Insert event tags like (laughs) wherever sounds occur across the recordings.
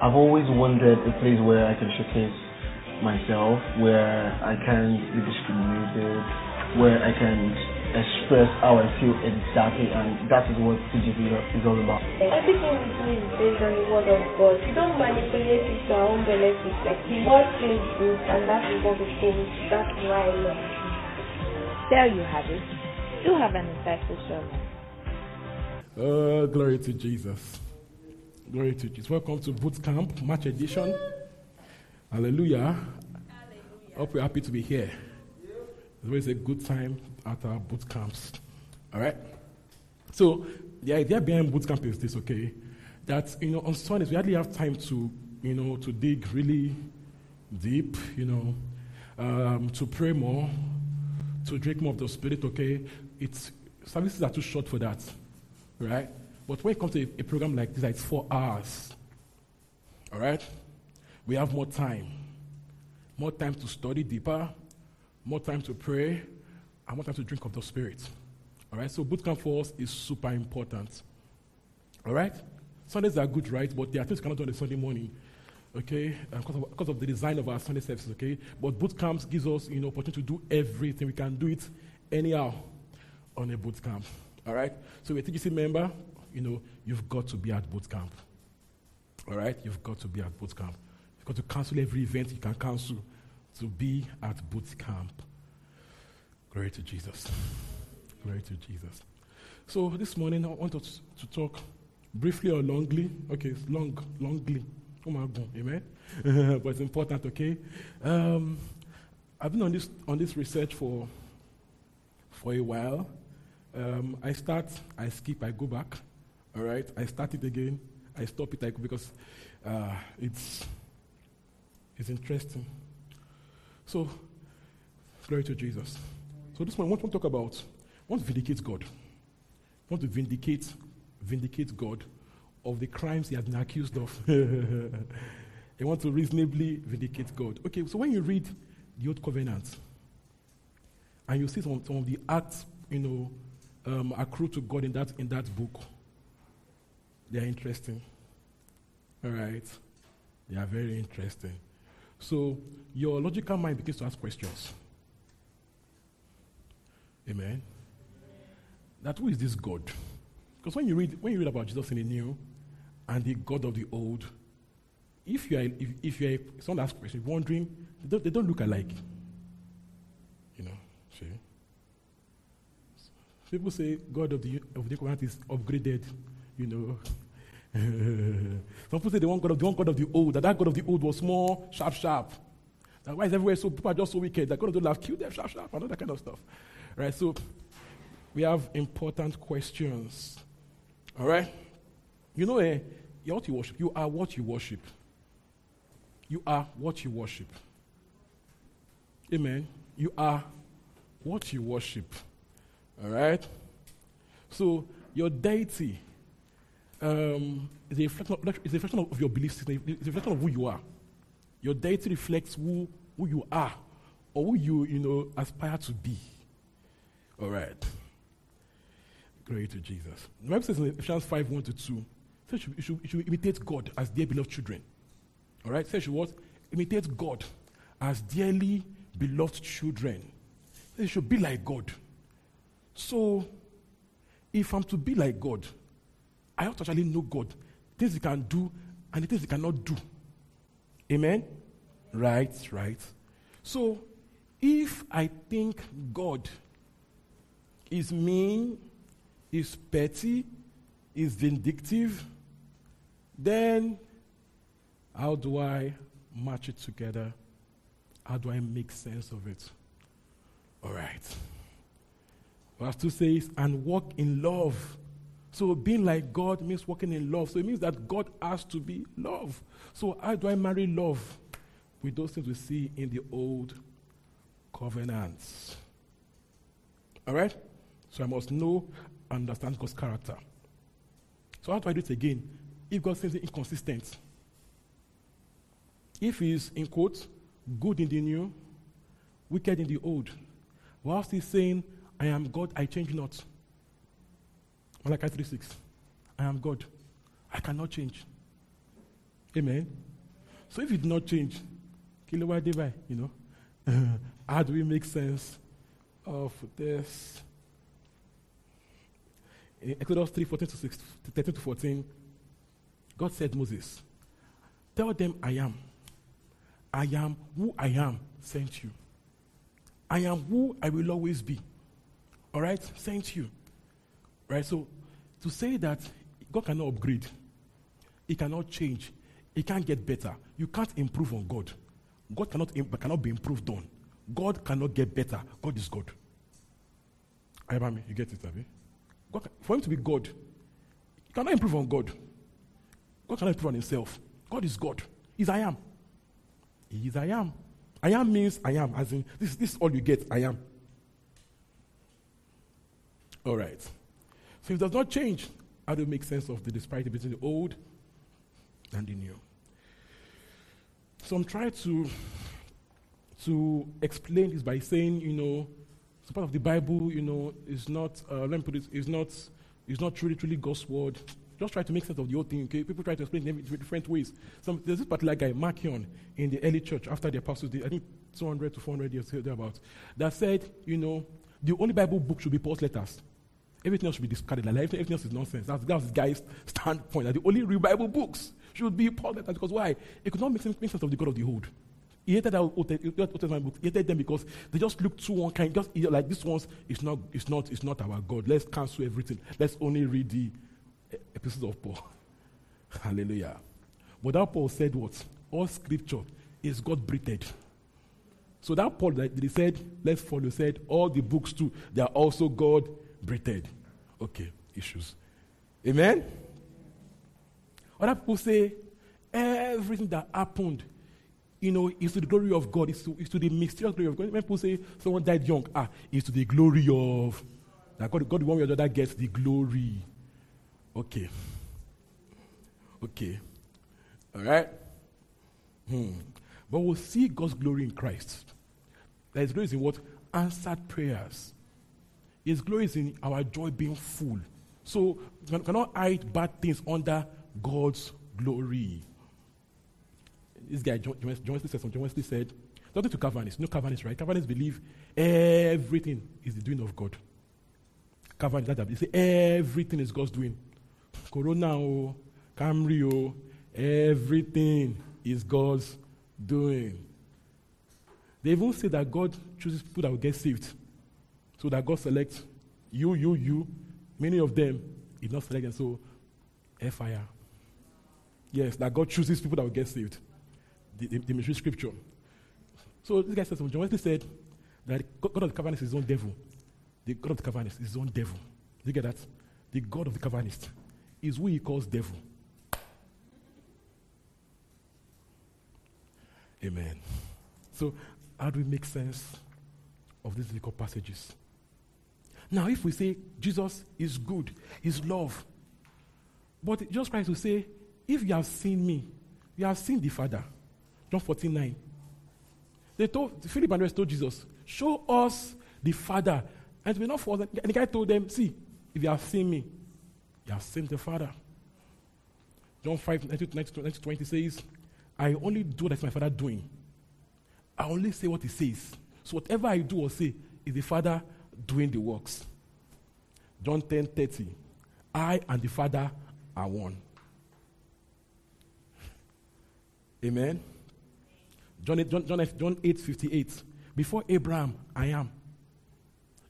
I've always wanted a place where I can showcase myself, where I can be discriminated, where I can express how I feel exactly, and that is what TGC is all about. Everything we do is based on the word of God. We don't manipulate it to our own benefit. Like the word feels good, and that is what we think. That's why I love it. There you have it. You have an insightful sermon. Oh, glory to Jesus. Glory to Jesus. Welcome to Boot Camp, March edition. Hallelujah. Hallelujah. Hope you're happy to be here. It's always a good time at our boot camps. All right? So, the idea behind boot camp is this, okay? That, you know, on Sundays, we hardly have time to, you know, to dig really deep, you know, um, to pray more, to drink more of the Spirit, okay? It's, services are too short for that, right? But when it comes to a, a program like this, it's four hours, all right? We have more time, more time to study deeper, more time to pray, and more time to drink of the Spirit. All right, so boot camp for us is super important. All right? Sundays are good, right? But there are things cannot do on a Sunday morning. Okay? Because of, of the design of our Sunday services, okay? But boot camps gives us, you know, opportunity to do everything. We can do it anyhow on a boot camp. All right? So you're a TGC member, you know, you've got to be at boot camp. All right? You've got to be at boot camp. You've got to cancel every event you can cancel to be at boot camp. Glory to Jesus. Glory to Jesus. So this morning I want us to talk briefly or longly. Okay, it's long, longly. Oh my God, amen. (laughs) but it's important, okay? Um, I've been on this on this research for for a while. Um, I start, I skip, I go back. All right, I start it again, I stop it, because uh, it's it's interesting. So, glory to Jesus. So this morning, I want to talk about, want to vindicate God. Want to vindicate, vindicate God of the crimes he has been accused of. (laughs) I want to reasonably vindicate God. Okay, so when you read the Old Covenant, and you see some, some of the acts, you know, um, accrued to God in that in that book, they are interesting. All right, they are very interesting. So your logical mind begins to ask questions. Amen. That who is this God? Because when you read when you read about Jesus in the New and the God of the Old, if you are if, if you are someone asks question, wondering, they don't, they don't look alike. You know, see. People say God of the of the covenant is upgraded. You know. Some people say the one God of the one God of the old, that that God of the old was more sharp, sharp. That why is everywhere so people are just so wicked? That God of the old have killed them sharp, sharp, and all that kind of stuff. Right? So we have important questions. All right? You know, eh, you're what you worship. You are what you worship. You are what you worship. Amen. You are what you worship. All right? So your deity um, is, a reflection of, is a reflection of your belief system, it's a reflection of who you are. Your deity reflects who, who you are or who you, you know, aspire to be. All right. Glory to Jesus. The Bible says in Ephesians 5 1 to 2, says you, should, you should imitate God as dear beloved children. All right? Says you what? Imitate God as dearly beloved children. Says you should be like God. So, if I'm to be like God, I have to actually know God, things He can do and the things He cannot do. Amen? Right, right. So, if I think God is mean, is petty, is vindictive, then how do I match it together? How do I make sense of it? All right. Verse 2 says, and walk in love. So being like God means walking in love. So it means that God has to be love. So how do I marry love with those things we see in the old covenants. All right? So I must know and understand God's character. So how do I do it again? If God seems inconsistent, if he's in quotes, good in the new, wicked in the old, whilst he's saying, I am God, I change not. Malachi 3 6. I am God. I cannot change. Amen. So if do not change, kilowatt divide, you know, (laughs) how do we make sense of this? In Exodus 3 14 to 6, 13 to 14, God said, Moses, tell them I am. I am who I am sent you. I am who I will always be. All right? Sent you. Right? So to say that God cannot upgrade, He cannot change, He can't get better. You can't improve on God. God cannot, cannot be improved on. God cannot get better. God is God. I ever me. you get it, Abby? God, for him to be God, he cannot improve on God. God cannot improve on himself. God is God. He's I am. He is I am. I am means I am, as in this, this is all you get. I am. All right. So if it does not change, how do make sense of the disparity between the old and the new? So I'm trying to to explain this by saying, you know, some part of the Bible, you know, is not, uh, let me put it, is not, is not truly, truly God's word. Just try to make sense of the whole thing, okay? People try to explain it in different ways. Some, there's this particular guy, Marcion, in the early church after the apostles, I think 200 to 400 years thereabouts, that said, you know, the only Bible book should be Paul's letters. Everything else should be discarded. Like everything else is nonsense. That's, that's the guy's standpoint. That the only real Bible books should be Paul's letters. Because why? It could not make sense, make sense of the God of the old. He hated that Old Testament book. He hated them because they just look too unkind. Just like this one's it's not, it's not, it's not our God. Let's cancel everything. Let's only read the eh, epistles of Paul. (laughs) Hallelujah. But that Paul said what? All scripture is God breathed. So that Paul that he said, let's follow, said all the books too, they are also God breathed. Okay, issues. Amen? Other people say everything that happened you know, it's to the glory of God. It's to, it's to the mysterious glory of God. When people say someone died young, ah, it's to the glory of that God, God, one way or the other gets the glory. Okay. Okay. All right? Hmm. But we'll see God's glory in Christ. Glory is in what? Answered prayers. His glory is in our joy being full. So, we cannot hide bad things under God's glory this guy, John, John Wesley said something. John Wesley said, nothing to Calvinists. No Calvinists, right? Calvinists believe everything is the doing of God. Calvinists, that they say everything is God's doing. Corona, oh, Camry, oh, everything is God's doing. They even say that God chooses people that will get saved. So that God selects you, you, you. Many of them, He not select them. So, fire. Yes, that God chooses people that will get saved the, the, the scripture. So this guy says, John Wesley said that God of the Calvinist is his own devil. The God of the Calvinist is his own devil. You get that? The God of the Calvinist is who he calls devil. Amen. So, how do we make sense of these difficult passages? Now, if we say Jesus is good, is love, but just Christ will say, if you have seen me, you have seen the Father. John 14 9. They told, Philip and the rest told Jesus, Show us the Father. And will not for them. And the guy told them, See, if you have seen me, you have seen the Father. John 5 19, 20 says, I only do what my Father doing. I only say what He says. So whatever I do or say is the Father doing the works. John 10 30. I and the Father are one. Amen. John 8, John, John, John 8 58. Before Abraham, I am.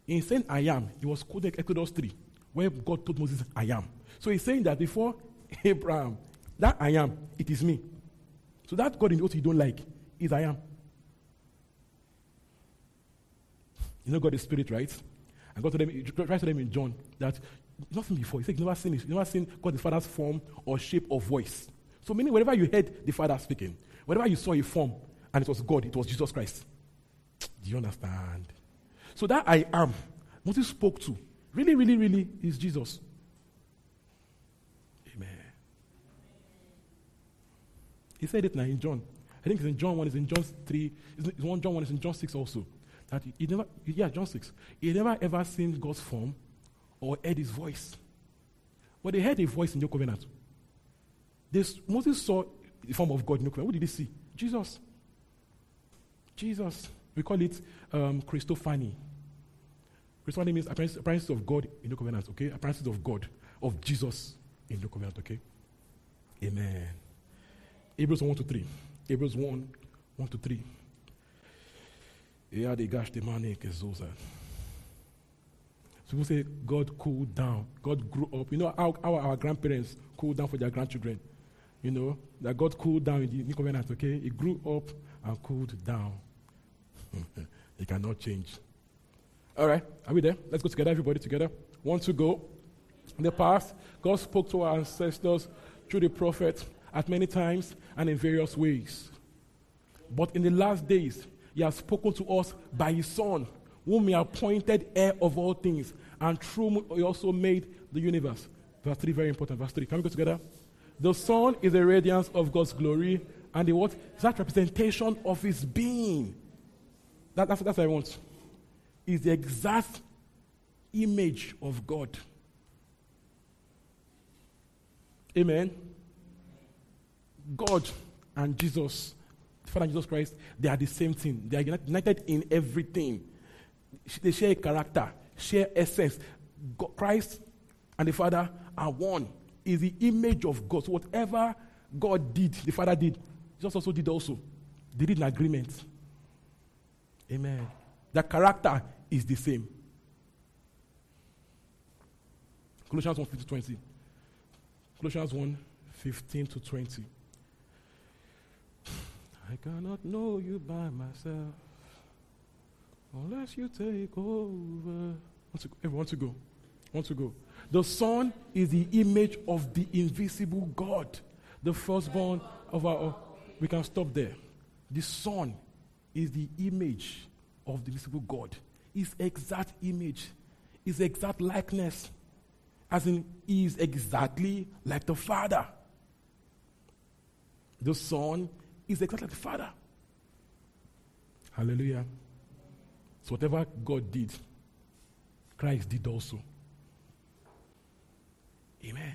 In saying I am, he was quoting Exodus 3, where God told Moses, I am. So he's saying that before (laughs) Abraham, that I am, it is me. So that God in what you don't like is I am. You know God is spirit, right? And God told them, tries to them in John that nothing before. He said, you never seen it. never seen God the Father's form or shape or voice. So meaning whenever you heard the Father speaking, whenever you saw a form, and it was God, it was Jesus Christ. Do you understand? So that I am, what he spoke to, really, really, really is Jesus. Amen. He said it now in John. I think it's in John 1, it's in John 3, it's one John 1, it's in John 6 also. That he, never, yeah, John 6. He never ever seen God's form or heard his voice. But they heard a voice in your covenant. This, Moses saw the form of God in your covenant. What did he see? Jesus. Jesus. We call it um, Christophany. Christophany means appearance of God in the covenant, okay? Appearances of God, of Jesus in the covenant, okay? Amen. Hebrews 1 to 3. Hebrews 1, 1 to 3. Yeah, they gash the money, Zoza. People say God cooled down. God grew up. You know how, how our grandparents cooled down for their grandchildren. You know that God cooled down in the new covenant. Okay, He grew up and cooled down. (laughs) he cannot change. All right, are we there? Let's go together, everybody together. One to go. In the past, God spoke to our ancestors through the prophets at many times and in various ways. But in the last days, He has spoken to us by His Son, whom He appointed heir of all things, and through whom He also made the universe. Verse 3, very important. Verse 3. Can we go together? The Son is the radiance of God's glory, and the what? That representation of His being. That, that's, that's what I want. Is the exact image of God. Amen. God and Jesus, Father Jesus Christ, they are the same thing. They are united in everything. They share a character, share essence. God, Christ and the Father are one. Is the image of God. So whatever God did, the Father did, Jesus also did also. They did an agreement. Amen. The character is the same. Colossians 1 15 to 20. Colossians 1 15 to 20. I cannot know you by myself unless you take over. Want to, everyone want to go? Want to go? The Son is the image of the invisible God, the firstborn of our. We can stop there. The Son is the image of the invisible God. His exact image, his exact likeness, as in, he is exactly like the Father. The Son is exactly like the Father. Hallelujah. So, whatever God did, Christ did also. Amen.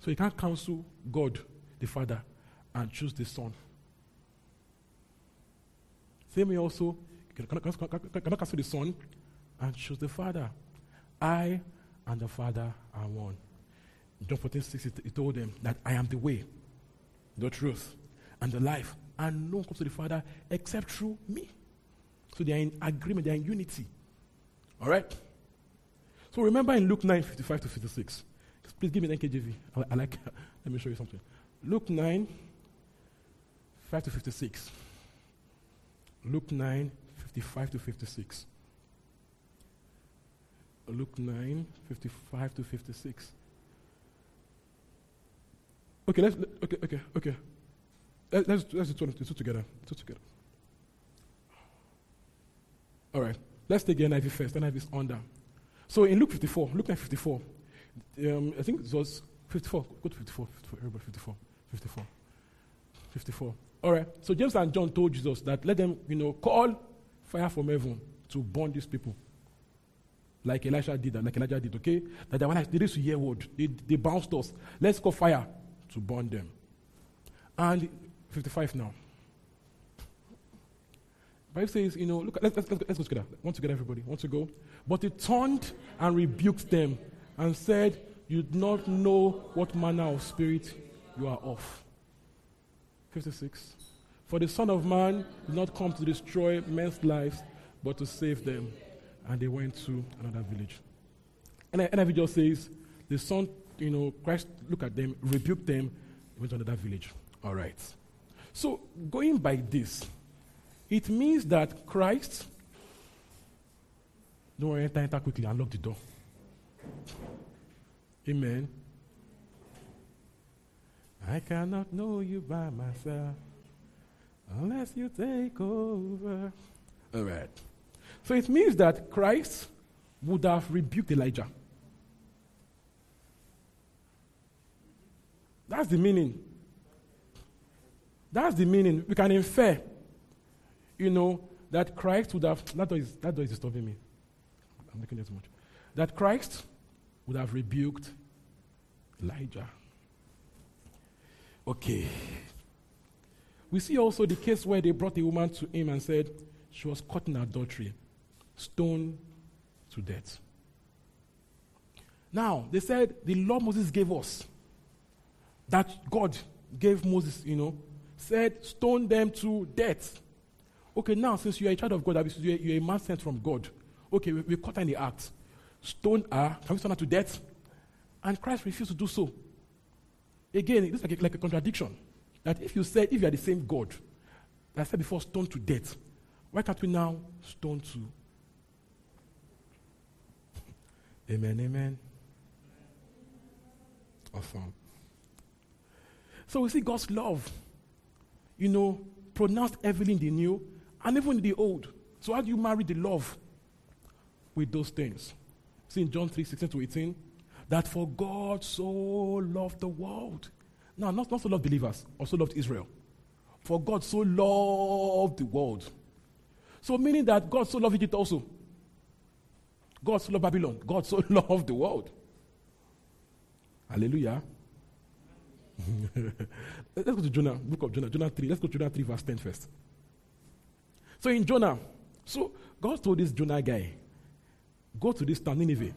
So, you can't counsel God, the Father, and choose the Son. Same way also, you cannot counsel the Son and choose the Father. I and the Father are one. John 14, 6, he told them that I am the way, the truth, and the life. And no one comes to the Father except through me. So they are in agreement, they are in unity. All right? So remember in Luke 9, 55 to 56. Please give me an NKJV. I, I like, (laughs) let me show you something. Luke 9, 5 to 56. Luke 9, 55 to 56. Luke 9, 55 to 56. Okay, let's, okay, okay, okay. Let, let's, let's do two together. Two together. All right. Let's take the NIV first. NIV is under. So in Luke 54, Luke 9 54, um, I think it was 54. Go to 54. 54. Everybody, 54. 54. 54. All right. So James and John told Jesus that let them, you know, call fire from heaven to burn these people. Like Elisha did like Elijah did, okay? That they were like, they used to hear word. They, they bounced us. Let's call fire to burn them. And 55 now. Bible says, you know, look, let's, let's, let's, go together. Want to get everybody? Want to go? But he turned and rebuked them and said, You do not know what manner of spirit you are of. 56. For the Son of Man did not come to destroy men's lives, but to save them. And they went to another village. And NIV just says, the Son, you know, Christ looked at them, rebuked them, went to another village. All right. So, going by this, it means that Christ, don't worry, enter, enter quickly and lock the door. Amen. I cannot know you by myself unless you take over. All right. So it means that Christ would have rebuked Elijah. That's the meaning. That's the meaning. We can infer, you know, that Christ would have. That door is, that door is disturbing me. I'm looking at too much. That Christ would have rebuked Elijah. Okay. We see also the case where they brought a woman to him and said she was caught in adultery, stoned to death. Now, they said the law Moses gave us, that God gave Moses, you know, said stone them to death. Okay, now since you are a child of God, you're, you're a man sent from God. Okay, we, we caught her in the act. Stone her, can we stone her to death? And Christ refused to do so. Again, it's like a, like a contradiction. That if you said, if you are the same God that I said before, stone to death, why can't we now stone to? (laughs) amen, amen. Awesome. So we see God's love, you know, pronounced heavily in the new and even the old. So how do you marry the love with those things? See in John 3 16 to 18, that for God so loved the world. Now, not, not so loved believers, also loved Israel. For God so loved the world. So, meaning that God so loved Egypt also. God so loved Babylon. God so (laughs) loved the world. Hallelujah. Let's go to Jonah, book of Jonah, Jonah 3. Let's go to Jonah 3, verse 10 first. So in Jonah, so God told this Jonah guy, go to this town, Nineveh.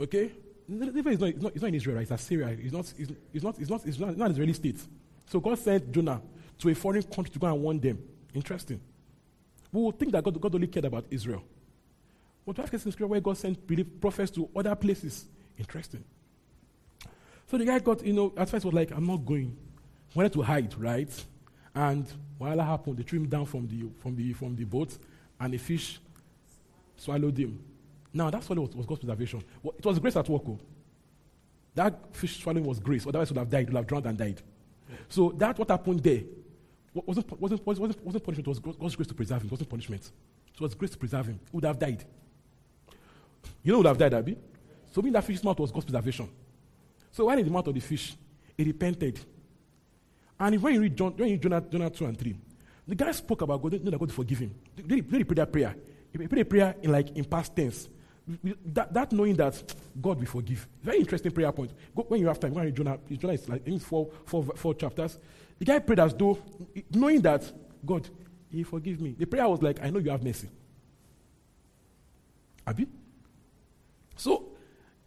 Okay? Nineveh is not, it's not, it's not in Israel, right? It's Assyria. It's not, it's, it's not, it's not, it's not, it's not an Israeli state. So God sent Jonah to a foreign country to go and warn them. Interesting. We will think that God, God only cared about Israel. But cases in Scripture where God sent prophets to other places. Interesting. So the guy got, you know, at first was like, I'm not going. Wanted to hide, right? And while that happened, they threw him down from the, from the, from the boat, and a fish swallowed him. Now, that's what was, was God's preservation. Well, it was grace at work. Oh. That fish swallowing was grace, otherwise, would have died, would have drowned and died. So, that what happened there wasn't, wasn't, wasn't, wasn't punishment, it was God's grace to preserve him. It wasn't punishment. So it was grace to preserve him. He would have died. You know, would have died, Abby? So, mean that fish's mouth was God's preservation. So, when in the mouth of the fish, he repented. And when you read, John, when you read Jonah, Jonah 2 and 3, the guy spoke about God, know that God forgive him. Did he, did he pray that prayer? He prayed a prayer in like in past tense. That, that knowing that God will forgive. Very interesting prayer point. Go, when you have time, go and read Jonah. Jonah is like in four, four, four chapters. The guy prayed as though, knowing that God, He forgive me. The prayer was like, I know you have mercy. Abi? So,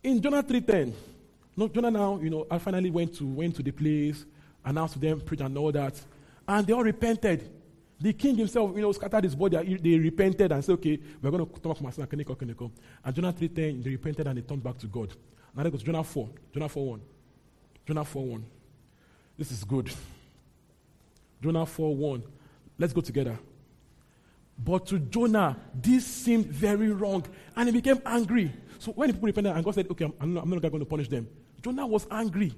in Jonah 3.10, no, Jonah now, you know, I finally went to, went to the place, announced to them, preached and all that. And they all repented. The king himself, you know, scattered his body. They repented and said, okay, we're going to talk Masana, Keneko, Keneko. And Jonah 3.10, they repented and they turned back to God. Now they go to Jonah 4. Jonah 4.1. Jonah 4.1. This is good. Jonah 4.1. Let's go together. But to Jonah, this seemed very wrong. And he became angry. So when people repented and God said, okay, I'm I'm not going to punish them. Jonah was angry.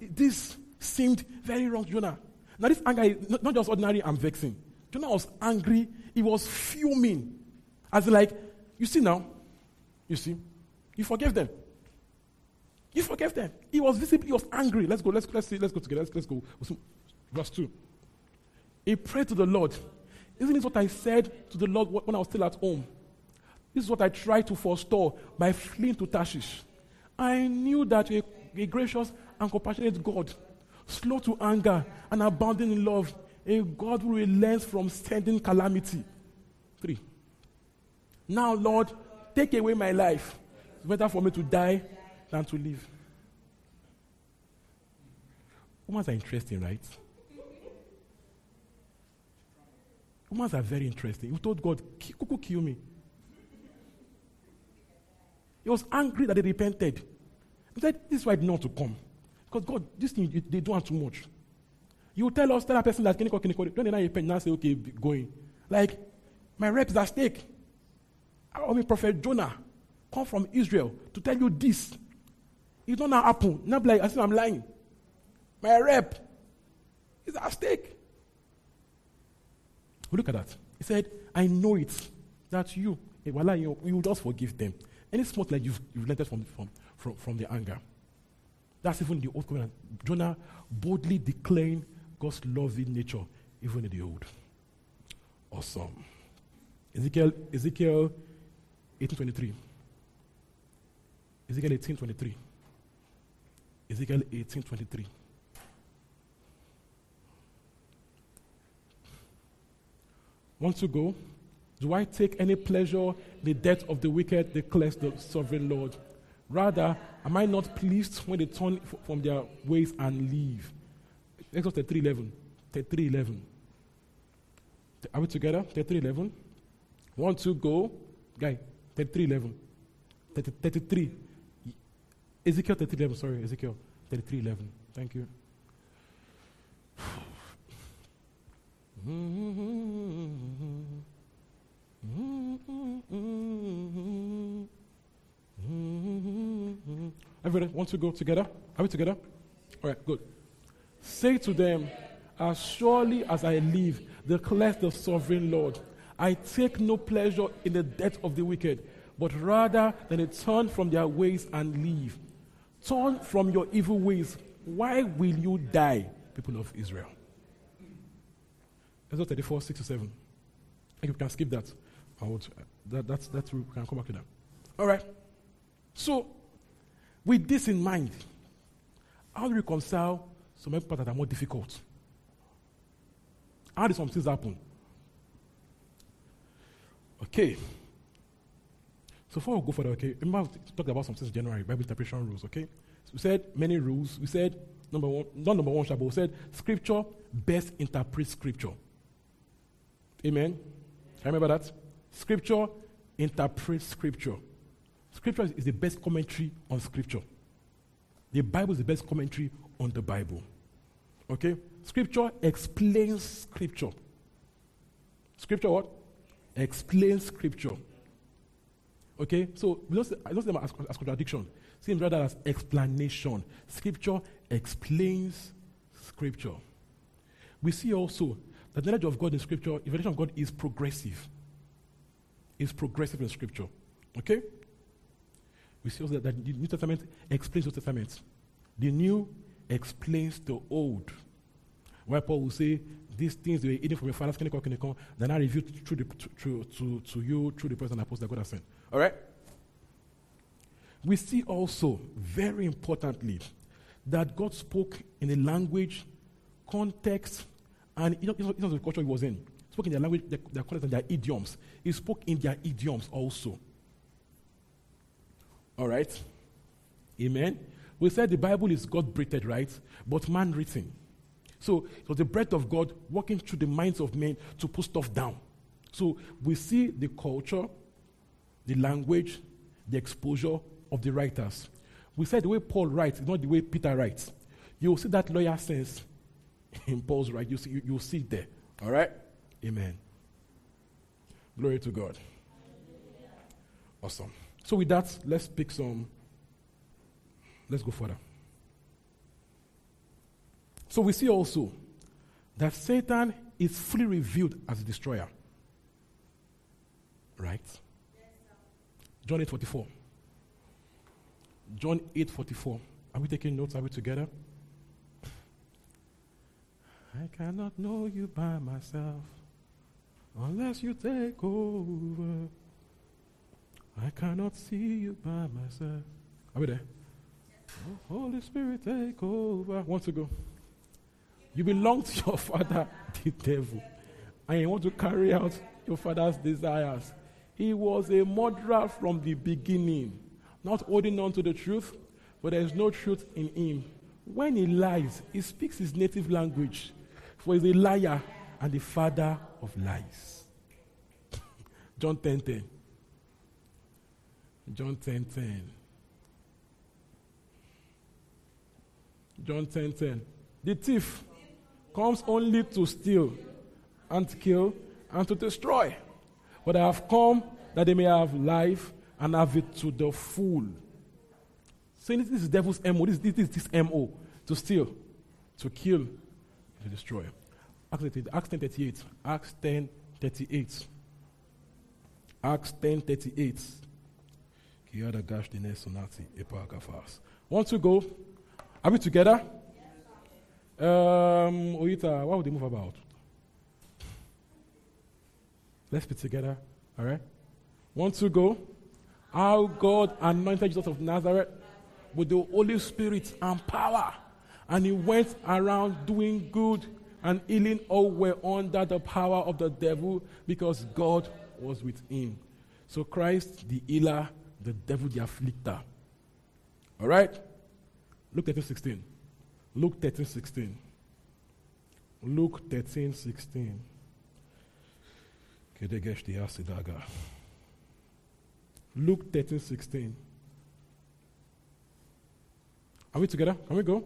This seemed very wrong, Jonah. Now, this anger is not just ordinary and vexing. Jonah was angry. He was fuming. As like, you see now, you see, you forgave them. You forgave them. He was visibly, he was angry. Let's go, let's, let's see, let's go together. Let's, let's go. Verse 2. He prayed to the Lord. Isn't this what I said to the Lord when I was still at home? This is what I tried to forestall by fleeing to Tarshish. I knew that a, a gracious and compassionate God slow to anger, and abounding in love, a God who relents from sending calamity. Three. Now, Lord, take away my life. It's better for me to die than to live. Women are interesting, right? Women are very interesting. You told God, Kuku, kill me. He was angry that they repented. He said, This is why not to come. Because God, this thing, they don't want too much. You tell us, tell a person that you can don't deny pen now say, okay, going. Like, my rep is at stake. I mean, Prophet Jonah come from Israel to tell you this. It don't now happen. Not like I said I'm lying. My rep is at stake. Look at that. He said, I know it, that you, eh, you, you will just forgive them. Any small like you've, you've relented from, from, from, from the anger. That's even the old covenant. Jonah boldly declaring God's loving nature, even in the old. Awesome. Ezekiel, Ezekiel 1823. Ezekiel 1823. Ezekiel 1823. Want to go? Do I take any pleasure in the death of the wicked, declares the sovereign Lord? Rather, am I not pleased when they turn from their ways and leave? Exodus 33 11. 33 11. Are we together? 33 11. Want to go? Guy, 33 11. 33. Ezekiel 33 11. Sorry, Ezekiel 33 11. Thank you. (sighs) Mm-hmm. Everybody want to go together? Are we together? All right, good. Say to them, As surely as I live, declares the sovereign Lord, I take no pleasure in the death of the wicked, but rather than they turn from their ways and leave. Turn from your evil ways. Why will you die, people of Israel? Exodus 34, 6 to 7. I you can skip that. I would, uh, that that's, that's, we can come back to that. All right. So, with this in mind, how do you reconcile some parts that are more difficult? How do some things happen? Okay. So before we go further, okay, remember we talked about some things in January, Bible interpretation rules, okay? So we said many rules. We said number one, not number one, but we said scripture best interprets scripture. Amen. Remember that? Scripture interprets scripture. Scripture is the best commentary on scripture. The Bible is the best commentary on the Bible. Okay? Scripture explains scripture. Scripture what? Explains scripture. Okay? So we don't, I don't see them as, as contradiction. See rather as explanation. Scripture explains scripture. We see also the knowledge of God in Scripture, the revelation of God is progressive. Is progressive in Scripture. Okay? We see also that the New Testament explains the Old Testament. The New explains the Old. Where Paul will say, these things they were hidden from your fathers, can they come, then I revealed through to, to, to you through the person apostle that God has sent. All right? We see also, very importantly, that God spoke in a language, context, and you know, you know, the culture he was in. Spoke in their language, their, their context, and their idioms. He spoke in their idioms also. All right? Amen? We said the Bible is God breathed, right? But man written. So it was the breath of God working through the minds of men to put stuff down. So we see the culture, the language, the exposure of the writers. We said the way Paul writes is not the way Peter writes. You see that lawyer sense in Paul's right. You see, you, you'll see it there. All right? Amen. Glory to God. Awesome. So with that, let's pick some. Let's go further. So we see also that Satan is fully revealed as a destroyer. Right? John 8 44. John 8 44. Are we taking notes? Are we together? I cannot know you by myself unless you take over. I cannot see you by myself. Are we there? Oh, Holy Spirit, take over. Want to go? You belong to your father, (laughs) the devil, and you want to carry out your father's desires. He was a murderer from the beginning, not holding on to the truth, but there is no truth in him. When he lies, he speaks his native language. For he's a liar and the father of lies. (laughs) John 10 10. John 10 10. John 10 10. The thief comes only to steal and to kill and to destroy. But I have come that they may have life and have it to the full. Saying this is devil's MO. This, this, this, this MO. To steal, to kill, to destroy. Acts 10, Acts 10 38. Acts 10 38. Acts 10 38. Kiada gash the sonati epagafas. Want to go? Are we together? Um, Oita, what would they move about? Let's be together. All right? Want to go? How God anointed Jesus of Nazareth with the Holy Spirit and power. And he went around doing good and healing all were under the power of the devil because God was with him. So Christ, the healer, the devil, the afflictor. All right? Luke 13, 16. Luke 13, 16. Luke 13, 16. Luke 13, 16. Are we together? Can we go?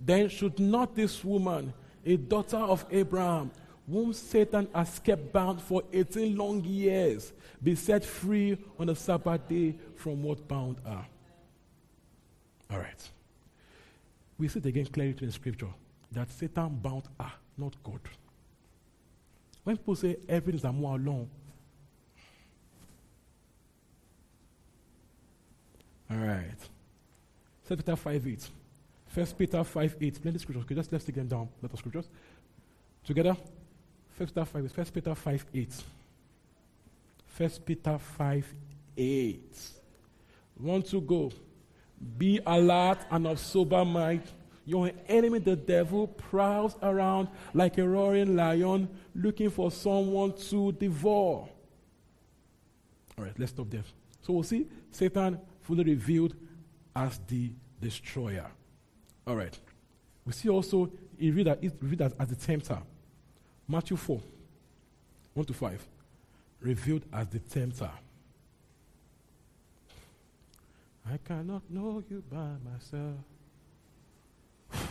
Then should not this woman, a daughter of Abraham, whom Satan has kept bound for 18 long years, be set free on the Sabbath day from what bound her? All right. We see it again clearly in scripture that Satan bound her, not God. When people say everything is more alone, all right. 2 Peter 5 8. First Peter 5 8. Plenty scriptures. Okay, just let's take them down. Let us scriptures. Together. First Peter 5 First Peter 5 8. First Peter 5 8. Want to go? Be alert and of sober mind. Your enemy, the devil, prowls around like a roaring lion looking for someone to devour. All right, let's stop there. So we'll see Satan fully revealed as the destroyer. All right. We see also, he read, that, read as, as the tempter. Matthew 4, 1 to 5. Revealed as the tempter. I cannot know you by myself. (sighs)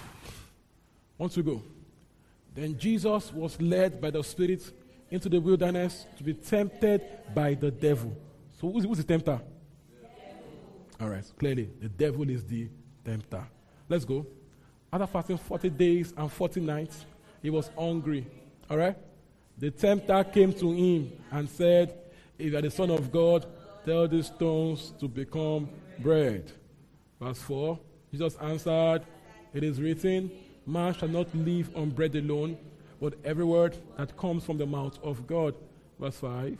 Want to go? Then Jesus was led by the Spirit into the wilderness to be tempted by the devil. So who's, who's the tempter? All right, clearly, the devil is the tempter. Let's go. After fasting 40 days and 40 nights, he was hungry. All right? The tempter came to him and said, If you are the Son of God, tell these stones to become bread. Verse 4 Jesus answered, It is written, Man shall not live on bread alone, but every word that comes from the mouth of God. Verse 5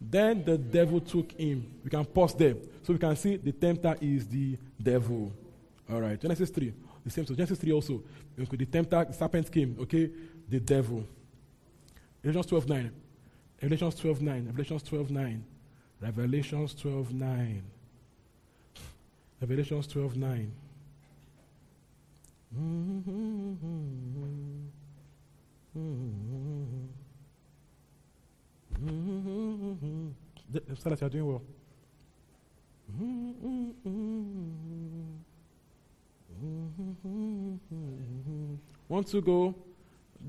Then the devil took him. We can pause there. So we can see the tempter is the devil. All right, Genesis 3. The same. So Genesis 3 also. The tempter, the serpent came, okay? The devil. Revelations 12 9. Revelations 12 9. Revelations 12 9. Revelations 12 9. Revelations 12 9. Mm-hmm. Silas, you're doing well. Mm-hmm. Want to go?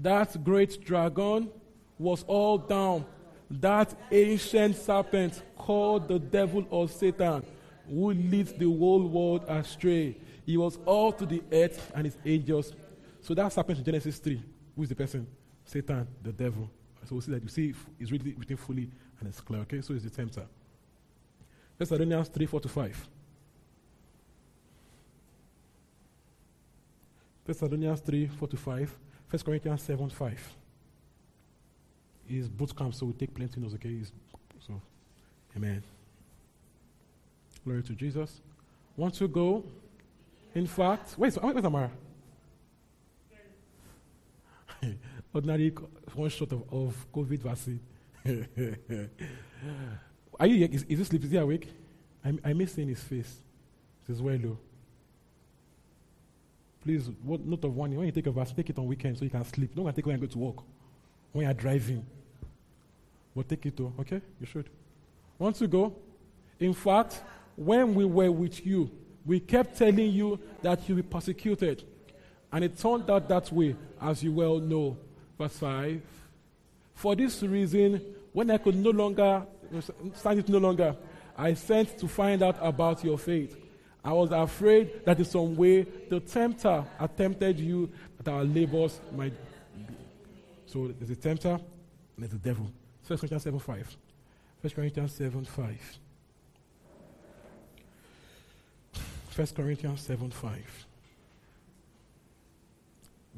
That great dragon was all down. That ancient serpent called the devil or Satan, who leads the whole world astray. He was all to the earth and his angels. So that serpent in Genesis 3. Who is the person? Satan, the devil. So we see that you see it's really written fully and it's clear. Okay, so it's the tempter. Thessalonians 3 4 to 5. Thessalonians 3 4 to 5. 1 Corinthians 7 5. Is boot camp, so we take plenty notes, okay? It's, so, amen. Glory to Jesus. Want to go? In fact, wait, where's Amara? (laughs) Ordinary one shot of, of COVID vaccine. (laughs) Are you? Is, is he sleeping? Is he awake? I, I miss seeing his face. Is well low. Please, what, note of warning: when you take a vaccine, take it on weekends so you can sleep. Don't take it when you go to work, when you're driving. But take it though, okay? You should. Want to go? In fact, when we were with you, we kept telling you that you will be persecuted. And it turned out that way, as you well know. Verse 5. For this reason, when I could no longer stand it no longer, I sent to find out about your faith. I was afraid that in some way the tempter attempted you that our labors might be. So there's a tempter and there's a devil. 1 Corinthians 7 5. 1 Corinthians 7 5. 1 Corinthians 7 5.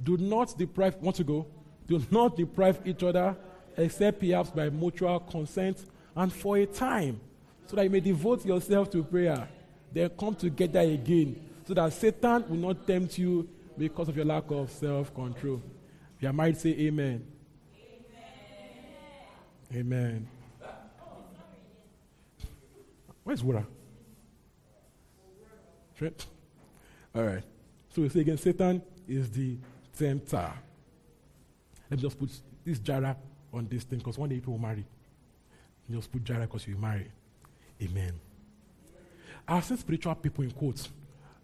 Do not deprive, want to go? Do not deprive each other, except perhaps by mutual consent and for a time, so that you may devote yourself to prayer. Then come together again, so that Satan will not tempt you because of your lack of self control. You married, say amen. Amen. amen. Where's Wura? Right? All right. So we say again, Satan is the tempter. Let me just put this Jara on this thing because one day people will marry. Just put Jara because you marry. Amen. I've seen spiritual people in quotes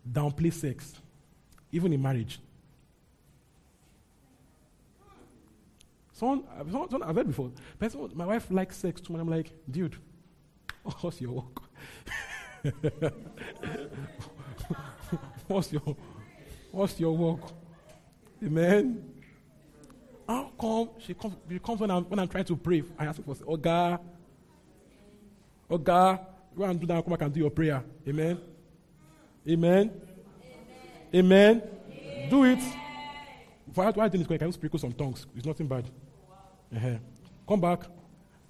downplay sex, even in marriage. Someone, someone I've heard before, person, my wife likes sex too, and I'm like, dude, (laughs) what's your work? (laughs) what's your what's your work? Amen. How come she comes, she comes when I'm when I'm trying to pray? I ask for oh God, oh God, go and do that, come back and do your prayer. Amen. Amen. Amen. Do it. Why, why didn't Can you speak some tongues? It's nothing bad. Uh-huh. Come back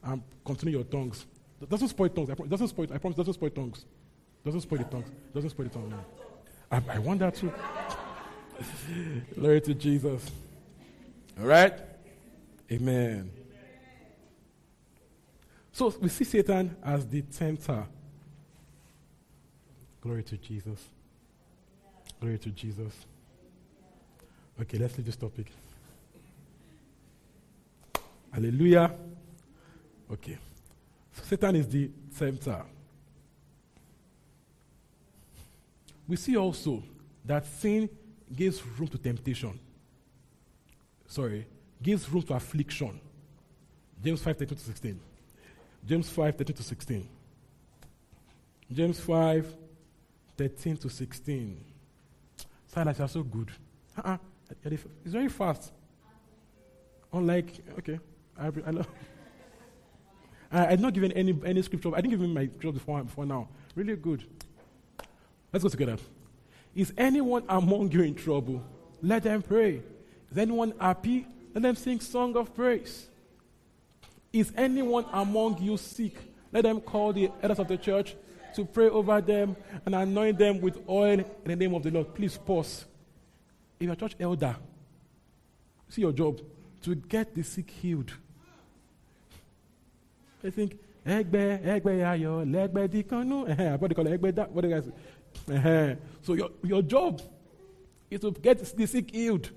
and continue your tongues. It doesn't spoil tongues. It doesn't spoil. I promise. Doesn't spoil tongues. Doesn't spoil the tongues. Doesn't spoil the tongue. I, I want that too. (laughs) Glory to Jesus. All right? Amen. So we see Satan as the tempter. Glory to Jesus. Glory to Jesus. Okay, let's leave this topic. Hallelujah. Okay. So Satan is the tempter. We see also that sin gives room to temptation. Sorry, gives room to affliction. James 5 13 to 16. James 5 13 to 16. James 5 13 to 16. Silas, you are so good. Uh-uh. It's very fast. Unlike, okay, I, I know. (laughs) I, I've not given any, any scripture. I didn't give him my scripture before, before now. Really good. Let's go together. Is anyone among you in trouble? Let them pray. Is anyone happy? Let them sing song of praise. Is anyone among you sick? Let them call the elders of the church to pray over them and anoint them with oil in the name of the Lord. Please pause. If you're a church elder, see your job to get the sick healed. I think, Egbe, Egbe Ayo, Legbe Dikanu. What do you call it? Egbe What do you guys (laughs) uh-huh. So your, your job is to get the sick healed.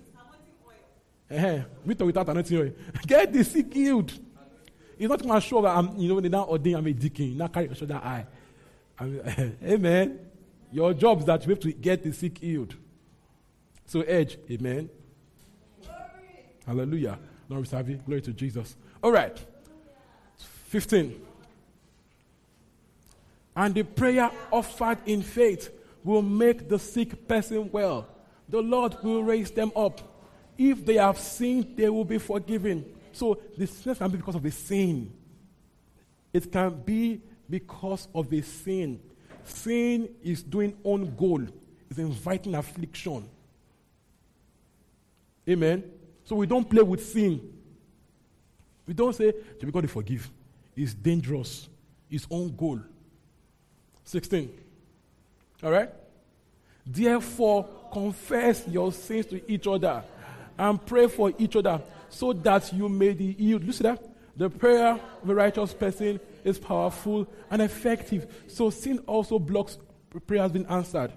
Uh-huh. With or without anointing oil. (laughs) Get the sick healed. It's not going to show that I'm, you know, they now ordain I'm a deacon. Now carry your shoulder high. I (laughs) amen. Your job is that you have to get the sick healed. So edge, amen. Glory. Hallelujah. Lord we Glory to Jesus. All right. 15. And the prayer offered in faith will make the sick person well. The Lord will raise them up. If they have sinned, they will be forgiven. So the sickness can be because of a sin. It can be because of a sin. Sin is doing own goal, is inviting affliction. Amen. So we don't play with sin. We don't say, to be God forgive. It's dangerous. It's own goal. 16. All right? Therefore, confess your sins to each other and pray for each other so that you may be healed. You see that? The prayer of a righteous person is powerful and effective. So sin also blocks prayers being answered.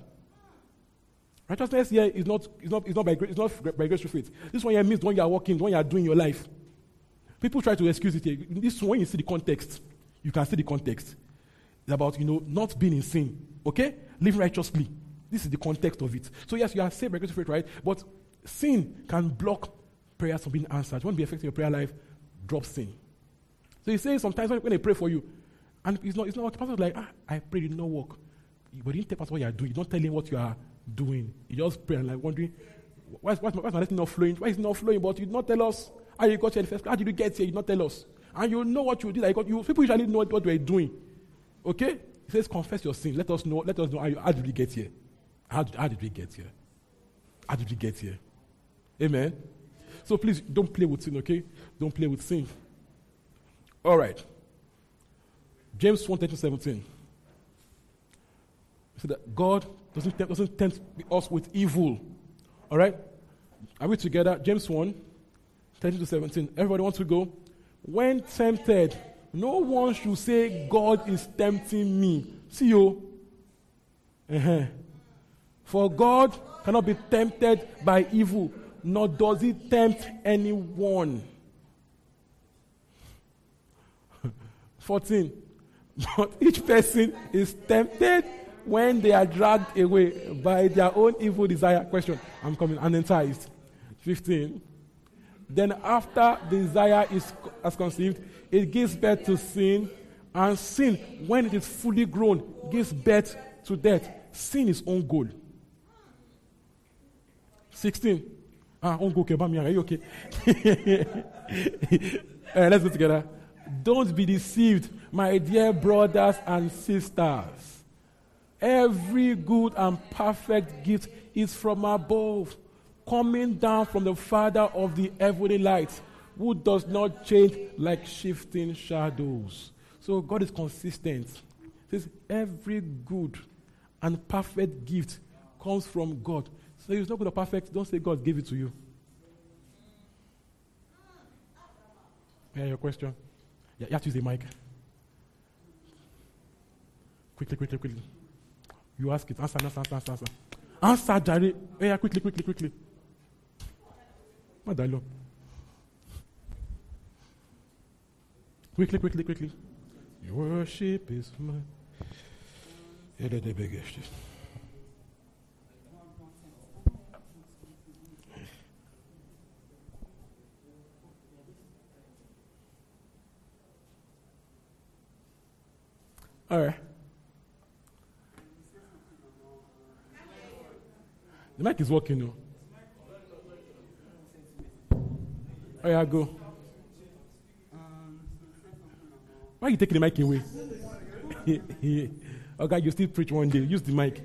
Righteousness here is not, is not, is not by grace, it's not by grace through faith. This one here means when you are walking, when you are doing your life. People try to excuse it here. This one, when you see the context, you can see the context. It's about, you know, not being in sin. Okay? Living righteously. This is the context of it. So, yes, you are saved by grace through faith, right? But sin can block prayers from being answered. You want to be affecting your prayer life? Drop sin. So he says sometimes when they pray for you, and it's not, it's not the pastor like, ah, I prayed, it did not work. But you didn't tell what you are doing. You don't tell him what you are doing. You just pray and like wondering, why is, why is, my, my not flowing? Why is it not flowing? But you did not tell us. How you got here in first? How did you get here? You do not tell us. And you know what you did. Like you, people usually know what we're doing. Okay? He says, confess your sin. Let us know. Let us know how, you, how did we get here. How did, how did we get here? How did we get here? Amen. So please don't play with sin. Okay? Don't play with sin. All right. James 1 17. So that God doesn't, tempt, doesn't tempt us with evil. All right? Are we together? James 1 13 to 17. Everybody wants to go? When tempted, no one should say, God is tempting me. See you. Uh-huh. For God cannot be tempted by evil, nor does he tempt anyone. (laughs) 14. But each person is tempted when they are dragged away by their own evil desire. Question. I'm coming. And enticed. 15. Then after the desire is has conceived, it gives birth to sin. And sin, when it is fully grown, gives birth to death. Sin is own goal. 16. Ah, okay, uh, (laughs) let's go together. Don't be deceived, my dear brothers and sisters. Every good and perfect gift is from above, coming down from the Father of the heavenly lights, who does not change like shifting shadows. So God is consistent. Says every good and perfect gift comes from God. So it's not good or perfect, don't say God gave it to you. Yeah, your question. Yeah, you have to use the mic. Quickly, quickly, quickly. You ask it. Answer, answer, answer, answer. Answer, answer Jare. Yeah, quickly, quickly, quickly. What dialogue? Quickly, quickly, quickly. Your worship is mine. Yeah, the biggest. All right. The mic is working now. Oh, yeah, go. Why are you taking the mic away? (laughs) okay, you still preach one day. Use the mic.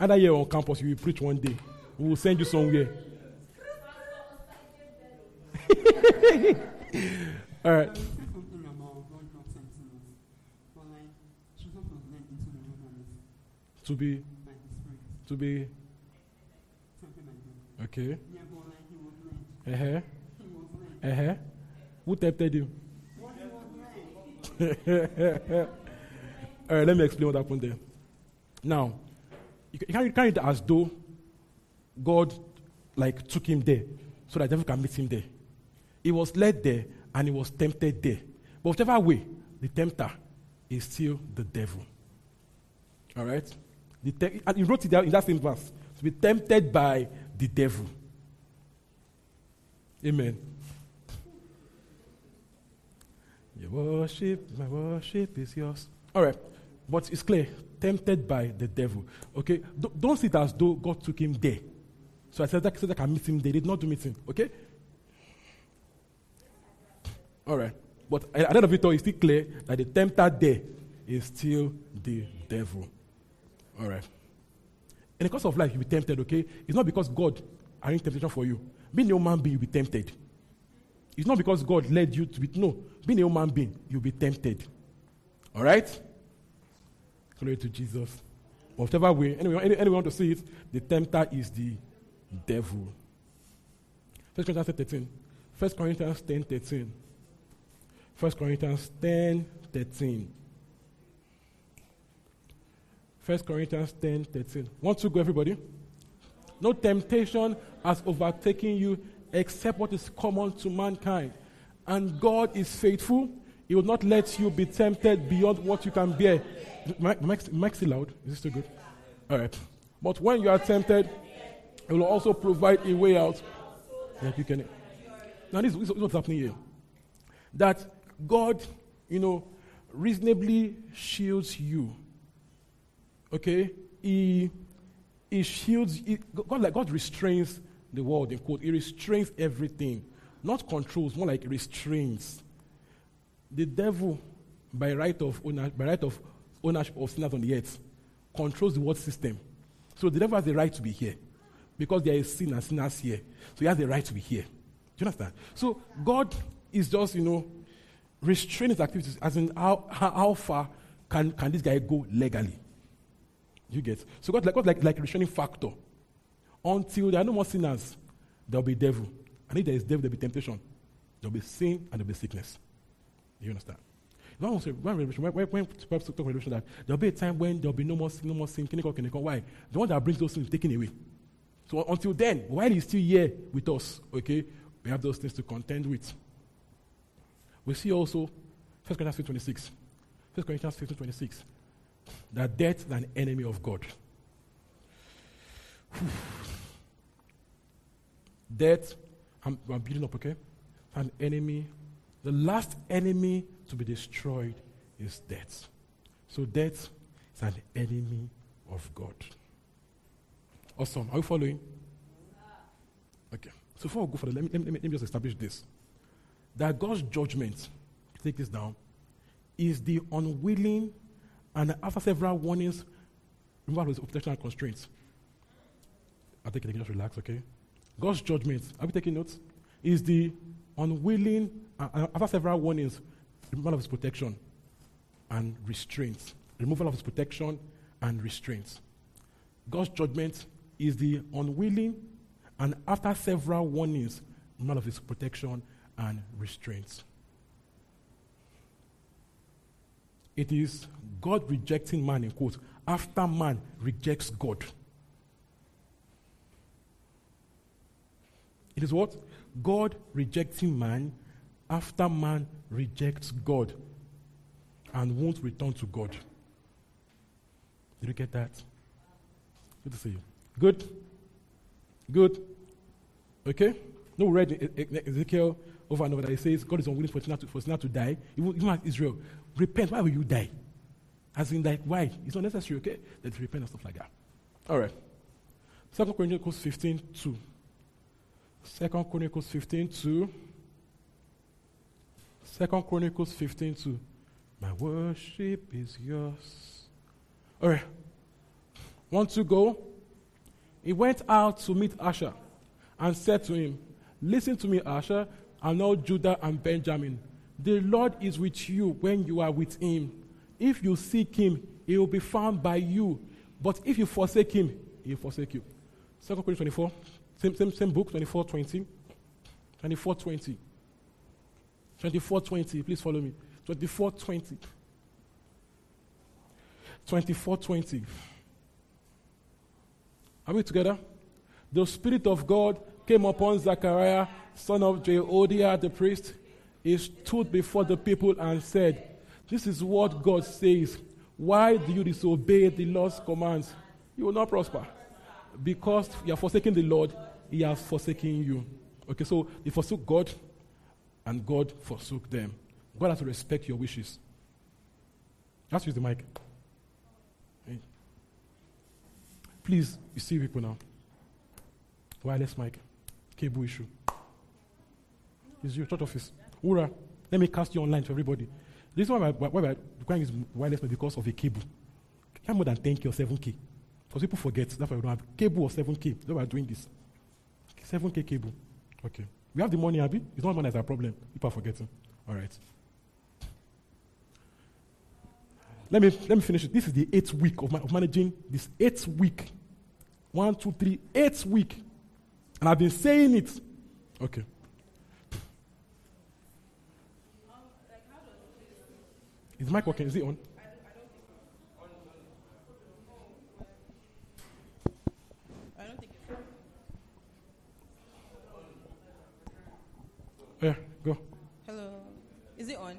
Either here on campus, you will preach one day. We will send you somewhere. (laughs) All right. To be, to be, okay. Uh huh. Uh huh. Who tempted him? (laughs) All right, let me explain what happened there. Now, you can't, you can't as though God like took him there so that devil can meet him there. He was led there and he was tempted there. But whichever way, the tempter is still the devil. All right? Te- and he wrote it down in that same verse. To be tempted by the devil. Amen. Your worship, my worship is yours. All right. But it's clear. Tempted by the devil. Okay? Don't, don't see it as though God took him there. So I said that, so that I can meet him there. They did not do meeting. Okay? All right. But at the end of it all, it's still clear that the tempter there is still the devil. All right. In the course of life, you'll be tempted, okay? It's not because God arranged temptation for you. Being a human being, you'll be tempted. It's not because God led you to be. No. Being a human being, you'll be tempted. All right? Glory to Jesus. Whatever way, anyone, any, anyone want to see it, the tempter is the devil. First Corinthians 13. First Corinthians 10 13. First Corinthians 10 13. First Corinthians 10 13. Want to go, everybody? No temptation has overtaken you except what is common to mankind. And God is faithful. He will not let you be tempted beyond what you can bear. Mike, still loud. Is this still good? All right. But when you are tempted, He will also provide a way out that you can. Now, this is what's happening here. That God, you know, reasonably shields you. Okay? He, he shields, he, God, like God restrains the world, in quote. He restrains everything Not controls, more like restrains. The devil, by right of owner, by right of ownership of sinners on the earth, controls the world system. So the devil has the right to be here. Because there is sin and sinners here. So he has the right to be here. Do you understand? So God is just, you know, restraining his activities as in how, how, how far can, can this guy go legally? You get? So God like God like, like restraining factor. Until there are no more sinners, there'll be devil. And if there is devil, there'll be temptation. There'll be sin and there'll be sickness. Do You understand? Revelation, when, when, when talk revelation that there'll be a time when there'll be no more sin, no more sin, clinical, clinical. Why? The one that brings those things is taken away. So until then, while he's still here with us, okay, we have those things to contend with. We see also 1 Corinthians 15 26. 1 Corinthians 15 26. That death is an enemy of God. death, I'm, I'm building up, okay? An enemy. The last enemy to be destroyed is death. So death is an enemy of God. Awesome. Are you following? Okay. So before we go further, let me, let me, let me just establish this. That God's judgment, take this down, is the unwilling and after several warnings, removal of his protection and constraints. I think you can just relax, okay? God's judgment, are we taking notes? Is the unwilling, uh, after several warnings, removal of his protection and restraints. Removal of his protection and restraints. God's judgment is the unwilling and after several warnings, removal of his protection and restraints. It is God rejecting man, in quotes, after man rejects God. It is what? God rejecting man after man rejects God and won't return to God. Did you get that? Good to see you. Good? Good? Okay? No, we read Ezekiel over and over that it says God is unwilling for sinner to, to die. Even, even like Israel, repent. Why will you die? As in, like, why? It's not necessary, okay? Let's repent and stuff like that. All right. Second Chronicles 15 2. Second Chronicles 15 2. Second Chronicles 15 2. My worship is yours. All right. Want to go? He went out to meet Asa and said to him, Listen to me, Asa, and all Judah and Benjamin. The Lord is with you when you are with him. If you seek him, he will be found by you. But if you forsake him, he will forsake you. Second Corinthians 24, same, same, same book, 24 20. 24 20. 24 20, please follow me. 24 20. 24 20. Are we together? The Spirit of God came upon Zechariah, son of Jehoiada the priest. He stood before the people and said, This is what God says. Why do you disobey the Lord's commands? You will not prosper. Because you are forsaking the Lord, He has forsaken you. Okay, so they forsook God, and God forsook them. God has to respect your wishes. Let's use the mic. Please, you see people now. Wireless mic. Cable issue. It's your church office. Ura, let me cast you online to everybody. This is why, why, why we're requiring is wireless because of a cable. Can't more than 10K or 7K. Because people forget. That's why we don't have cable or 7K. That's why we're doing this. 7K cable. Okay. We have the money, Abby. It's not money that's our problem. People are forgetting. All right. Let me, let me finish it. This is the eighth week of, my, of managing this eighth week. One, two, three, eighth week. And I've been saying it. Okay. Is mic working? Is it on? I don't think it's on. I don't think it's on. Yeah, go. Hello. Is it on?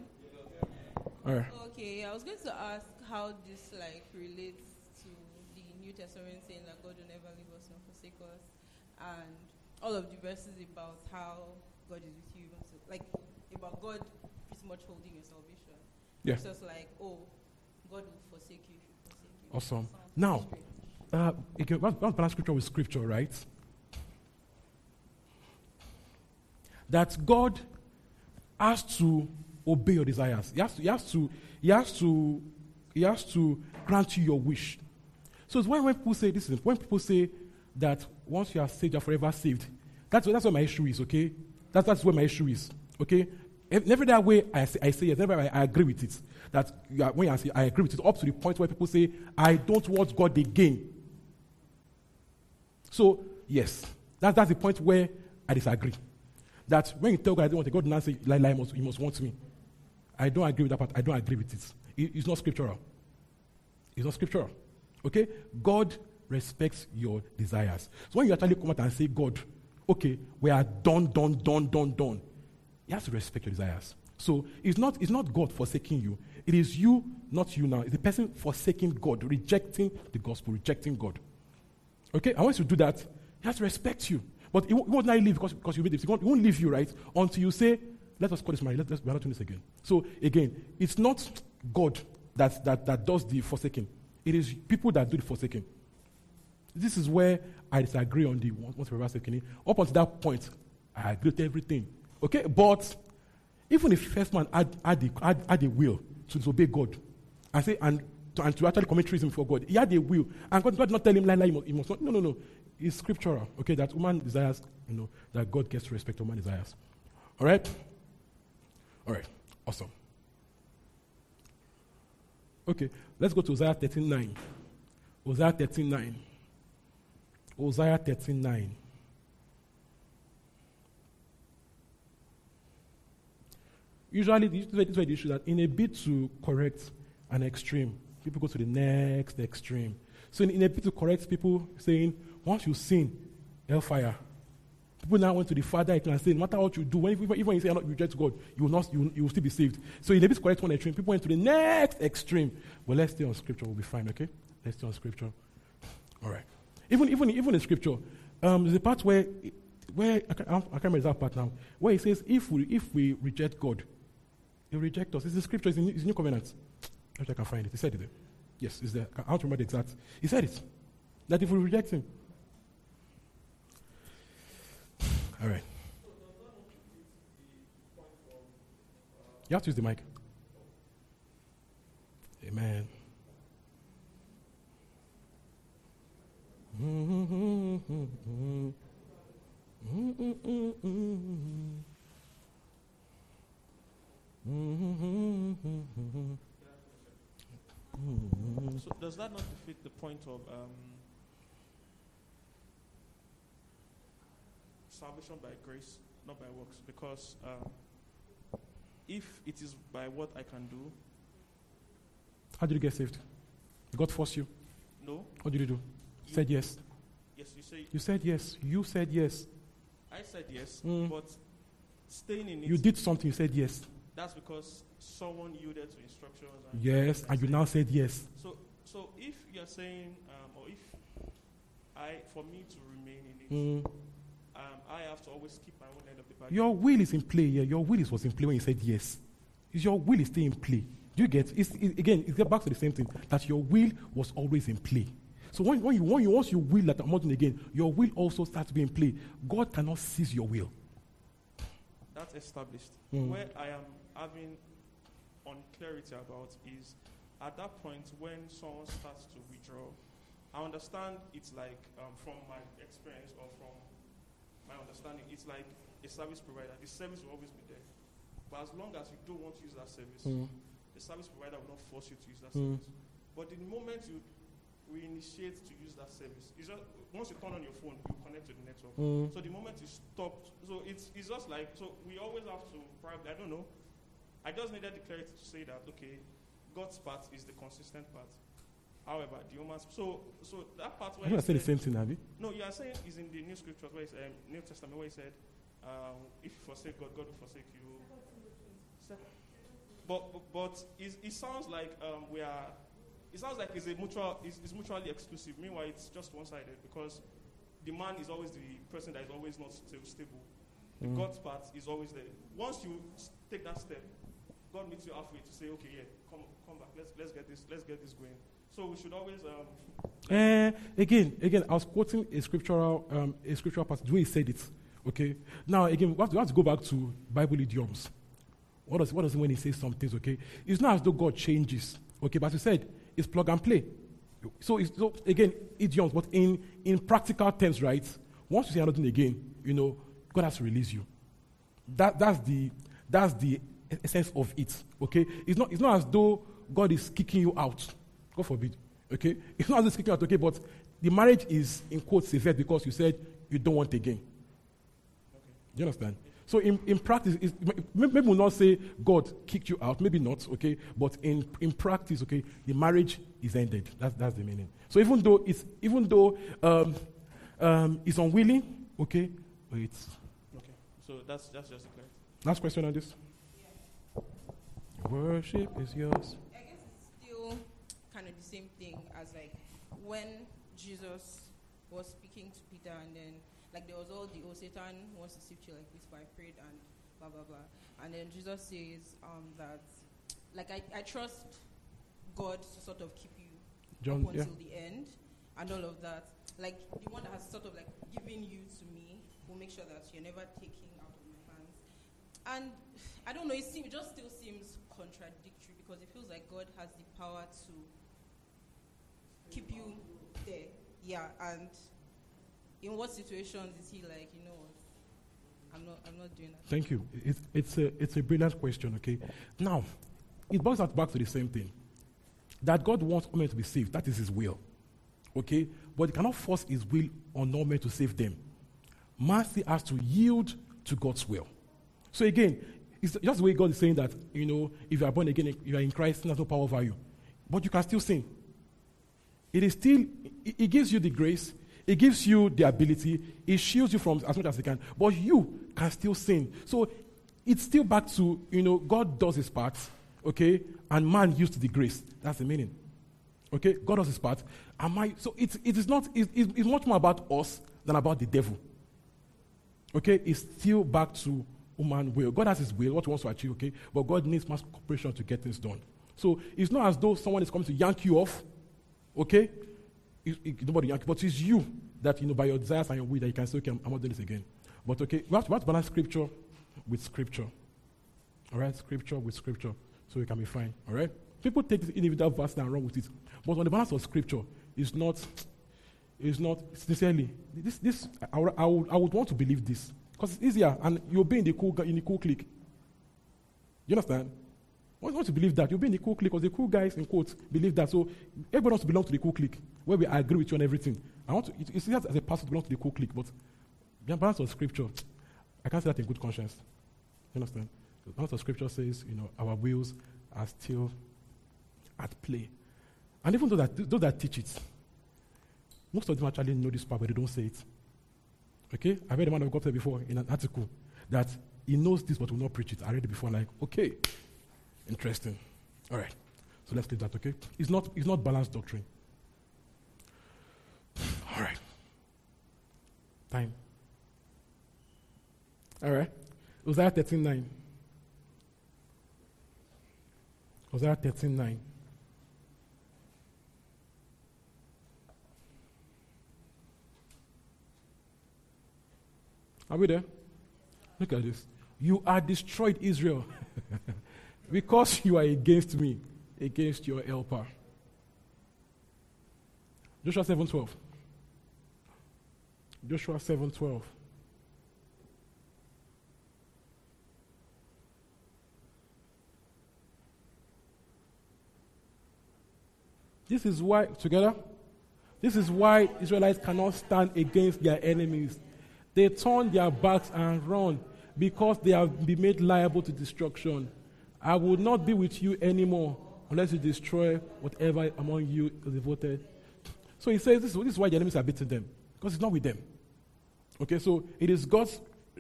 All right. Okay, I was going to ask how this like relates to the New Testament saying that God will never leave us nor forsake us, and all of the verses about how God is with you, so, like about God pretty much holding your salvation. Yeah. It's like, oh, God will forsake you forsake you. Awesome. Now. Uh, again, let's balance scripture with scripture, right? that God has to obey your desires. He has to, he has to, he has to, he has to grant you your wish. So it's when, when people say this is when people say that once you are saved, you're forever saved. That's, that's where my issue is, okay? That's, that's where my issue is, okay? If- Never that way I say, I say yes, never I, I agree with it. That you are, when I say I agree with it, up to the point where people say, I don't want God again. So, yes, that, that's the point where I disagree. That when you tell God I don't want a God, now say, like, like, must, he must want me. I don't agree with that part. I don't agree with it. It- It's not scriptural. It's not scriptural. Okay? God respects your desires. So when you actually come out and say, God, okay, we are done, done, done, done, done, He has to respect your desires. So it's not, it's not God forsaking you. It is you, not you now. It's the person forsaking God, rejecting the gospel, rejecting God. Okay? And once you to do that, He has to respect you. But He won't, won't leave because, because you made this. He won't, he won't leave you, right? Until you say, let us call this marriage. Let, let's, we're not doing this again. So again, it's not God that, that, that does the forsaking. It is people that do the forsaking. This is where I disagree on the once forever second. Up until that point, I agree with everything. Okay? But even if first man had, had, the, had, had a will to disobey God and say and to, and to actually commit treason before God, he had a will. And God, did not tell him lie, lie, he must, he must not. No, no, no. It's scriptural. Okay, that woman desires, you know, that God gets to respect woman desires. All right? All right. Awesome. Okay, let's go to Hosea 13.9. Hosea 13.9. Hosea 13.9. Usually, this is the issue that in a bid to correct an extreme, people go to the next extreme. So, in, in a bid to correct people saying, once you sin, hellfire. People now went to the Father and say, no matter what you do, when, even, even when you say you're reject God, you will, not, you, you will still be saved. So, in a bit to correct one extreme, people went to the next extreme. But let's stay on Scripture, we'll be fine, okay? Let's stay on Scripture. All right. Even, even, even in Scripture, um, there's a part where, where I, can't, I can't remember that part now, where it says, if we, if we reject God, He'll reject us. It's the Scripture, it's in New Covenant. If I can find it. He said it there. Yes, it's there. I don't remember the exact. He said it. That if we reject Him. All right. You have to use the mic. Amen. Mm-hmm. Mm-hmm. Mm-hmm. So does that not defeat the point of um, salvation by grace, not by works? Because um, if it is by what I can do, How did you get saved? God forced you. no. What did you do? You- Said yes. Yes, you say You said yes. You said yes. I said yes, Mm. but staying in it. You did something. You said yes. That's because someone yielded to instructions. And Yes. And you now said yes. So, so if you're saying, um, or if I, for me to remain in it, Mm. um, I have to always keep my own end of the bargain. Your will is in play here. Your will is was in play when you said yes. Is your will is still in play? Do you get? It's, it, again, it gets back to the same thing that your will was always in play. So when, when you when you once you will that doing again, your will also starts to be in play. God cannot seize your will. That's established. Mm. Where I am having unclarity about is at that point when someone starts to withdraw. I understand it's like um, from my experience or from my understanding, it's like a service provider. The service will always be there, but as long as you don't want to use that service, the service provider will not force you to use that Mm. service. But the moment you we initiate to use that service, it's just once you turn on your phone, you connect to the network. Mm. So the moment you stop, so it's, it's just like, so we always have to, probably, I don't know, I just needed the clarity to say that, okay, God's part is the consistent part. However, the human's, so, so that part where You are saying the same thing, Abby. no, you are saying is in the New Scriptures where it's, um, New Testament where he said, um, if you forsake God, God will forsake you. But but, but it, it sounds like um, we are. It sounds like it's a mutual. It's, it's mutually exclusive. Meanwhile, it's just one-sided because the man is always the person that is always not stable. The Mm. God's part is always there. Once you take that step, God meets you halfway to say, "Okay, yeah, come come back. Let's let's get this let's get this going." So we should always um, Uh, (laughs) again, again, I was quoting a scriptural, um, a scriptural passage where he said it. Okay? Now, again, we have, to, we have to go back to Bible idioms. What does, what does it when he says some things, okay? It's not as though God changes, okay? But as you said, it's plug and play. So, it's, so again, idioms, but in, in practical terms, right? Once you say another thing again, you know, God has to release you. That, that's, the, that's the essence of it, okay? It's not, it's not as though God is kicking you out. God forbid, okay? It's not as though he's kicking you out, okay? But the marriage is, in quotes, severed because you said you don't want again. Do you understand? So in, in practice, maybe we'll not say God kicked you out, maybe not, okay? But in, in practice, okay, the marriage is ended. That's, that's the meaning. So even though it's even though um, um, it's unwilling, okay, wait. Okay. So that's that's just clear. Last question on this. Worship is yours. I guess it's still kind of the same thing as like when Jesus was speaking to Peter and then like there was all the oh Satan wants to sift you like this, but I prayed and blah blah blah. And then Jesus says um, that like I, I trust God to sort of keep you John, up until yeah. the end and all of that. Like the one that has sort of like given you to me will make sure that you're never taking out of my hands. And I don't know, it, seems, it just still seems contradictory because it feels like God has the power to keep you there. Yeah, and in what situations is he like, you know? I'm not, I'm not doing that. Thank you. It's, it's, a, it's a brilliant question, okay? Now, it boils us back to the same thing that God wants all men to be saved. That is his will, okay? But he cannot force his will on all men to save them. Mercy has to yield to God's will. So again, it's just the way God is saying that, you know, if you are born again, you are in Christ, there's no power over you. But you can still sin. It is still, it gives you the grace, it gives you the ability, it shields you from as much as it can, but you can still sin. So it's still back to, you know, God does his part, okay, and man used the grace. That's the meaning. Okay, God does his part. Am I, so it, it is not, it, it's much more about us than about the devil. Okay, it's still back to human will. God has his will, what he wants to achieve, okay, but God needs mass cooperation to get things done. So it's not as though someone is coming to yank you off, okay, it, it, nobody yank, but it's you that, you know, by your desires and your will that you can say, okay, I'm, I'm not doing this again. But okay, we have, to, we have to balance scripture with scripture. All right, scripture with scripture, so we can be fine. All right. People take this individual verse and run with it, but on the balance of scripture, it's not. It's not sincerely. This, this, I, I would, I would want to believe this because it's easier, and you'll be in the cool, in the cool clique. You understand? Once want to believe that, you'll be in the cool clique because the cool guys, in quotes, believe that. So everybody wants to belong to the cool clique where we agree with you on everything. I want to, it, it's as a pastor to belong to the cool clique, but the balance of scripture, I can't say that in good conscience. You understand? The balance of scripture says, you know, our wills are still at play. And even those that, those that teach it, most of them actually know this part, but they don't say it. Okay? I read a man of God before in an article that he knows this but will not preach it. I read it before, like, okay, Interesting. All right. So let's leave that, okay? It's not, it's not balanced doctrine. (sighs) All right. Time. All right. Hosea 13 9. Hosea 13 9. Are we there? Look at this. You are destroyed, Israel. (laughs) because you are against me, against your helper. Joshua 7:12. Joshua 7:12. This is why, together, this is why Israelites cannot stand against their enemies. They turn their backs and run because they have been made liable to destruction. I will not be with you anymore unless you destroy whatever among you is devoted. So he says this, is why the enemies are beating them, because it's not with them. Okay, so it is God's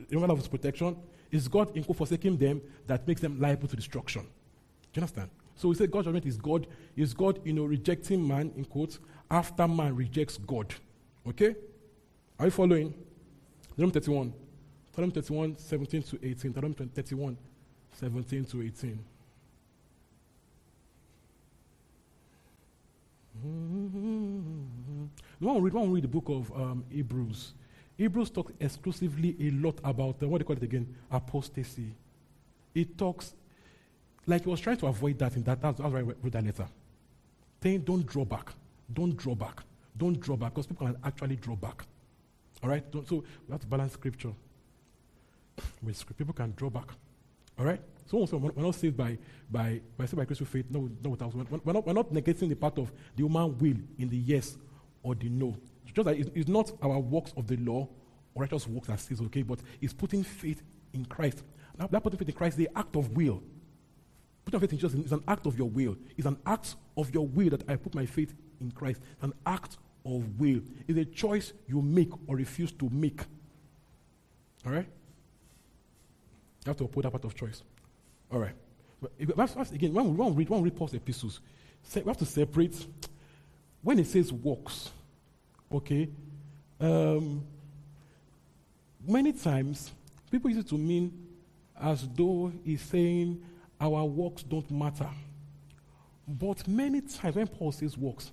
removal of his protection, it's God in forsaking them that makes them liable to destruction. Do you understand? So we say God's judgment is God, is God, you know, rejecting man, in quotes, after man rejects God. Okay? Are you following? Deuteronomy 31. Deuteronomy 31, 17 to 18. Deuteronomy 31, 17 to 18. Mm-hmm. We want read, want read the book of um, Hebrews. Hebrews talks exclusively a lot about uh, what they call it again, apostasy. It talks like he was trying to avoid that in that. That's, that's why I wrote that letter. Saying, don't draw back. Don't draw back. Don't draw back because people can actually draw back. All right? So we have to balance scripture with. People can draw back. All right? So also, we're not saved by, by, by saved by through faith. No, no, we're not, we're not negating the part of the human will in the yes or the no. It's just that it's, it's not our works of the law or righteous works that says okay, but it's putting faith in Christ. Now, that putting faith in Christ is the act of will. Putting faith in Jesus is an act of your will. It's an act of your will that I put my faith in Christ. It's an act of will. It's a choice you make or refuse to make. All right? You have to put that part of choice. All right. But that's, that's, again, when we read, when we read Paul's epistles, we have to separate when it says works, okay, um, many times people use it to mean as though he's saying our works don't matter. But many times when Paul says works,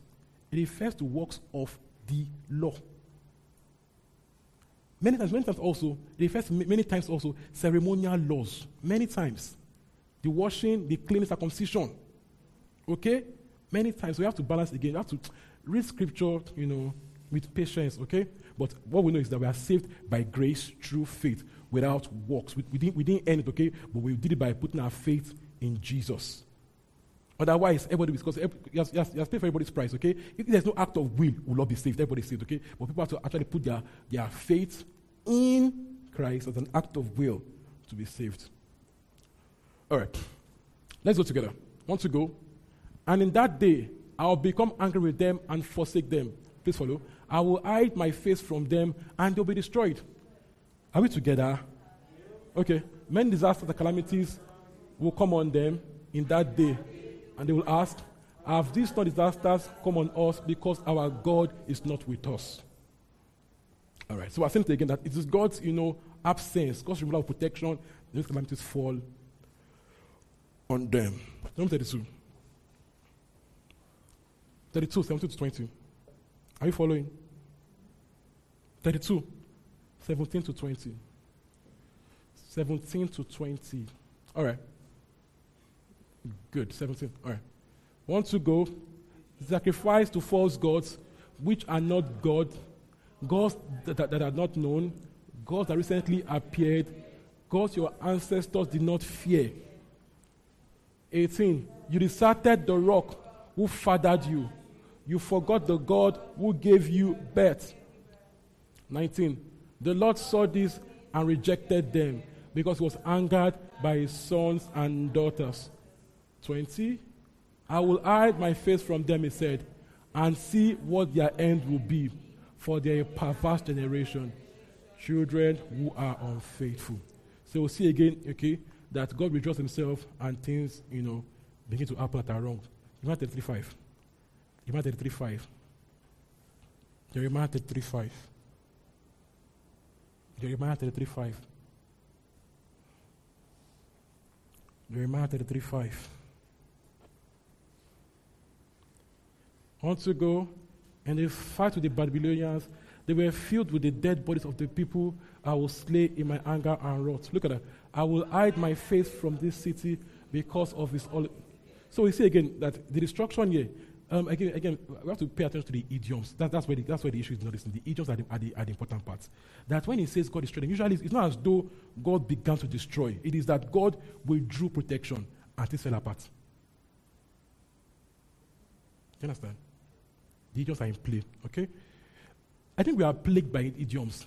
it refers to works of the law. Many times, many times also, it refers to many times also ceremonial laws. Many times. The washing, the cleaning, circumcision. Okay? Many times we have to balance again. We have to read scripture, you know, with patience, okay? But what we know is that we are saved by grace through faith without works. We, we, didn't, we didn't end it, okay? But we did it by putting our faith in Jesus. Otherwise, everybody, because he, has, he paid for everybody's price, okay? If there's no act of will, will not be saved. Everybody's saved, okay? But people have to actually put their, their faith in Christ as an act of will to be saved. All right. Let's go together. Want to go? And in that day, I'll become angry with them and forsake them. Please follow. I will hide my face from them and they'll be destroyed. Are we together? Okay. Many disasters and calamities will come on them in that day. And they will ask, Have these not disasters come on us because our God is not with us? All right. So I saying again that it is God's, you know, absence, God's removal of protection, these calamities fall on them. Number 32. 32, 17 to 20. Are you following? 32, 17 to 20. 17 to 20. All right. Good. 17. All right. Want to go? Sacrifice to false gods, which are not God, gods that, that, that are not known, gods that recently appeared, gods your ancestors did not fear. 18. You deserted the rock who fathered you you forgot the God who gave you birth. 19. The Lord saw this and rejected them because he was angered by his sons and daughters. 20. I will hide my face from them, he said, and see what their end will be, for their perverse generation, children who are unfaithful. So we'll see again, okay, that God withdraws himself and things, you know, begin to happen that are wrong. Matthew 35. Jeremiah 33 5. Jeremiah 33 5. Jeremiah 33 5. Jeremiah 33 5. On to go, and they fight with the Babylonians. They were filled with the dead bodies of the people I will slay in my anger and wrath. Look at that. I will hide my face from this city because of its all. So we see again that the destruction here um, again, again, we have to pay attention to the idioms. That, that's, where the, that's where the issue is noticing. The idioms are the, are, the, are the important parts. That when he says God destroyed them, usually it's not as though God began to destroy. It is that God withdrew protection and things fell apart. Do you understand? The idioms are in play, okay? I think we are plagued by idioms.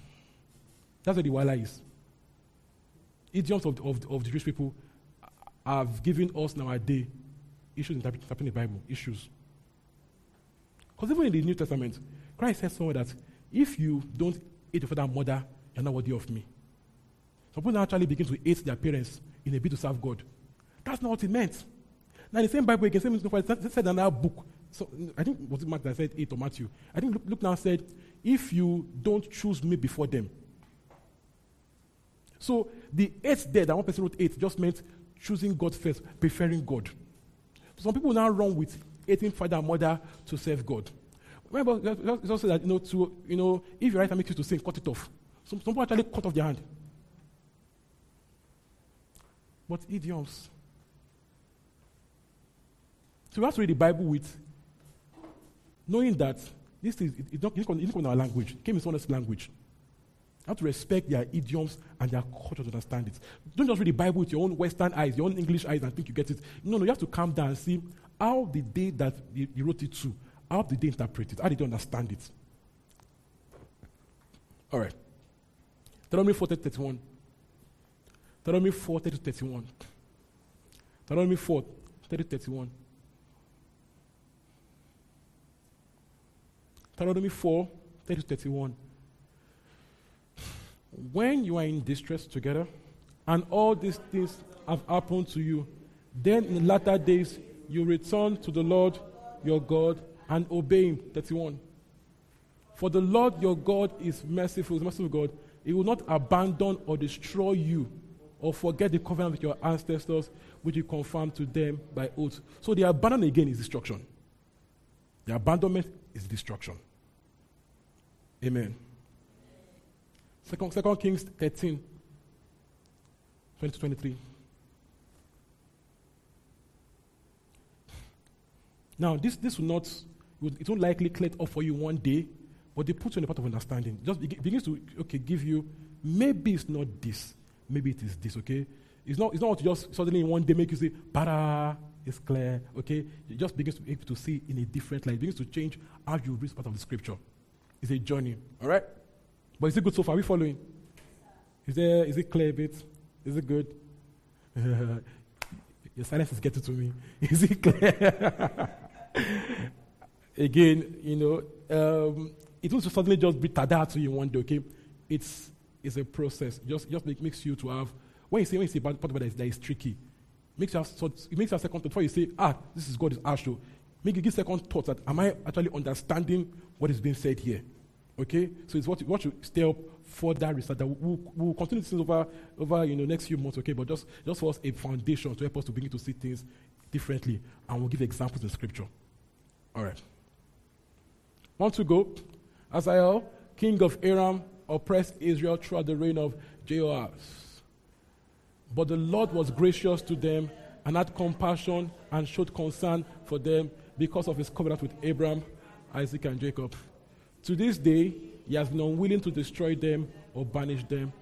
That's where the wala is. Idioms of, of, of the Jewish people have given us nowadays issues interpreting the Bible, issues. Because even in the New Testament, Christ says somewhere that if you don't hate your father and mother, you're not worthy of me. Some people actually begin to hate their parents in a bid to serve God. That's not what it meant. Now, the same Bible again, same said in another book. So I think was it Mark that said eight or Matthew. I think Luke, Luke now said, if you don't choose me before them. So the eight there that one person wrote eight just meant choosing God first, preferring God. Some people now run with hating father and mother to serve God. Remember, it's also that, you know, to, you know, if your right hand makes you to sin, cut it off. Some, some people actually cut off their hand. But idioms. So we have to read the Bible with knowing that this is not, it's not in our language. It came in someone else's language. You have to respect their idioms and their culture to understand it. Don't just read the Bible with your own Western eyes, your own English eyes, and think you get it. No, no, you have to calm down and see how the day that they, wrote it to, how did they interpret it? How did they understand it? All right. Deuteronomy 4 31. Deuteronomy 4 30 31. Deuteronomy 4 30 31. Deuteronomy 4 30 31. When you are in distress together, and all these things have happened to you, then in the latter days you return to the Lord your God and obey him. 31. For the Lord your God is merciful, is merciful God. He will not abandon or destroy you or forget the covenant with your ancestors, which you confirmed to them by oath. So the abandonment again is destruction. The abandonment is destruction. Amen. Second, Second Kings 13, 20 23. Now, this, this will not, it won't likely clear up for you one day, but they put you in a part of understanding. Just begins to, okay, give you, maybe it's not this, maybe it is this, okay? It's not, it's not what just suddenly in one day make you say, para, it's clear, okay? It just begins to be able to see in a different light. It begins to change how you read part of the scripture. It's a journey, all right? But is it good so far? Are we following? Is, there, is it clear a bit? Is it good? (laughs) Your silence is getting to me. (laughs) Is it clear? (laughs) Again, you know, um, it won't suddenly just be tada to you one day, okay? It's, it's a process. It just, just makes you to have, when you say, when you say part, of is, that is tricky, makes you have, so it makes you have second thought. Before you say, ah, this is God's actual, make you give second thoughts that, am I actually understanding what is being said here? Okay? So it's what, what you stay up further research that we'll, we'll continue this over, over you know, next few months, okay? But just, just for us a foundation to help us to begin to see things differently. And we'll give examples in Scripture. All right. Want to go? Hazael, king of Aram, oppressed Israel throughout the reign of Jehoahaz. But the Lord was gracious to them and had compassion and showed concern for them because of his covenant with Abraham, Isaac, and Jacob. To this day, he has been unwilling to destroy them or banish them.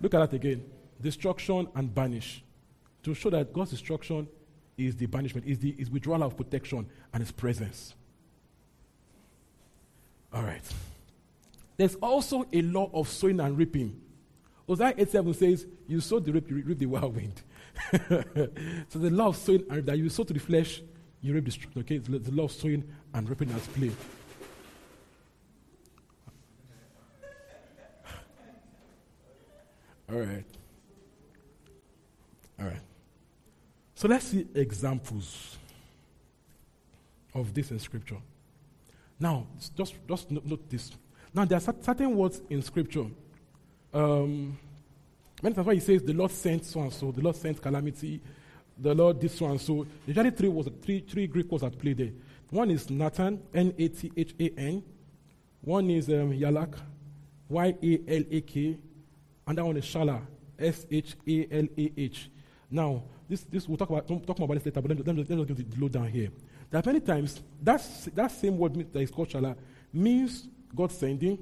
Look at that again destruction and banish. To show that God's destruction is the banishment, is the is withdrawal of protection and his presence. All right. There's also a law of sowing and reaping. Hosea 8 7 says, You sow the reap, you reap the whirlwind. (laughs) so the law of sowing and that you sow to the flesh, you reap the Okay, it's the law of sowing and reaping as play. (laughs) All right. All right. So let's see examples of this in Scripture. Now, just, just note this. Now, there are certain words in Scripture. Um, many times when he says the Lord sent so and so, the Lord sent calamity, the Lord did so and so, usually three words, three, three Greek words that play there. One is Nathan, N A T H A N. One is um, Yalak, Y A L A K, and that one is Shala, S H A L A H. Now, this, this we'll talk about talk more about this later, but let me, me, let me get the low down here. There are many times that's, that same word that is called Shala means God sending,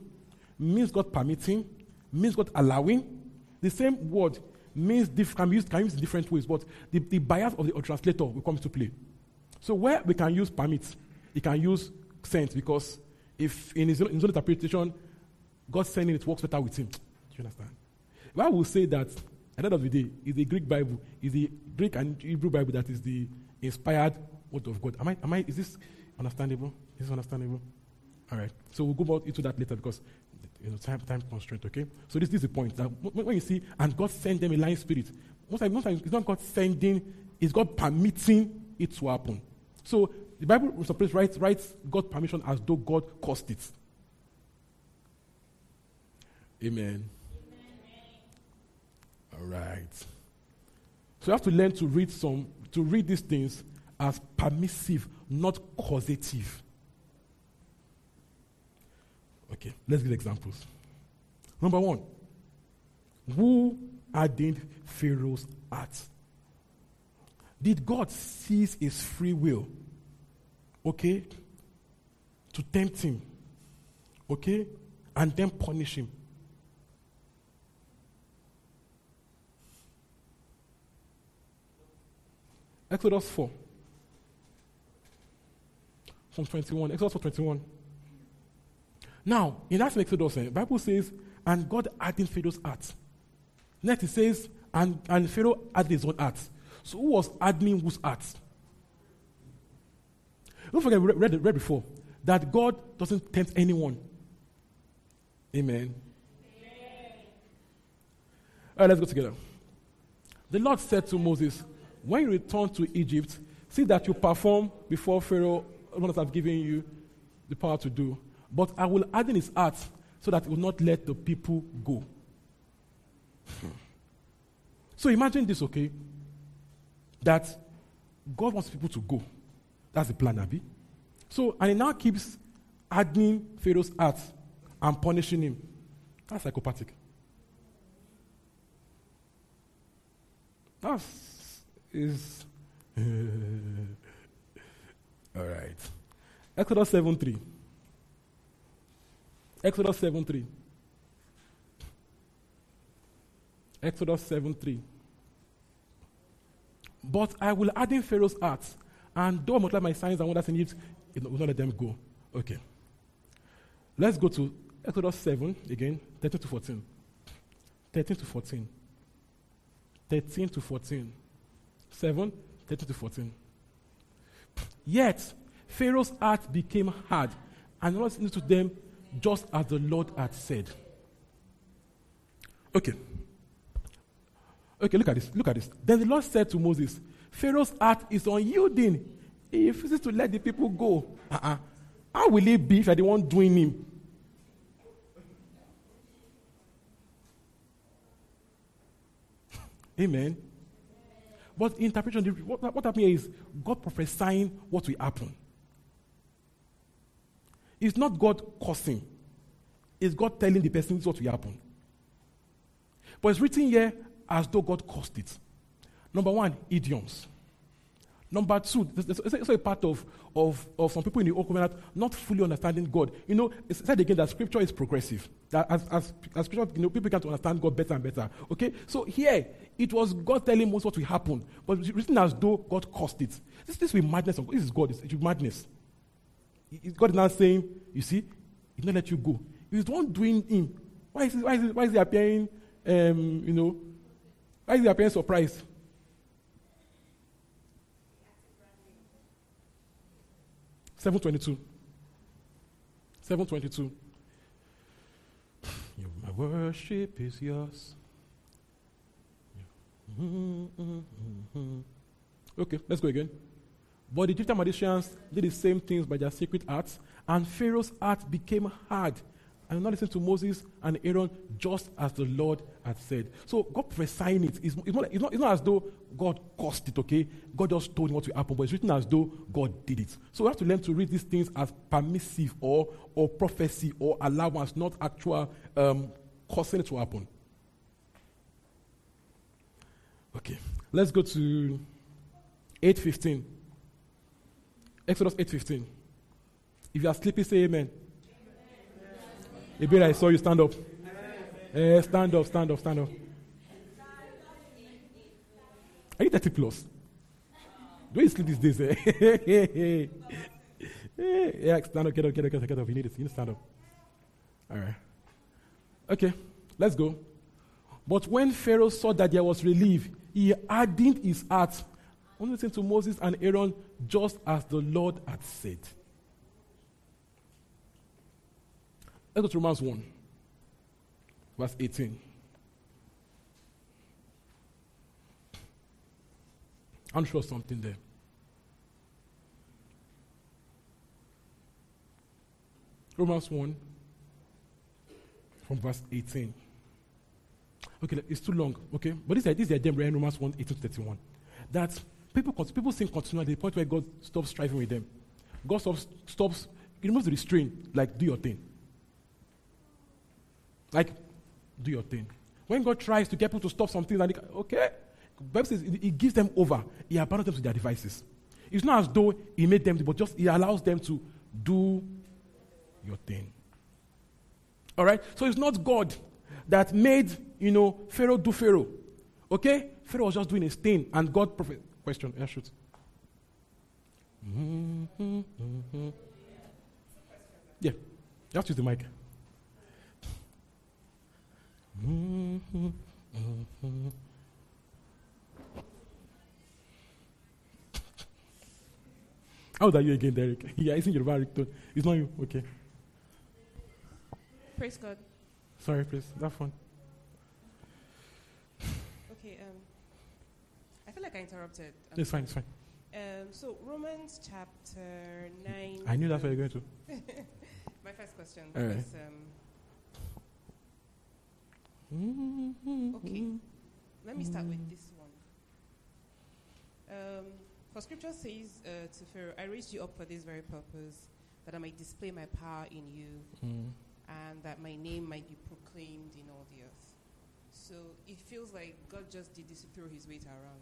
means God permitting, means God allowing. The same word means diff- can, be used, can be used in different ways, but the, the bias of the translator will come to play. So where we can use permit, he can use sent because if in his, own, in his own interpretation, God sending it works better with him. (tsk) Do you understand? Why will say that at the end of the day, is the Greek Bible, is the Greek and Hebrew Bible that is the inspired word of God. Am I, am I, is this understandable? Is this understandable? All right. So we'll go more into that later because you know, time, time constraint, okay? So this, this is the point. That when you see, and God sent them a lying spirit, most times, most times it's not God sending, it's God permitting it to happen. So the Bible supposed writes, writes God permission as though God caused it. Amen. All right. So you have to learn to read some, to read these things as permissive, not causative. Okay, let's give examples. Number one, Who hardened Pharaoh's heart? Did God seize his free will? Okay? To tempt him. Okay? And then punish him. Exodus 4. From 21. Exodus 4 21. Now, in that Exodus, the eh, Bible says, and God hardened Pharaoh's heart. Next it says, and, and Pharaoh had his own heart. So who was hardening whose heart? Don't forget, we read, read before, that God doesn't tempt anyone. Amen. All right, let's go together. The Lord said to Moses, When you return to Egypt, see that you perform before Pharaoh what I've given you the power to do. But I will harden his heart so that he will not let the people go. so imagine this, okay? That God wants people to go. That's the plan, Abby. So, and he now keeps hardening Pharaoh's heart and punishing him. That's psychopathic. That is. (laughs) all right. Exodus 7 3. Exodus 7 3. Exodus 7 3. But I will add in Pharaoh's heart, and though I multiply my signs and wonders in Egypt, it will not let them go. Okay. Let's go to Exodus 7 again, 13 to 14. 13 to 14. 13 to 14. 7, 13 to 14. Yet, Pharaoh's heart became hard, and was to them just as the Lord had said. Okay. Okay, look at this. Look at this. Then the Lord said to Moses, Pharaoh's heart is unyielding. He refuses to let the people go. Uh-uh. How will it be if I the one doing him? (laughs) Amen. But interpretation, what, what happened here is God prophesying what will happen. It's not God cursing. It's God telling the person what will happen. But it's written here as though God caused it. Number one, idioms. Number two, it's also a part of, of, of some people in the old covenant not fully understanding God. You know, it's said again that scripture is progressive. That as, as, as scripture, you know, people can to understand God better and better. Okay? So here, it was God telling Moses what will happen, but it's written as though God caused it. This, this will madness. Of, this is God. It's, it's madness. God is now saying, you see, He not let you go. He's the one doing him. Why is he, why is he, why is he appearing, um, you know, why is he appearing surprised? Seven twenty-two. Seven twenty-two. (sighs) My worship is yours. Mm-hmm, mm-hmm, mm-hmm. Okay, let's go again. But the Egyptian magicians did the same things by their secret arts, and Pharaoh's heart became hard. And not listen to Moses and Aaron just as the Lord had said. So God prophesying it is it's not, it's, not, it's not as though God caused it, okay? God just told him what will happen, but it's written as though God did it. So we have to learn to read these things as permissive or, or prophecy or allowance, not actual um, causing it to happen. Okay, let's go to 815. Exodus 8.15. If you are sleepy, say amen. Amen. I saw you stand up. Uh, stand up, stand up, stand up. Are you 30 plus? Do you sleep these days? (laughs) Eh? yeah, stand up, get up, get up, get up, get up. You need it. You need to stand up. All right. Okay, let's go. But when Pharaoh saw that there was relief, he hardened his heart only listen to Moses and Aaron just as the Lord had said. Let's go to Romans 1, verse 18. I'm sure something there. Romans 1, from verse 18. Okay, it's too long, okay? But this is, this is in Romans 1, 18 to 31. That People, people sin continually to the point where God stops striving with them. God stops, stops he removes the restraint, like, do your thing. Like, do your thing. When God tries to get people to stop something, they, okay, Bible says He gives them over. He abandons them to their devices. It's not as though He made them, but just He allows them to do your thing. All right? So it's not God that made, you know, Pharaoh do Pharaoh. Okay? Pharaoh was just doing his thing, and God, prophet, question, yeah, shoot. Mm-hmm, mm-hmm. Yeah, just use the mic. Mm-hmm, mm-hmm. How old are you again, Derek? (laughs) yeah, it's in your ringtone. It's not you. Okay. Praise God. Sorry, please. That one. Okay. Um, I feel like I interrupted. Um, It's fine. It's fine. Um, so Romans chapter nine. I knew that's where you're going to. (laughs) My first question. All right. Because, um, okay. Let me start with this one. Um, for scripture says uh, to Pharaoh, I raised you up for this very purpose, that I might display my power in you, Mm. and that my name might be proclaimed in all the earth. So it feels like God just did this to throw his weight around.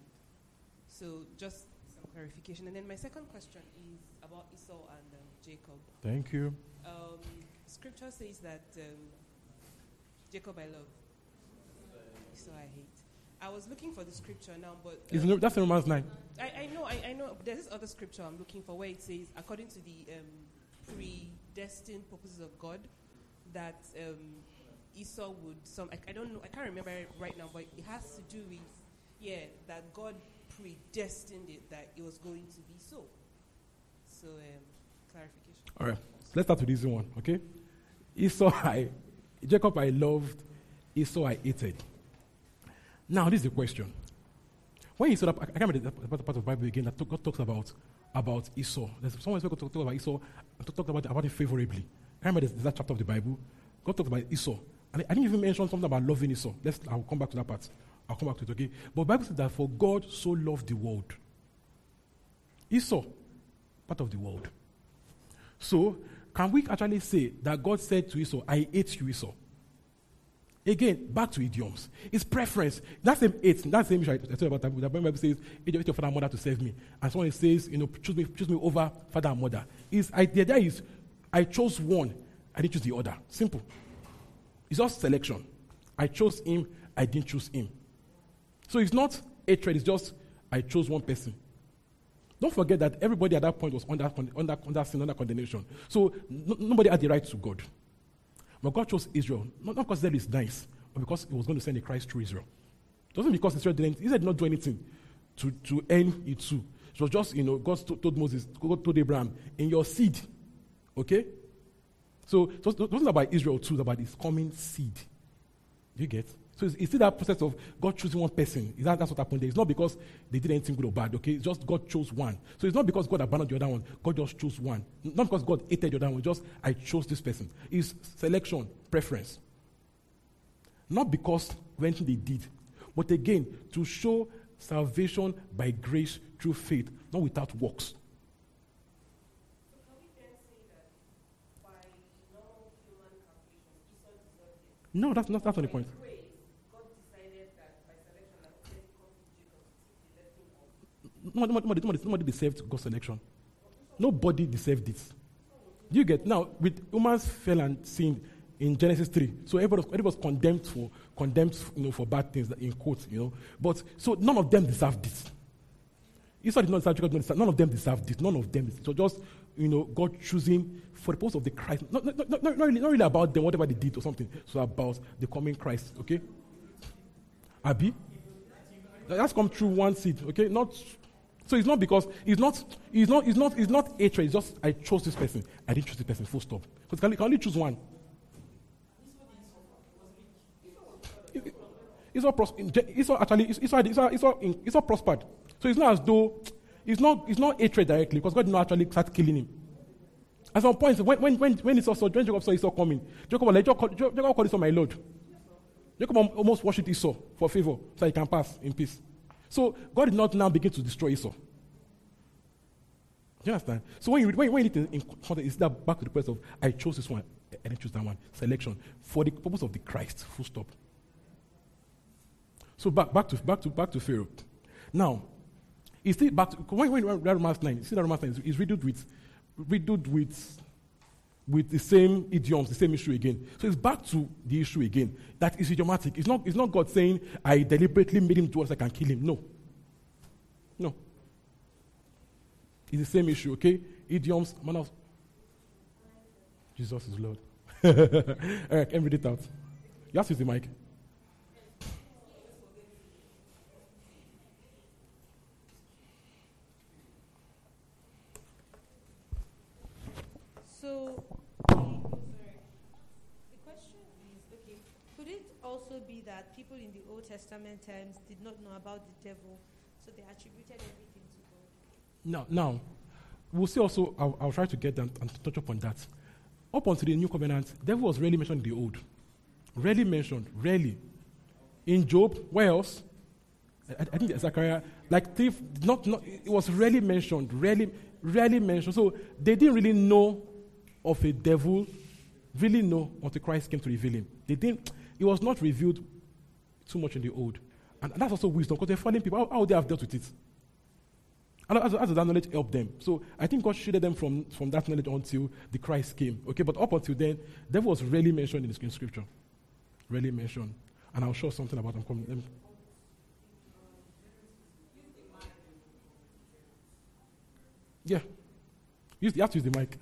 So just some clarification. And then my second question is about Esau and um, Jacob. Thank you. Um, scripture says that um, Jacob I love, Esau I hate. I was looking for the scripture now, but no, that's in Romans 9. I, I know, I, I know. There's this other scripture I'm looking for where it says, according to the um, predestined purposes of God, that um, Esau would some. I, I don't know. I can't remember it right now, but it has to do with yeah that God predestined it that it was going to be so. So um, clarification. All right. Let's start with this one, okay? Esau, (laughs) I, Jacob, I loved. Esau, I hated. Now, this is the question. When up, I can't remember the part, of the Bible again that God talks about about Esau. There's someone who talk, talk about Esau and talk, talk about, about it favorably. I remember there's, that chapter of the Bible. God talks about Esau. And I, I didn't even mention something about loving Esau. Let's, I'll come back to that part. I'll come back to it, okay? But Bible says that for God so loved the world. Esau, part of the world. So, can we actually say that God said to Esau, I hate you, Esau? Again, back to idioms. It's preference. That's the hate. That's the same issue I told you about. The Bible says, "Hate your father and mother to serve me." And someone says, "You know, choose me, choose me over father and mother." Is the idea is, I chose one, I didn't choose the other. Simple. It's just selection. I chose him, I didn't choose him. So it's not hatred. It's just I chose one person. Don't forget that everybody at that point was under, under, under sin, under condemnation. So no, nobody had the right to God. But God chose Israel, not, not because Israel is nice, but because He was going to send a Christ through Israel. It wasn't because Israel didn't, Israel did not do anything to, to earn it too. It was just, you know, God to- told Moses, God told Abraham, in your seed. Okay? So it wasn't about Israel too, it was about his coming seed. Do you get? So it's, it's still that process of God choosing one person. Is that, that's what happened there. It's not because they did anything good or bad, okay? It's just God chose one. So it's not because God abandoned the other one. God just chose one. Not because God hated the other one. Just, I chose this person. It's selection, preference. Not because of anything they did. But again, to show salvation by grace through faith, not without works. No, that's not, that's not the point. Nobody, nobody, nobody, nobody deserved God's selection. Nobody deserved it. Do you get now with humans fell and sinned in Genesis 3. So everybody was, everybody was condemned for condemned you know for bad things in quotes, you know. But so none of them deserved this. Esau did not deserve Jacob none of them deserved this. None of them. So just you know, God choosing for the purpose of the Christ. Not, not, not, not, not really, not really about them, whatever they did or something. So about the coming Christ. Okay? Abi? That's come through one seed, okay? Not so it's not because it's not it's not it's not it's not hatred, it's just I chose this person. I didn't choose this person, full stop. Because can, can only choose one. It's all pros- it's all actually it's, it's, it's, all, it's, in, it's all prospered. So it's not as though it's not it's not hatred directly because God did not actually start killing him. At some point, when when when when Esau saw when Jacob saw Esau coming, Jacob was like Jacob, Jacob called Esau my lord. Jacob al- almost worshipped Esau for favor so he can pass in peace. So God did not now begin to destroy Esau. Do you understand? So when you, when, when you read in context, it's that back to the question of I chose this one, and I choose that one. Selection for the purpose of the Christ. Full stop. So back, back to back to back to Pharaoh. Now, it's still back to when when read Romans 9, see that Romans 9 is riddled with riddled with with the same idioms, the same issue again. So it's back to the issue again. That is idiomatic. It's not, it's not God saying, I deliberately made him do what I can kill him. No. No. It's the same issue, okay? Idioms, manners. Jesus is Lord. (laughs) All right, can read it out. You have to use the mic. So, the, sorry. The question is okay, could it also be that people in the Old Testament times did not know about the devil, so they attributed everything to God? Now, now, we'll see also, I'll, I'll try to get them and touch upon that. Up until the new covenant, devil was rarely mentioned in the old. Rarely mentioned, rarely. In Job, where else? I, I think Zechariah, like thief, not, not, it was rarely mentioned, rarely, rarely mentioned. So they didn't really know of a devil, really know until Christ came to reveal him. They didn't, it was not revealed too much in the old. And that's also wisdom because they're fallen people. How, how would they have dealt with it? And how does that knowledge help them? So I think God shielded them from, from that knowledge until the Christ came. Okay, but up until then, devil was rarely mentioned in, the, in scripture. Rarely mentioned. And I'll show something about them. Coming. Yeah. Use, you have to use the mic.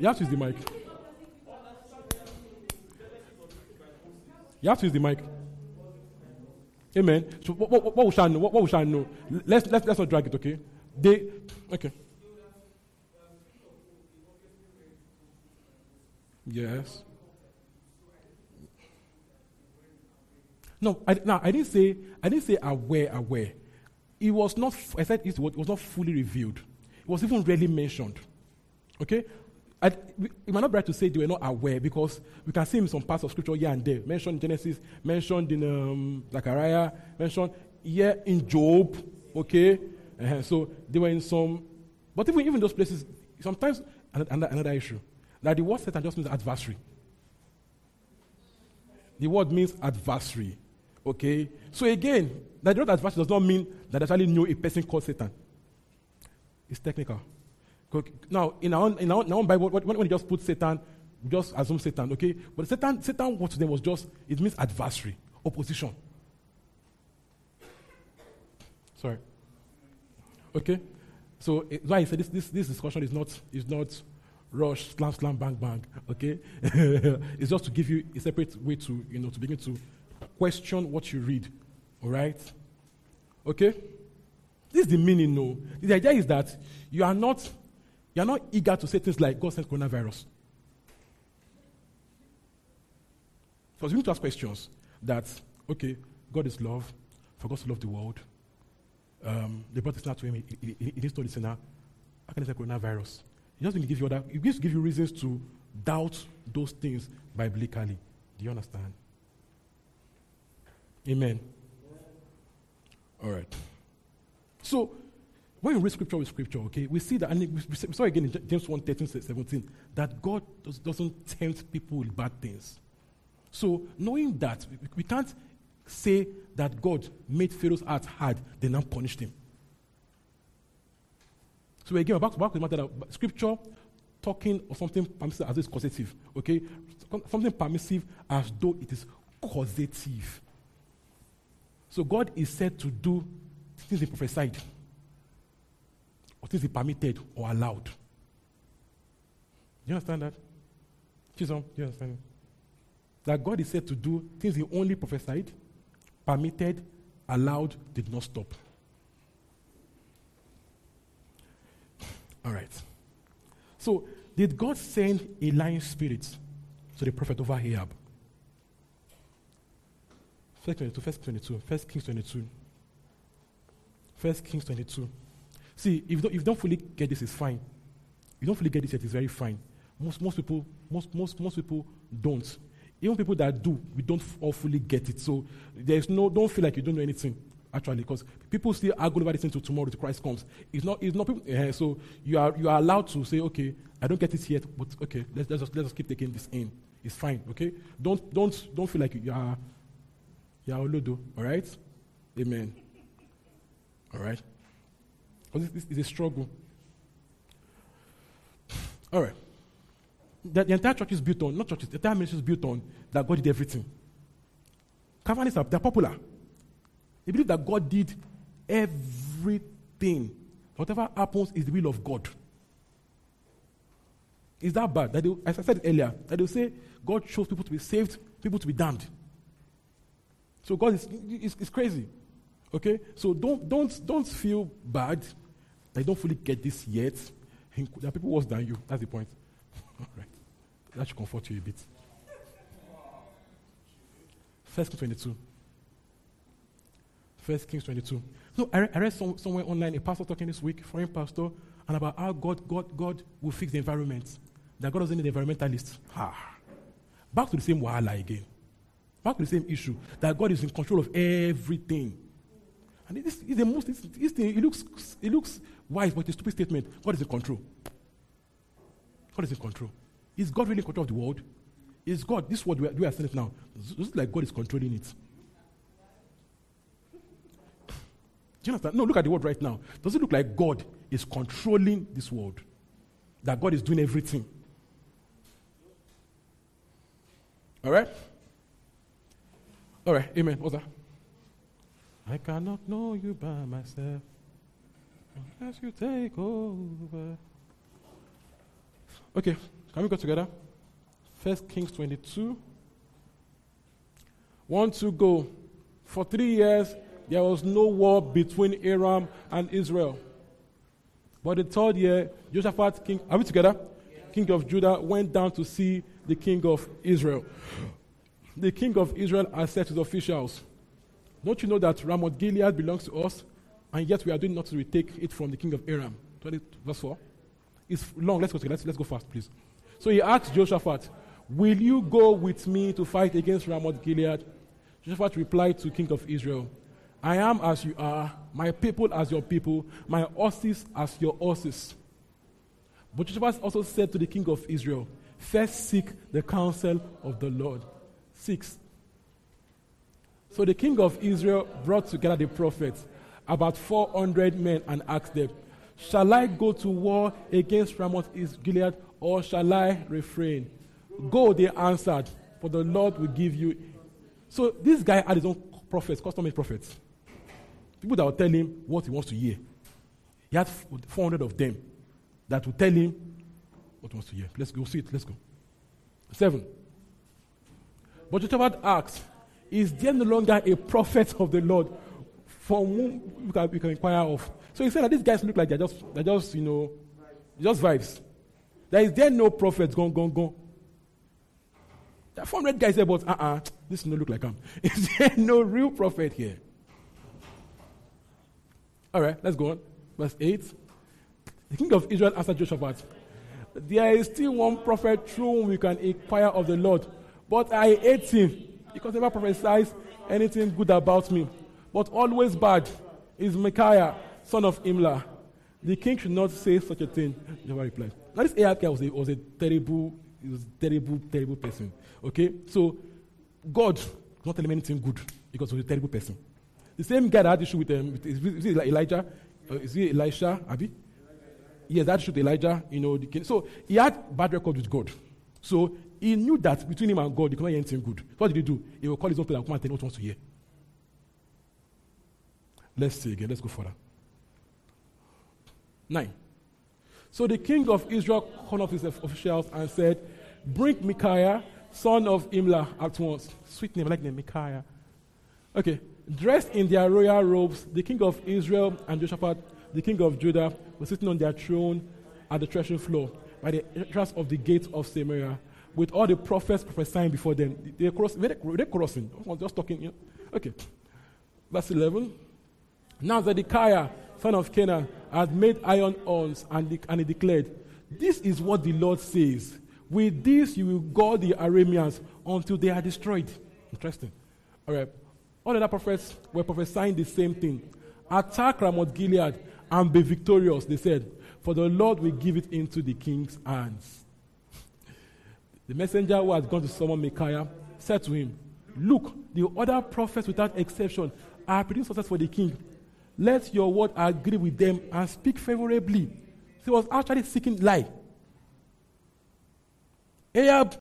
You have to use the mic. You have to use the mic. Amen. So what, what, what we shall know? What, what we shall know? Let's, let's, let's not drag it, okay? They, okay. Yes. No, I, I didn't say, I didn't say aware, aware. It was not, I said it was not fully revealed. It was even rarely mentioned. Okay? I, it might not be right to say they were not aware because we can see in some parts of scripture here and there, mentioned in Genesis, mentioned in um, Zechariah, mentioned here in Job, okay? Uh-huh. So they were in some, but even, even those places, sometimes another, another issue, that the word Satan just means adversary. The word means adversary, okay? So again, that the word adversary does not mean that actually knew a person called Satan. It's technical. Now, in our, in our, in our Bible, when, we just put Satan, just assume Satan, okay? But Satan, Satan, what them was just, it means adversary, opposition. Sorry. Okay? So, eh, it, why I said this, this, this discussion is not, is not rush, slam, slam, bang, bang, okay? (laughs) it's just to give you a separate way to, you know, to begin to question what you read, all right? Okay? This is the meaning, no. The idea is that you are not you're not eager to say things like God sent coronavirus. Because you need to ask questions that, okay, God is love, for God to love the world. Um, they brought this now to him, he, he, he didn't sinner. How can he say coronavirus? He to give you other, he gives give you reasons to doubt those things biblically. Do you understand? Amen. All right. So when we read scripture with scripture, okay, we see that, and we saw again in James 1 13, 17, that God does, doesn't tempt people with bad things. So, knowing that, we, we can't say that God made Pharaoh's heart hard, then now punished him. So, again, back, back to the matter that scripture talking of something permissive as it's causative, okay? Something permissive as though it is causative. So, God is said to do things he prophesied things he permitted or allowed. Do you understand that? Chisholm, do you understand? That God is said to do things he only prophesied, permitted, allowed, did not stop. All right. So, did God send a lying spirit to the prophet over Ahab? First 22, First 22, First Kings 22. First Kings 22. See, if you, don't, fully get this, it's fine. If you don't fully get this yet, it's very fine. Most, most people, most, most, most people don't. Even people that do, we don't all fully get it. So there's no, don't feel like you don't know anything. actually, because people still argue over this until tomorrow till Christ comes. It's not, it's not people, uh, so you are, you are allowed to say, okay, I don't get it yet, but okay, let's, let's, just, let's just keep taking this in. It's fine, okay? Don't, don't, don't feel like you are, you are Olodo, all right? Amen. All right? This is a struggle. (sighs) All right. The, the, entire church is built on, not churches, the entire ministry is built on that God did everything. Calvinists are they're popular. They believe that God did everything. Whatever happens is the will of God. Is that bad? That they, as I said earlier, that they say God chose people to be saved, people to be damned. So God is, is, is crazy. Okay? So don't, don't, don't feel bad that you don't fully get this yet. There are people worse than you. That's the point. (laughs) All right. That should comfort you a bit. First Kings 22. First Kings 22. No, I I read some, somewhere online a pastor talking this week, foreign pastor, and about how God, God, God will fix the environment. That God doesn't need environmentalists. Ah. Back to the same wahala again. Back to the same issue. That God is in control of everything. And this is the most, this, this thing, it looks, it looks wise, but it's a stupid statement. God is in control. God is in control. Is God really in control of the world? Is God, this world we are, we are seeing it now, looks like God is controlling it. Do you understand? No, look at the world right now. Does it look like God is controlling this world? That God is doing everything? All right? All right, amen. What's that? I cannot know you by myself unless you take over. Okay, can we go together? First Kings 22. One to go. For three years, there was no war between Aram and Israel. But the third year, Josaphat, king, are we together? King of Judah, went down to see the king of Israel. The king of Israel has said to the officials, Don't you know that Ramoth Gilead belongs to us, and yet we are doing nothing to take it from the king of Aram? 20, verse 4. It's long. Let's go, let's, let's go fast, please. So he asked Jehoshaphat, Will you go with me to fight against Ramoth Gilead? Jehoshaphat replied to king of Israel, I am as you are, my people as your people, my horses as your horses. But Jehoshaphat also said to the king of Israel, First seek the counsel of the Lord. Six. So the king of Israel brought together the prophets, about 400 men, and asked them, Shall I go to war against Ramoth Gilead, or shall I refrain? Go, they answered, for the Lord will give you. So this guy had his own prophets, custom prophets. People that would tell him what he wants to hear. He had 400 of them that would tell him what he wants to hear. Let's go see it. Let's go. Seven. But Jehoshaphat asked, Is there no longer a prophet of the Lord from whom we can, can inquire of? So he said that these guys look like they're just, they're just you know, just vibes. There is there no prophet? Gone, gone, gone. The are 400 guys there, but uh uh-uh, uh this does not look like him. (laughs) Is there no real prophet here? All right, let's go on. Verse 8. The king of Israel answered Jehoshaphat, There is still one prophet through whom we can inquire of the Lord, but I hate him because never prophesies anything good about me, but always bad. Is Micaiah, son of Imlah. The king should not say such a thing. Jehoshaphat replied. Now, this Ahab guy was a, was a terrible, was a terrible, terrible person. Okay? So, God not telling him anything good because he was a terrible person. The same guy that had issue with, um, with is, it Elijah? Uh, is he Elisha? Abi? Yes, that issue with Elijah. You know, the, king. so he had bad record with God. So he knew that between him and God, he could not hear anything good. What did he do? He will call his own people and come and tell what he wants to hear. Let's see again. Let's go further. Nine. So the king of Israel called off his officials and said, Bring Micaiah, son of Imlah, at once. Sweet name, I like name, Micaiah. Okay. Dressed in their royal robes, the king of Israel and Jehoshaphat, the king of Judah, were sitting on their throne at the threshing floor by the entrance of the gate of Samaria, with all the prophets prophesying before them. They're, cross, they're, crossing. Just talking. You know? Okay. Verse 11. Now Zedekiah, son of Canaan, had made iron horns, and, de- and he declared, This is what the Lord says. With this you will guard the Arameans until they are destroyed. Interesting. All right. all the other prophets were prophesying the same thing. Attack Ramoth Gilead and be victorious, they said, for the Lord will give it into the king's hands. The messenger who had gone to summon Micaiah said to him, Look, the other prophets without exception are predicting success for the king. Let your word agree with them and speak favorably. So he was actually seeking lie. Ahab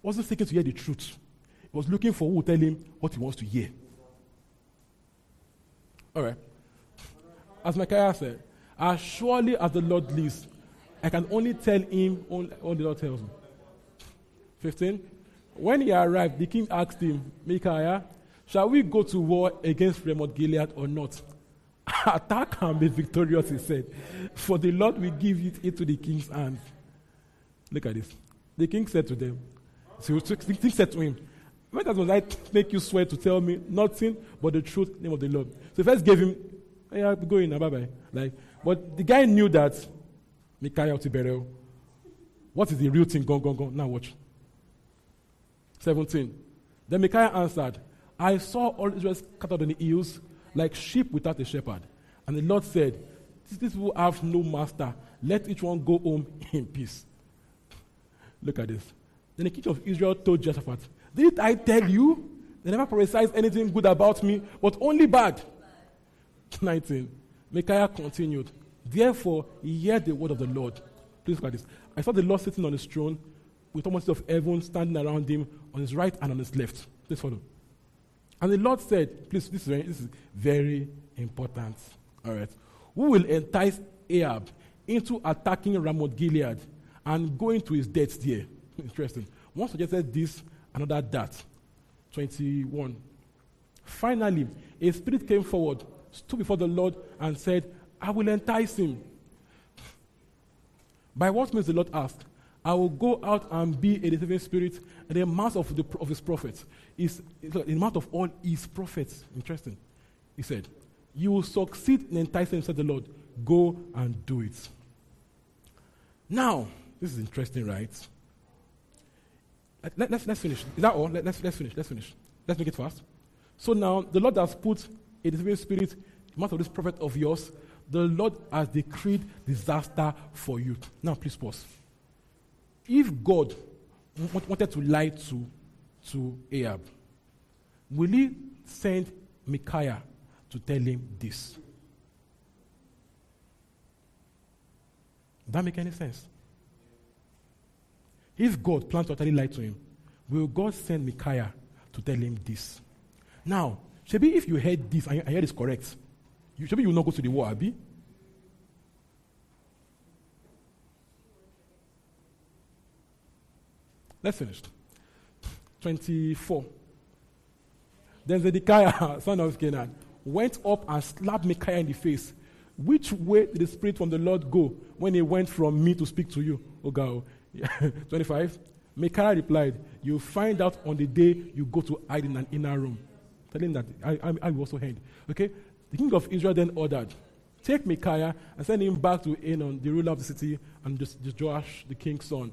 wasn't seeking to hear the truth. He was looking for who will tell him what he wants to hear. All right. As Micaiah said, as surely as the Lord lives, I can only tell him all the Lord tells me. 15. When he arrived, the king asked him, Micaiah, shall we go to war against Ramoth Gilead or not? (laughs) Attack and be victorious, he said, for the Lord will give it into the king's hands. Look at this. The king said to them, so the king said to him, When does I make you swear to tell me nothing but the truth, name of the Lord? So first gave him, yeah, go in, bye bye. Like, but the guy knew that Micaiah Tiberel. What is the real thing? Go, go, go. Now watch. 17. Then Micaiah answered, I saw all Israel scattered on the hills like sheep without a shepherd. And the Lord said, These people have no master. Let each one go home (laughs) in peace. Look at this. Then the king of Israel told Jehoshaphat, Didn't I tell you? They never prophesied anything good about me, but only bad. (laughs) 19. Micaiah continued, Therefore, hear the word of the Lord. Please look at this. I saw the Lord sitting on his throne with almost of heaven standing around him on his right and on his left. Please follow. And the Lord said, please, this is very, this is very important. All right. Who will entice Ahab into attacking Ramoth Gilead and going to his death there? (laughs) Interesting. One suggested this, another that. 21. Finally, a spirit came forward, stood before the Lord, and said, I will entice him. By what means the Lord asked? I will go out and be a deceiving spirit in the mouth of, the, of his prophets. Is in the mouth of all his prophets. Interesting. He said, You will succeed in enticing, said the Lord. Go and do it. Now, this is interesting, right? Let, us let's, let's finish. Is that all? Let, let's, let's finish. Let's finish. Let's make it fast. So now, the Lord has put a deceiving spirit in the mouth of this prophet of yours. The Lord has decreed disaster for you. Now, please pause if God wanted to lie to, to Ahab, will he send Micaiah to tell him this? Does that make any sense? If God plans to utterly lie to him, will God send Micaiah to tell him this? Now, maybe if you heard this and I heard this correct, you, maybe you will not go to the war, Abby. Let's finish. 24. Then Zedekiah, (laughs) son of Canaan, went up and slapped Micaiah in the face. Which way did the Spirit from the Lord go when he went from me to speak to you, O God? (laughs) 25. Micaiah replied, You'll find out on the day you go to hide in an inner room. Telling that I, I, I also heard. Okay? The king of Israel then ordered, Take Micaiah and send him back to Amon, the ruler of the city, and Joash, the king's son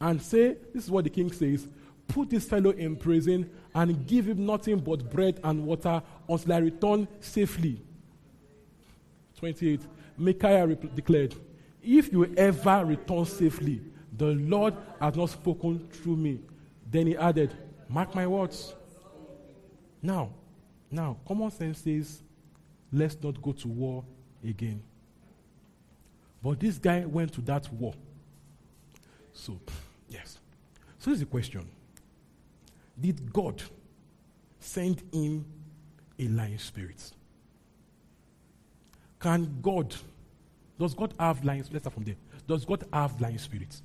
and say, This is what the king says put this fellow in prison and give him nothing but bread and water until I return safely. 28. Micaiah declared, If you ever return safely, the Lord has not spoken through me. Then he added, Mark my words. Now, now, common sense says, let's not go to war again. But this guy went to that war. So, Yes. So here's the question Did God send him a lying spirit? Can God, does God have lying spirits? Let's start from there. Does God have lying spirits?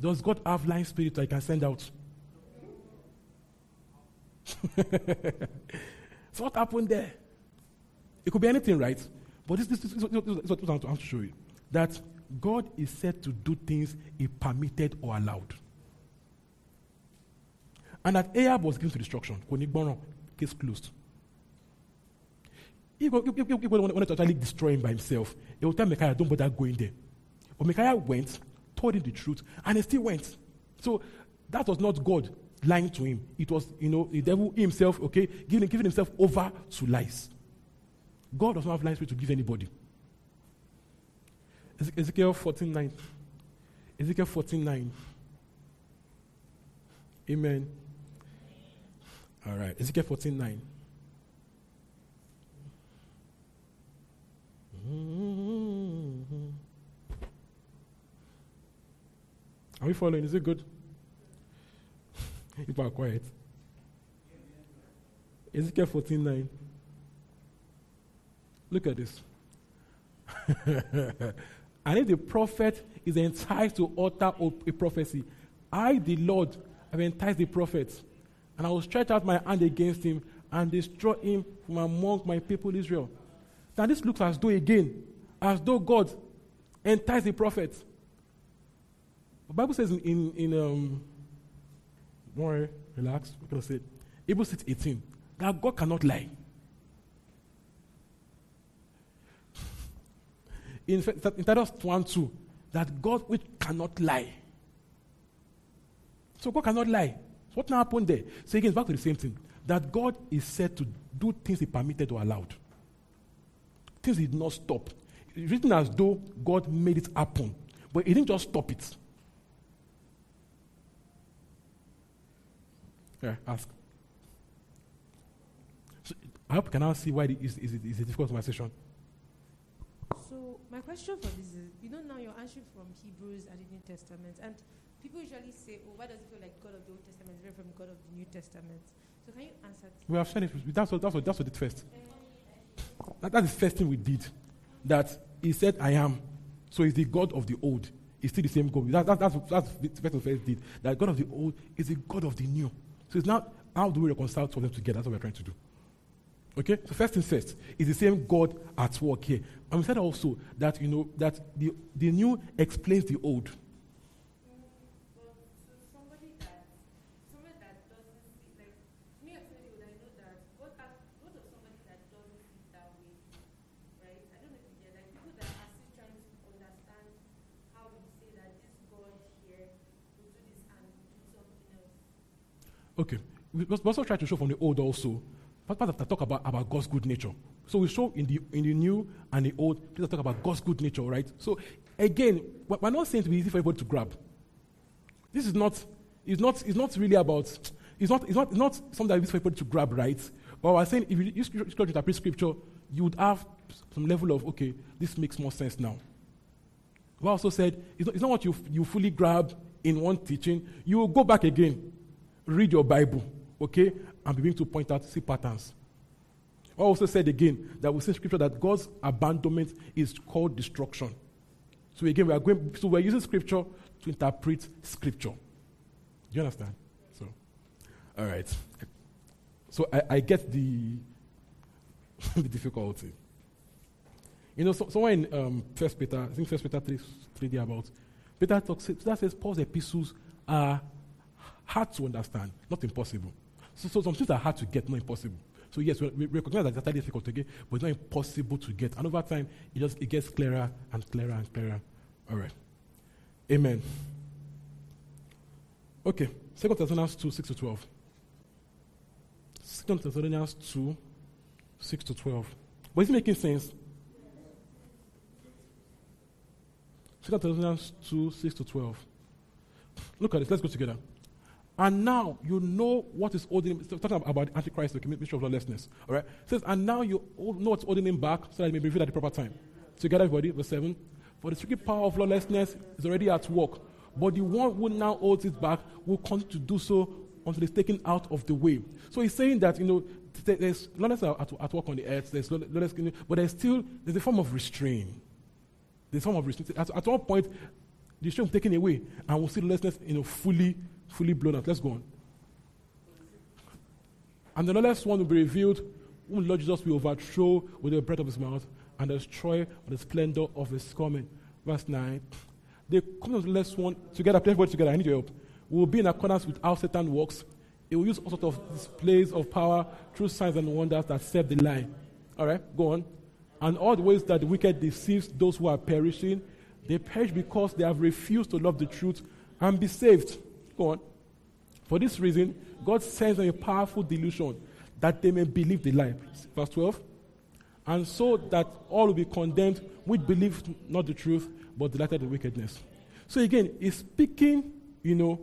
Does God have lying spirits I can send out? (laughs) so what happened there? It could be anything, right? But this, this, this, this, this is what I want to show you. That God is said to do things he permitted or allowed. And that Ahab was given to destruction. Case closed. God wanted to actually destroy him by himself, he would tell Micaiah, don't bother going there. But Micaiah went told him the truth, and he still went. So that was not God lying to him. It was, you know, the devil himself, okay, giving, giving himself over to lies. God does not have lies to give anybody. Ezekiel 14 9. Ezekiel 14 9. Amen. All right. Ezekiel 14 9. Mm-hmm. Are we following? Is it good? (laughs) People are quiet. Ezekiel 14 9. Look at this. (laughs) and if the prophet is enticed to utter a prophecy, I, the Lord, have enticed the prophet, and I will stretch out my hand against him and destroy him from among my people Israel. Now, this looks as though, again, as though God enticed the prophet. The Bible says in, in, in um, don't worry, relax, going to say it. Hebrews 6 18, that God cannot lie. In, in Titus 1 2, that God which cannot lie. So God cannot lie. So what now happened there? So again, back to the same thing. That God is said to do things he permitted or allowed. Things he did not stop. It's written as though God made it happen. But he didn't just stop it. Yeah, ask. So I hope you can now see why it is, is, it, is a difficult conversation. My question for this is, you know, now you're answering from Hebrews and the New Testament, and people usually say, "Oh, why does it feel like God of the Old Testament is different from God of the New Testament?" So can you answer? We have said it. That's what that's what that's what it first. That, that's the first thing we did. That He said, "I am." So He's the God of the old. He's still the same God. That, that, that's that's the first thing first did. That God of the old is the God of the new. So it's not how do we reconcile two of them together? That's what we're trying to do. Okay? So first things first, is the same God at work here. And we said also that you know that the, the new explains the old. Okay. We must also try to show from the old also. Part that talk about, about God's good nature. So we show in the in the new and the old, please talk about God's good nature, right? So again, we're not saying to be easy for everybody to grab. This is not, it's not, it's not really about, it's not, it's not, it's not something that is for everybody to grab, right? But we're saying if you use scripture to interpret scripture, you would have some level of, okay, this makes more sense now. We also said it's not, it's not what you, you fully grab in one teaching. You will go back again read your Bible, okay, and begin to point out, see patterns. I also said again that we see scripture that God's abandonment is called destruction. So again, we are going, so we're using scripture to interpret scripture. Do you understand? So, all right. So I, I get the, (laughs) the difficulty. You know, so, somewhere in um, First Peter, I think First Peter 3, 3 about, Peter talks, Peter says Paul's epistles are hard to understand, not impossible. So, so some things are hard to get, not impossible. So yes, we, recognize that it's difficult to get, but it's not impossible to get. And over time, it just it gets clearer and clearer and clearer. All right. Amen. Okay. Second Thessalonians 2, 6 to 12. Second Thessalonians 2, 6 to 12. But is it making sense? Second Thessalonians 2, 6 to 12. Look at this. Let's go together. And now you know what is holding him. Talking about Antichrist, the ministry of lawlessness. All right. It says, and now you know what's holding him back so that he may be revealed at the proper time. Together, everybody, verse 7. For the secret power of lawlessness is already at work. But the one who now holds it back will continue to do so until it's taken out of the way. So he's saying that, you know, there's lawlessness at, at work on the earth, there's lawlessness, but there's still there's a form of restraint. There's a form of restraint. At, at one point, the restraint is taken away, and we'll see lawlessness, you know, fully fully blown out. Let's go on. And the last one will be revealed, whom Lord Jesus will overthrow with the breath of his mouth and destroy with the splendor of his coming. Verse 9. The coming of the lawless one, together, everybody together, I need your help, We will be in accordance with how Satan works. He will use all sorts of displays of power through signs and wonders that serve the lie. All right, go on. And all the ways that the wicked deceives those who are perishing They perish because they have refused to love the truth and be saved. Go on. For this reason, God sends them a powerful delusion that they may believe the lie. Verse 12. And so that all will be condemned which believe not the truth, but delighted in wickedness. So again, he's speaking, you know,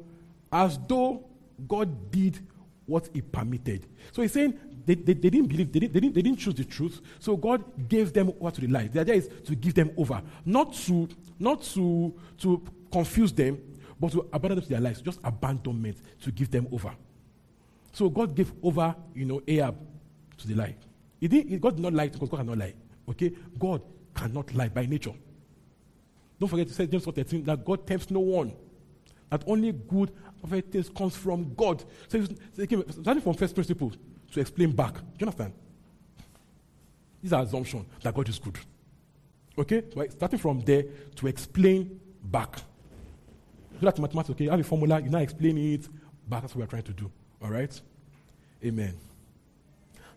as though God did what he permitted. So he's saying they, they, they didn't believe, they didn't, they, didn't, they didn't choose the truth. So God gave them what to the lie. The idea is to give them over, not to, not to, to confuse them, but to abandon them to their lives, just abandonment to give them over. So God gave over, you know, Ahab to the lie. He didn't, God did not lie because God cannot lie. Okay? God cannot lie by nature. Don't forget to say James 13 that God tempts no one. That only good perfect things comes from God. So, starting from first principles to explain back. Do you understand? These are assumptions that God is good. Okay? Right? Starting from there to explain back. So that's mathematics, okay? You have a formula, you now explain it back. That's what we're trying to do. All right? Amen.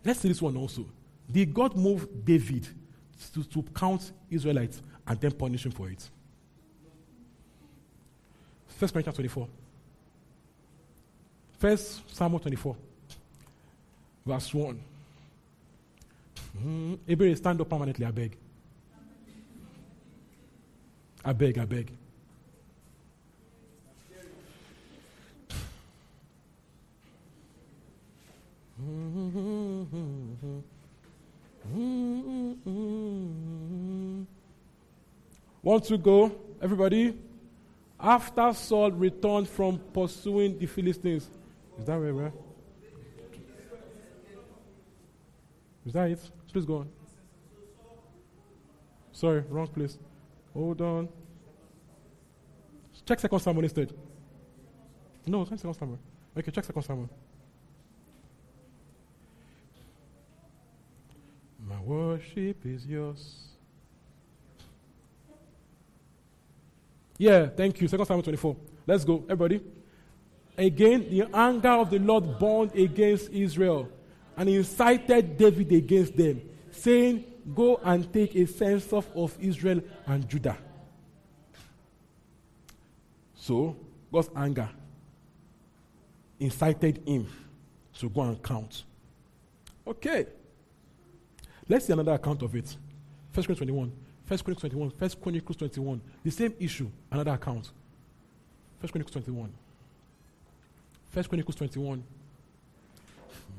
Let's see this one also. Did God move David to, to count Israelites and then punish him for it? First Corinthians 24. First Samuel 24. Verse 1. Mm, Abel, stand up permanently, I beg. I beg, I beg. Want to go, everybody? After Saul returned from pursuing the Philistines. Is that where we're Is that it? Please go on. Sorry, wrong place. Hold on. Check second Samuel instead. No, check second Samuel. Okay, check second Samuel. Worship is yours. Yeah, thank you. Second Samuel 24. Let's go, everybody. Again, the anger of the Lord burned against Israel, and he incited David against them, saying, Go and take a census of Israel and Judah. So, God's anger incited him to go and count. Okay. Let's see another account of it. First Corinthians 21. First Corinthians 21. First Chronicles 21. The same issue, another account. First Chronicles 21. First Chronicles 21.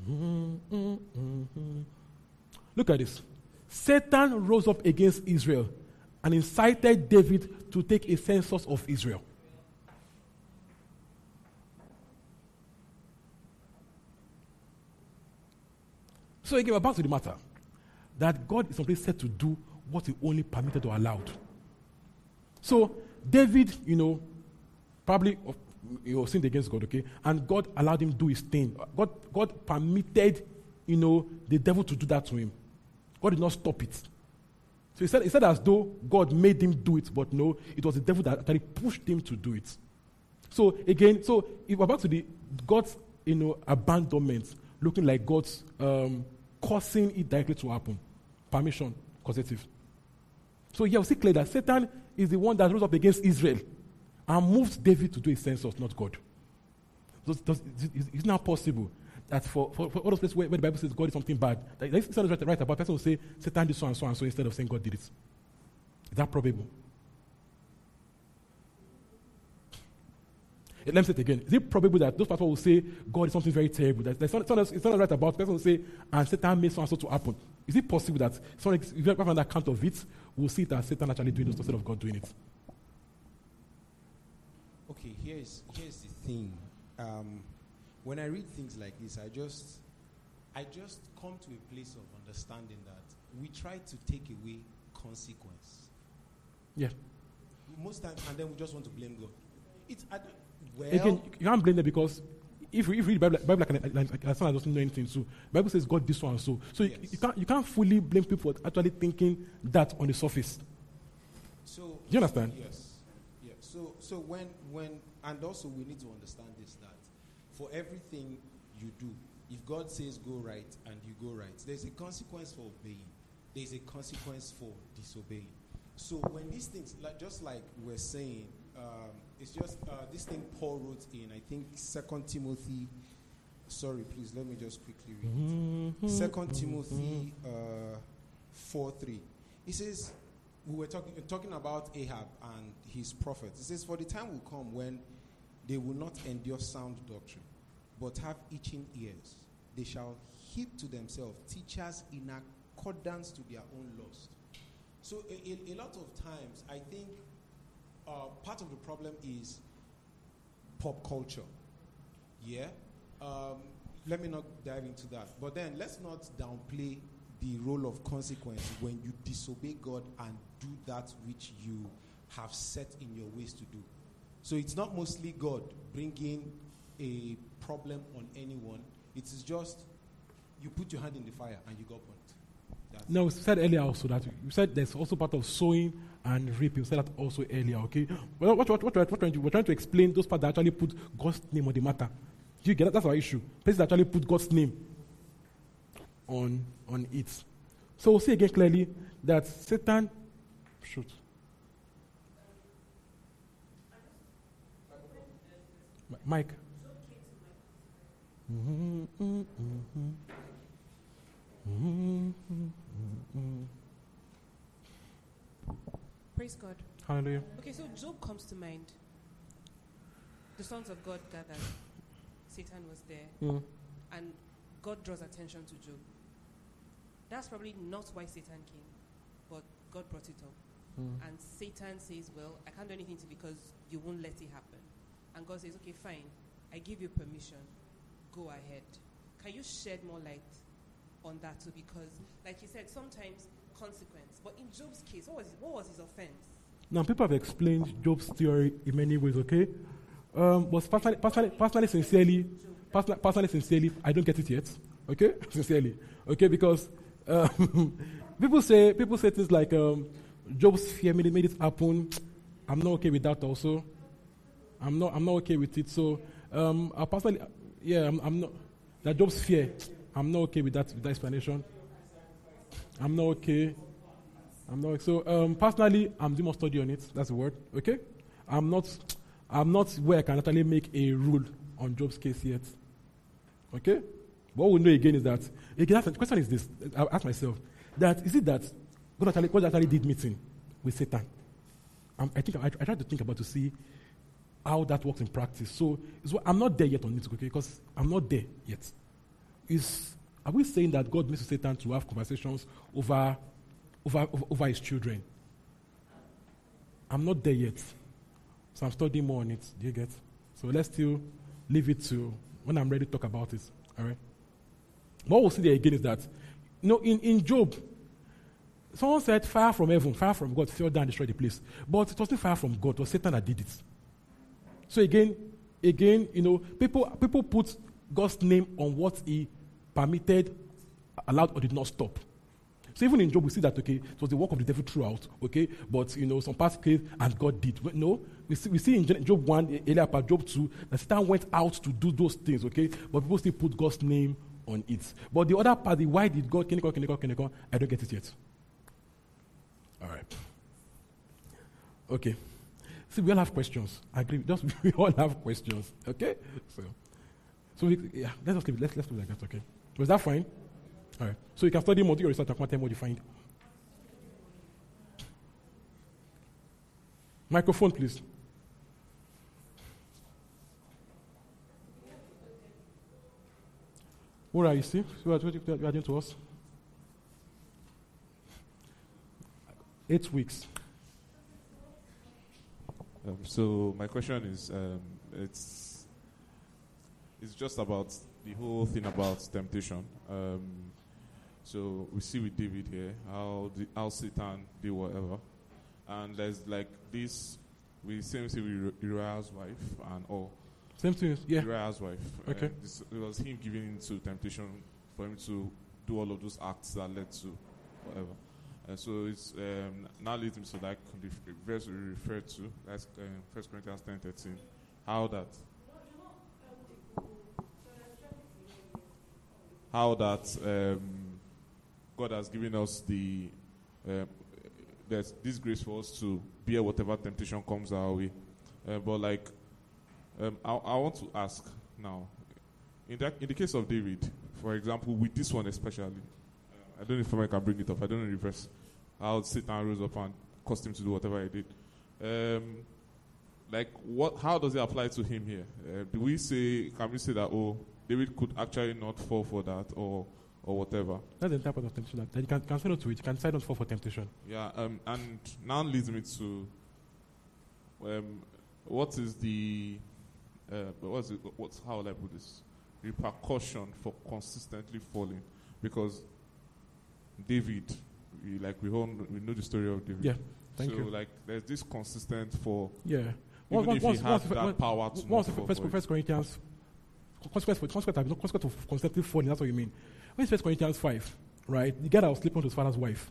Mm-hmm. Look at this. Satan rose up against Israel and incited David to take a census of Israel. So again, we're back to the matter that God is simply said to do what he only permitted or allowed. So David, you know, probably you know, sinned against God, okay? And God allowed him to do his thing. God, God permitted, you know, the devil to do that to him. God did not stop it. So he said, he said as though God made him do it, but no, it was the devil that actually pushed him to do it. So again, so if we're back to the God's, you know, abandonment, looking like God's um, causing it directly to happen. Permission, causative. So here we see clearly that Satan is the one that rose up against Israel and moved David to do a census, not God. Does, does, is, it not possible that for, for, for all those places where, where, the Bible says God did something bad, that if is right, about, person will say Satan did so and so and so instead of saying God did it. Is that probable? Let me say it again. Is it probable that those people will say God is something very terrible? That there's something, else, something right about, the person will say, and Satan made so and so to happen. Is it possible that someone, if you have an account of it, will see that Satan actually doing it instead of God doing it? Okay, here's here's the thing. Um, when I read things like this, I just I just come to a place of understanding that we try to take away consequence. Yeah. Most times, and then we just want to blame God. It's I don't- well. Again, you can't blame them because if you, if you read the Bible, Bible like, like, like, like someone doesn't know anything, so Bible says God this one and so. So you, you, can't, you can't fully blame people for actually thinking that on the surface. So Do you understand? Yes. Yeah. So so when when and also we need to understand this that for everything you do, if God says go right and you go right, there's a consequence for obeying. There's a consequence for disobeying. So when these things, like just like we're saying, um, it's just uh, this thing Paul wrote in I think Second Timothy. Sorry, please let me just quickly read Mm-hmm. it. Second Timothy uh, four three. He says we were talking talking about Ahab and his prophets. It says, "For the time will come when they will not endure sound doctrine, but have itching ears. They shall heap to themselves teachers in accordance to their own lust." So a, a, a lot of times, I think uh, part of the problem is pop culture. Yeah. Um, let me not dive into that. But then let's not downplay the role of consequence when you disobey God and do that which you have set in your ways to do. So it's not mostly God bringing a problem on anyone. It is just you put your hand in the fire and you got burnt. No, we said earlier also that you said there's also part of sowing and reaping. We said that also earlier, okay? Well, what, what, what, what, what, we're trying to explain those parts that actually put God's name on the matter. Do you get that? That's our issue. Places that actually put God's name on, on it. So we'll see again clearly that Satan, shoot. Mi- Mike. Mhm, mhm, mhm. Mhm. Praise God. Hallelujah. Okay, so Job comes to mind. The sons of God gathered. Satan was there. Mm. And God draws attention to Job. That's probably not why Satan came, but God brought it up. Mm. And Satan says, Well, I can't do anything to because you won't let it happen. And God says, Okay, fine. I give you permission. Go ahead. Can you shed more light on that too? Because, like you said, sometimes consequence. But in Job's case, what was what was his offense? Now, people have explained Job's theory in many ways, okay? Um, but personally, personally, personally, sincerely, personally, personally, sincerely, I don't get it yet, okay? (laughs) sincerely, okay? Because um, (laughs) people say people say things like um, Job's fear made it, made it happen. I'm not okay with that. Also, I'm not I'm not okay with it. So, um, I personally, yeah, I'm, I'm not that Job's fear. I'm not okay with that with that explanation. I'm not okay. I'm not so um, personally. I'm doing more study on it. That's the word. Okay. I'm not. I'm not where I can actually make a rule on Job's case yet. Okay. What we know again is that again. The question is this: I ask myself that is it that God actually God actually did meeting with Satan? Um, I think I, I tried to think about to see how that works in practice. So what, I'm not there yet on it, okay? Because I'm not there yet. Is are we saying that God with Satan to have conversations over over, over, over his children. I'm not there yet. So I'm studying more on it. Do you get? So let's still leave it to when I'm ready to talk about it. All right? What we'll see there again is that, you know, in, in Job, someone said fire from heaven, fire from God fell down and destroyed the place. But it wasn't fire from God, it was Satan that did it. So again, again, you know, people, people put God's name on what he permitted, allowed, or did not stop. So even in Job, we see that okay, it was the work of the devil throughout, okay, but you know some parts came and God did. No, we see, we see in Job one earlier part, Job two, that Satan went out to do those things, okay, but people still put God's name on it. But the other part, the why did God, Keniko, Keniko, Keniko, I don't get it yet. All right. Okay. See, we all have questions. I agree. Just (laughs) we all have questions. Okay. So, so we, yeah, let's just leave it. Let's let's do it like that. Okay. Was that fine? All right. So you can study more, do your research, and tell me what you find. Microphone, please. What are you, Steve? What are you you doing to us? Eight weeks. Um, so my question is, um, it's it's just about the whole thing about temptation. Um, so we see with David here how the, how Satan did whatever, and there's like this. We same thing with Uriah's wife and all. Same thing, yeah. Uriah's wife. Okay. Uh, this, it was him giving into temptation for him to do all of those acts that led to whatever. Uh, so it's um, now leads me to like the verse we referred to. That's um, First Corinthians ten thirteen. How that how that um, God has given us the um, there's this grace for us to bear whatever temptation comes our way. Uh, but like, um, I, I want to ask now, in that in the case of David, for example, with this one especially, uh, I don't know if I can bring it up. I don't know reverse. How Satan rose up and caused him to do whatever he did. Um, like, what? How does it apply to him here? Uh, do we say? Can we say that? Oh, David could actually not fall for that, or or whatever. That's the type of temptation that, that you can, can say no to it. You can decide not to fall for temptation. Yeah, um, and now leads me to um, what is the uh, what's it, what's how I put this repercussion for consistently falling? Because David, we, like we all know, we know the story of David. Yeah, thank so you. like there's this consistent for Yeah. even Once- if once- he had once- that once- power to once not first, first Corinthians, consequence for consequence, consequence of constantly falling. That's what you mean. When it's First Corinthians five, right? The guy that was sleeping with his father's wife,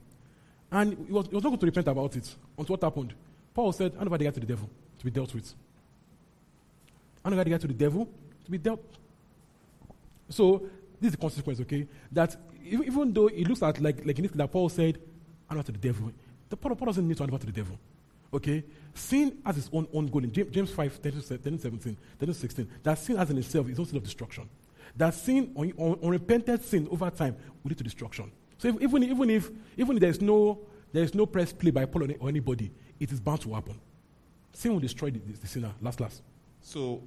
and he was, he was not going to repent about it. Until what happened? Paul said, "Hand over the guy to the devil to be dealt with. Hand over the guy to the devil to be dealt." So this is the consequence, okay? That even, even though it looks at like like in this, that Paul said, "Hand over to the devil," the Paul, Paul doesn't need to hand over to the devil. Okay? Sin has its own, own goal in James, James 5, 13, 17, 13, 16. That sin has in itself its own sin of destruction. That sin, un, un, unrepented sin over time will lead to destruction. So if, even, even if even if there's no there's no press play by Paul or, or anybody, it is bound to happen. Sin will destroy the, the, the sinner, last last. So,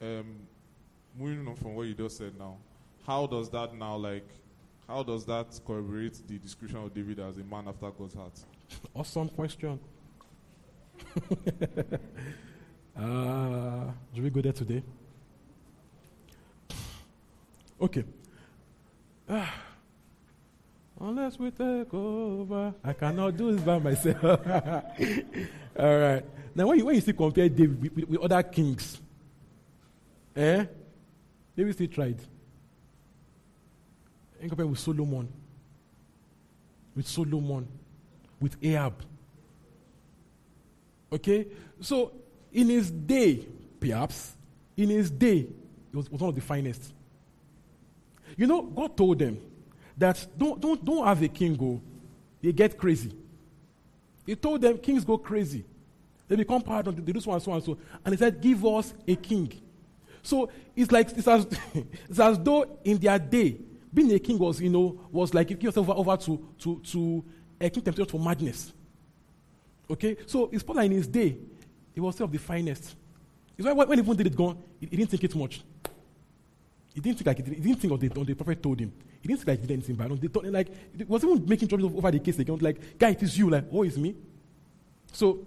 um, moving on from what you just said now, how does that now like, how does that corroborate the description of David as a man after God's heart? (laughs) Awesome question. (laughs) uh, should we go there today? (sighs) Okay. Ah. (sighs) Unless we take over, I cannot do this by myself. (laughs) All right. Now, when you, when you see compare David with, with, with other kings, eh? David still tried. And compare with Solomon, with Solomon, with Ahab. Okay? So, in his day, perhaps, in his day, it was, was one of the finest. You know, God told them that don't, don't, don't have a king go, they get crazy. He told them kings go crazy. They become and they do so and so and so. And he said, Give us a king. So it's like it's as, (laughs) it's as though in their day, being a king was, you know, was like give yourself over, over to, to, to a king temptation for madness. Okay? So it's probably in his day, he was still of the finest. It's why when even did it gone, he, he didn't think it much. He didn't think like it, he didn't think of the, the prophet told him. He didn't think like he did anything bad. They thought, like, it was even making trouble over the case again. Like, guy, it is you. Like, oh, it's me. So,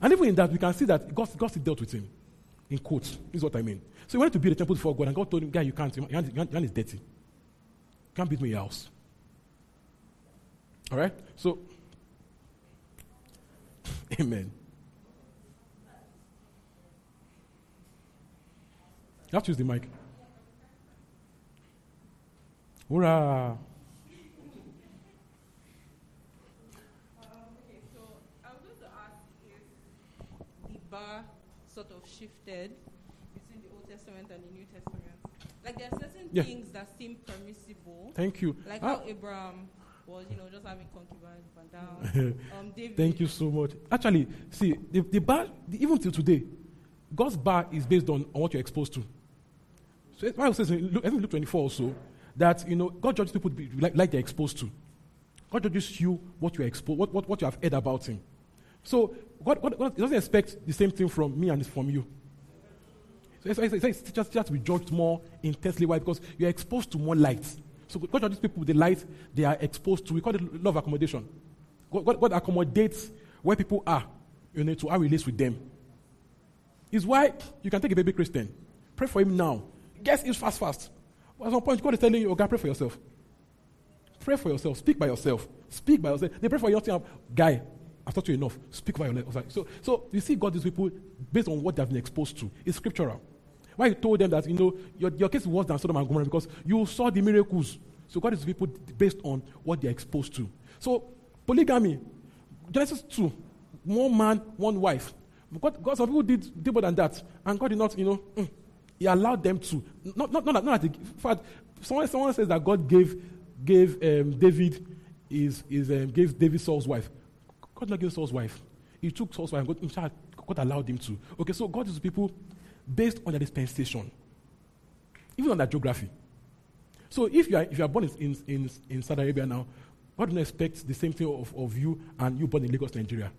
and even in that, we can see that God, God still dealt with him. In quotes, this is what I mean. So he wanted to build a temple before God, and God told him, guy, you can't. Your hand, your hand is dirty. You can't build me a house. All right? So, (laughs) amen. You have to use the mic. Hoorah! okay, so I was to ask if the bar sort of shifted between the Old Testament and the New Testament. Like there are certain Yeah. things that seem permissible. Thank you. Like Ah. how Abraham was, you know, just having concubines and down. (laughs) um, David. Thank you so much. Actually, see, the, the bar, the, even till today, God's bar is based on, on what you're exposed to. So the Bible says in Luke, I think Luke 24 also, that, you know, God judges people like, like they're exposed to. God judges you what you're exposed, what, what, what you have heard about Him. So God, God, God doesn't expect the same thing from me and from you. So it's, it's, it's just, just to be judged more intensely. Why? Because you're exposed to more light. So God judges people with the light they are exposed to. We call it love accommodation. God, God, God accommodates where people are, you know, to he relates with them. Is why you can take a baby Christian, pray for him now. Guess it's fast, fast. But at some point, God is telling you, okay, pray for yourself. Pray for yourself. Speak by yourself. Speak by yourself. They pray for your thing. Guy, I've taught you enough. Speak by yourself. So, so you see, God, these people, based on what they've been exposed to, it's scriptural. Why he told them that, you know, your, your case is worse than Sodom and Gomorrah because you saw the miracles. So God is people based on what they're exposed to. So polygamy, Genesis 2, one man, one wife. God, God some people did, did more than that. And God did not, you know, mm, he allowed them to. Not, not, not, not in fact, someone, someone says that God gave, gave um, David is, is um, gave David Saul's wife. God not gave Saul's wife. He took Saul's wife and God, God allowed him to. Okay, so God is people based on their dispensation, even on their geography. So if you are, if you are born in, in, in Saudi Arabia now, God don't expect the same thing of, of you and you born in Lagos, Nigeria.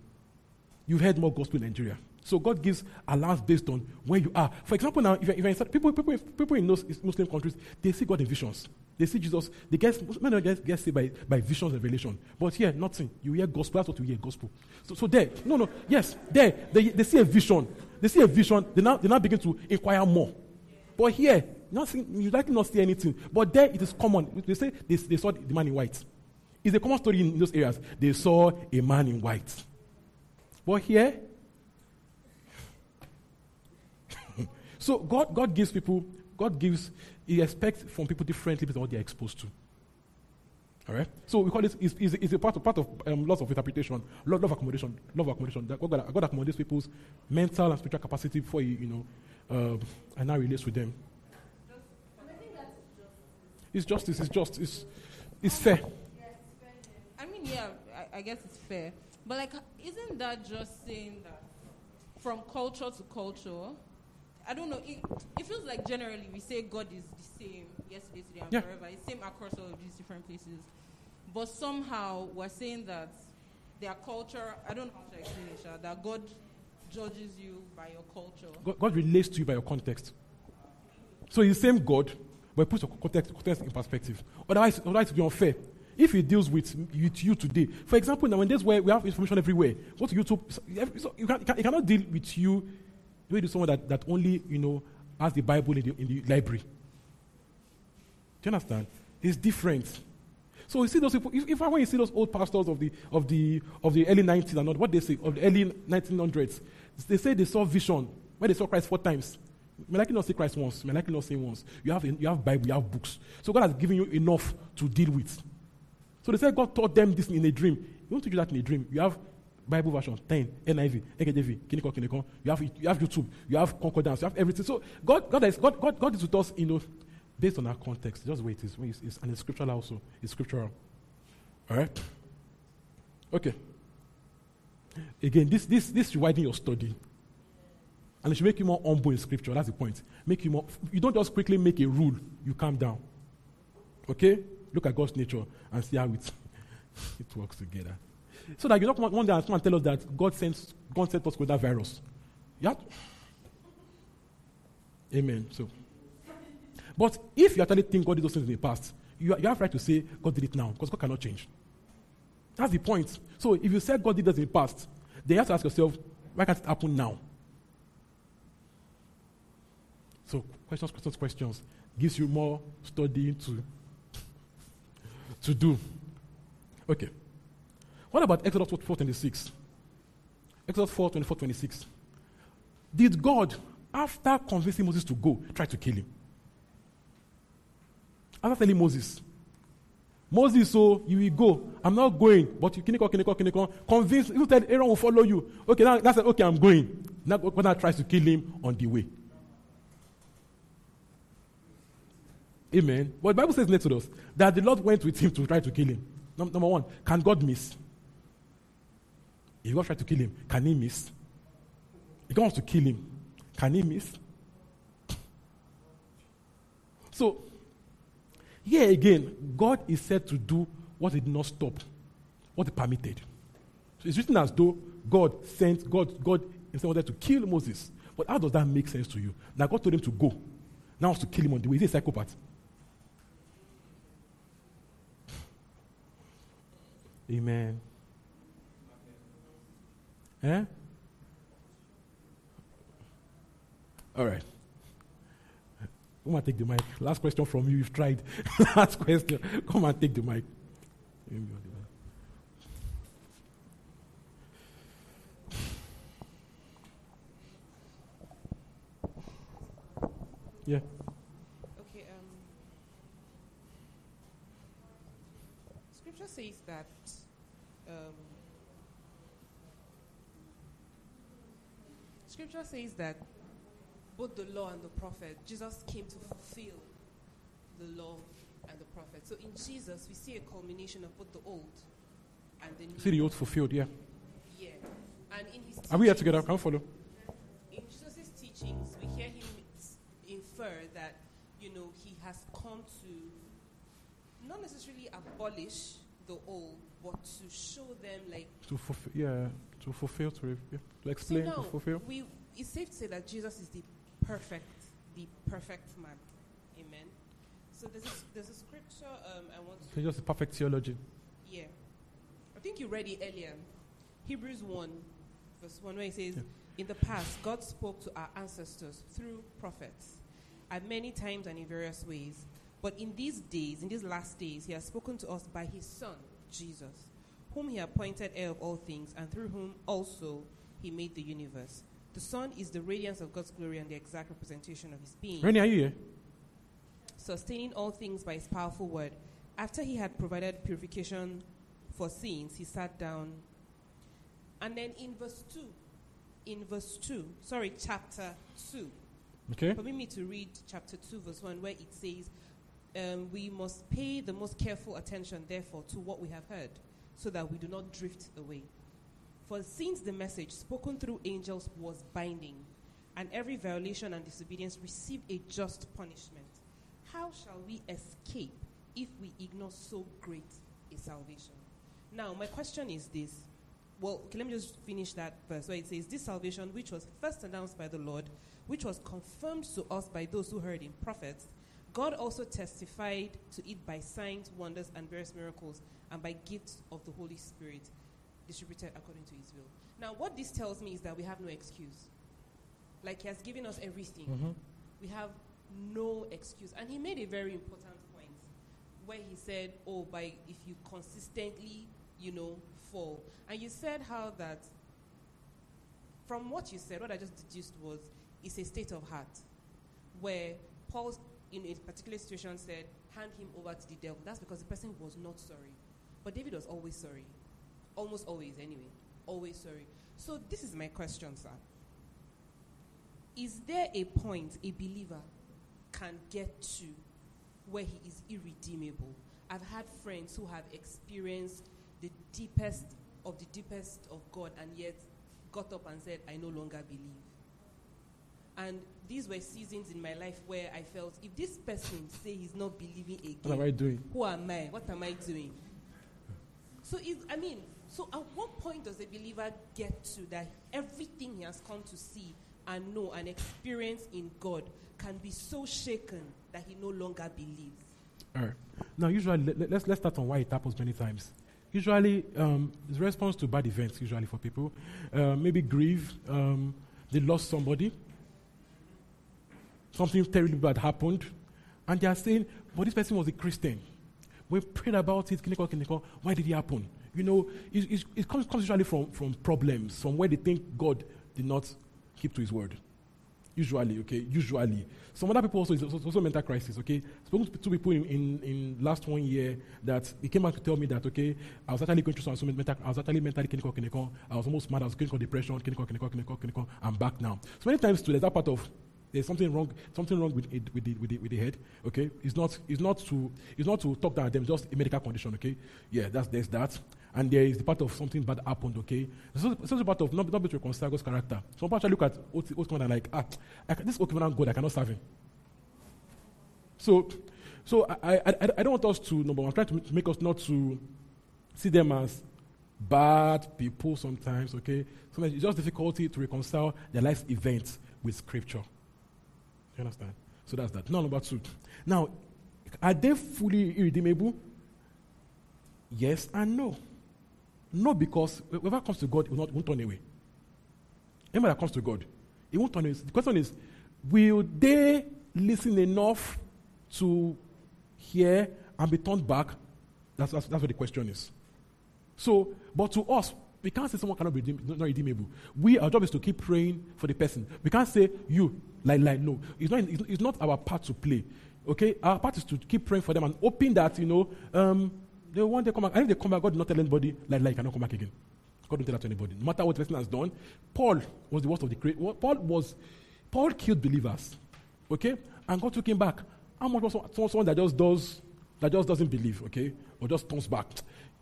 You've heard more gospel in Nigeria. So God gives allowance based on where you are. For example, now, if you're, if you're in, people, people, people in those Muslim countries, they see God in visions. They see Jesus. They get, many get, get saved by, by visions and revelation. But here, nothing. You hear gospel. That's what you hear, gospel. So, so there, no, no, yes, there, they, they see a vision. They see a vision. They now, they now begin to inquire more. But here, nothing, you likely not see anything. But there, it is common. They say they, they saw the man in white. It's a common story in those areas. They saw a man in white. But here, (laughs) so God, God gives people, God gives, He expects from people differently based on what they're exposed to. All right? So we call it, it's, it's, it's a part of, part of um, lots of interpretation, love, love accommodation, love accommodation. That God, God accommodates people's mental and spiritual capacity before He, you know, uh, and now relates with them. It's justice, it's just, it's, it's fair. I mean, yeah, I, I guess it's fair. But, like, isn't that just saying that from culture to culture, I don't know. It, it feels like generally we say God is the same yesterday, today, and Yeah. forever. It's same across all of these different places. But somehow we're saying that their culture, I don't know how to explain it, Sha, that God judges you by your culture. God, God relates to you by your context. So he's the same God, but puts your context, context in perspective. Otherwise, otherwise it will be unfair. If he deals with, with you today, for example, now in days where we have information everywhere, go to YouTube, so you, have- so you, can, you, can, you cannot deal with you the way do someone that, that only, you know, has the Bible in the, in the library. Do you understand? It's different. So you see those people. If, if I when you see those old pastors of the of the of the early 90s and not what they say of the early 1900s, they say they saw vision when they saw Christ four times. May likely not see Christ once. May likely not say once. You have you have Bible, you have books. So God has given you enough to deal with. So they say God taught them this in a dream. You want to do that in a dream. You have Bible version 10, NIV, NKJV, Kiniko, Kiniko. You have you have YouTube. You have concordance. You have everything. So God God is God God, God is with us. You know based on our context, just the way it is. It's, it's, and it's scriptural also. It's scriptural. All right? Okay. Again, this, this, this should widen your study. And it should make you more humble in scripture. That's the point. Make you more, you don't just quickly make a rule, you calm down. Okay? Look at God's nature and see how it, (laughs) it works together. So that you don't one day come and tell us that God sent, God sent us with that virus. Yeah? Amen. So, but if you actually think God did those things in the past, you, you have right to say God did it now because God cannot change. That's the point. So if you say God did this in the past, then you have to ask yourself, why can't it happen now? So questions, questions, questions gives you more studying to, to do. Okay. What about Exodus 4 26? Exodus 4 24 26. Did God, after convincing Moses to go, try to kill him? After telling Moses, Moses, so you will go. I'm not going, but you kiniko, kiniko, kiniko. Convince, you tell Aaron will follow you. Okay, now that's okay, I'm going. Now God now tries to kill him on the way. Amen. But the Bible says in Exodus that the Lord went with him to try to kill him. Number one, can God miss? If God tried to kill him, can he miss? If God wants to kill him, can he miss? So, here again, God is said to do what he did not stop, what he permitted. So it's written as though God sent, God, God himself wanted to kill Moses. But how does that make sense to you? Now God told him to go. Now wants to kill him on the way. Is he a psychopath? Amen. Eh? All right. Come and take the mic. Last question from you. You've tried. (laughs) Last question. Come and take the mic. Yeah. Okay. Um, scripture says that um, Scripture says that both the law and the prophet, Jesus came to fulfill the law and the prophet. So in Jesus, we see a culmination of both the old and the new. See the old fulfilled, yeah. Yeah. And in his Are we here together? Can we follow? in Jesus' teachings, we hear him infer that, you know, he has come to not necessarily abolish the old, but to show them, like, To fulfill, yeah, to fulfill, to, re- to explain, so to fulfill. we, it's safe to say that Jesus is the perfect, the perfect man. Amen. So there's a, there's a scripture um, I want to just a perfect theology. yeah. I think you read it earlier. Hebrews 1, verse 1, where it says, In the past, God spoke to our ancestors through prophets at many times and in various ways. But in these days, in these last days, He has spoken to us by His Son, Jesus, whom He appointed heir of all things, and through whom also He made the universe. The Son is the radiance of God's glory and the exact representation of His being Rennie, are you here? sustaining all things by his powerful word. After he had provided purification for sins, he sat down. And then in verse 2, in verse 2, sorry, chapter 2. Okay. Permit me to read chapter 2, verse 1, where it says, um, We must pay the most careful attention, therefore, to what we have heard, so that we do not drift away. For since the message spoken through angels was binding, and every violation and disobedience received a just punishment, how shall we escape if we ignore so great a salvation? Now, my question is this. Well, okay, let me just finish that verse where it says, This salvation, which was first announced by the Lord, which was confirmed to us by those who heard in prophets, God also testified to it by signs, wonders, and various miracles, and by gifts of the Holy Spirit distributed according to his will. Now, what this tells me is that we have no excuse. Like, he has given us everything. Mhm. We have no excuse. And he made a very important point where he said, Oh, by if you consistently, you know, fall. And you said how that, from what you said, what I just deduced was, it's a state of heart where Paul, in a particular situation, said, Hand him over to the devil. That's because the person was not sorry. But David was always sorry. Almost always, anyway. Always sorry. So, this is my question, sir. Is there a point a believer can get to where he is irredeemable? I've had friends who have experienced the deepest of the deepest of God and yet got up and said, I no longer believe. And these were seasons in my life where I felt if this person say he's not believing again, What am I doing? who am I? What am I doing? So, if, I mean, so at what point does a believer get to that everything he has come to see and know and experience in God can be so shaken that he no longer believes? All right. Now, usually, let, let- let's, let's start on why it happens many times. Usually, um, response to bad events, usually for people. Uh, maybe grief, um, they lost somebody, something terrible bad happened, and they are saying, but this person was a Christian. We prayed about it, clinical, clinical. Why did it happen? You know, it, it, it comes, comes usually from, from problems, from where they think God did not keep to his word. Usually, okay, usually. Some other people also is also, mental crisis, okay. Spoken to two people in, in, in last one year that they came out to tell me that okay, I was actually going through some, some mental, I was actually mentally clinical, clinical. I was almost mad. I was clinical depression, clinical, clinical, clinical, clinical. I'm back now. So many times too, there's that part of there's something wrong, something wrong with it, with the, with the with the head. Okay, it's not it's not to it's not to talk down at them, just a medical condition. Okay, yeah, that's there's that, and there is the part of something bad happened. Okay, also, it's also part of not not be to reconcile God's character. Some people actually look at old old and like ah, I, this old God I cannot serve him. So, so I, I, I, don't want us to number one try to make us not to see them as bad people sometimes. Okay, sometimes it's just difficulty to reconcile their life's events with Scripture. You understand? So that's that. Now, number two. Now, are they fully irredeemable? Yes and no. No, because whoever comes to God will not won't turn away. Anybody that comes to God, it won't turn away. The question is, will they listen enough to hear and be turned back? That's, that's, that's what the question is. So, but to us, we can't say someone cannot be redeem, not redeemable. We, our job is to keep praying for the person. We can't say you, like, like, no. It's not, it's, not our part to play. Okay? Our part is to keep praying for them and hoping that, you know, um, they want to come back. And if they come back, God did not tell anybody, like, like, I cannot come back again. God don't tell that to anybody. No matter what the person has done. Paul was the worst of the great. Paul was, Paul killed believers. Okay? And God took him back. How much was someone, someone that just does that just doesn't believe, okay, or just turns back.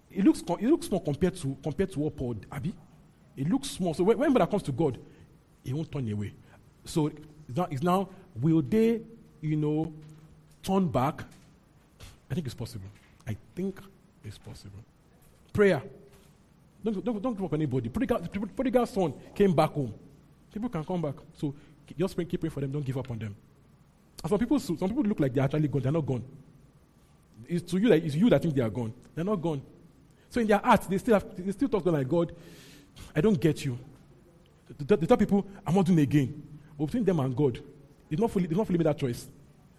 It looks it looks small compared to compared to what Paul Abby. It looks small. So when, when that comes to God, he won't turn away. So it's now, it's now will they, you know, turn back? I think it's possible. I think it's possible. Prayer. Don't, don't, don't give up on anybody. Prodigal, son came back home. People can come back. So just keep praying for them. Don't give up on them. And some people, some people look like they're actually gone. They're not gone. It's to you that it's you that think they are gone. They're not gone. So in their hearts, they still have, they still talk to like God. I don't get you. They tell people, I'm not doing again. But between them and God, they've not fully, they've not fully made that choice.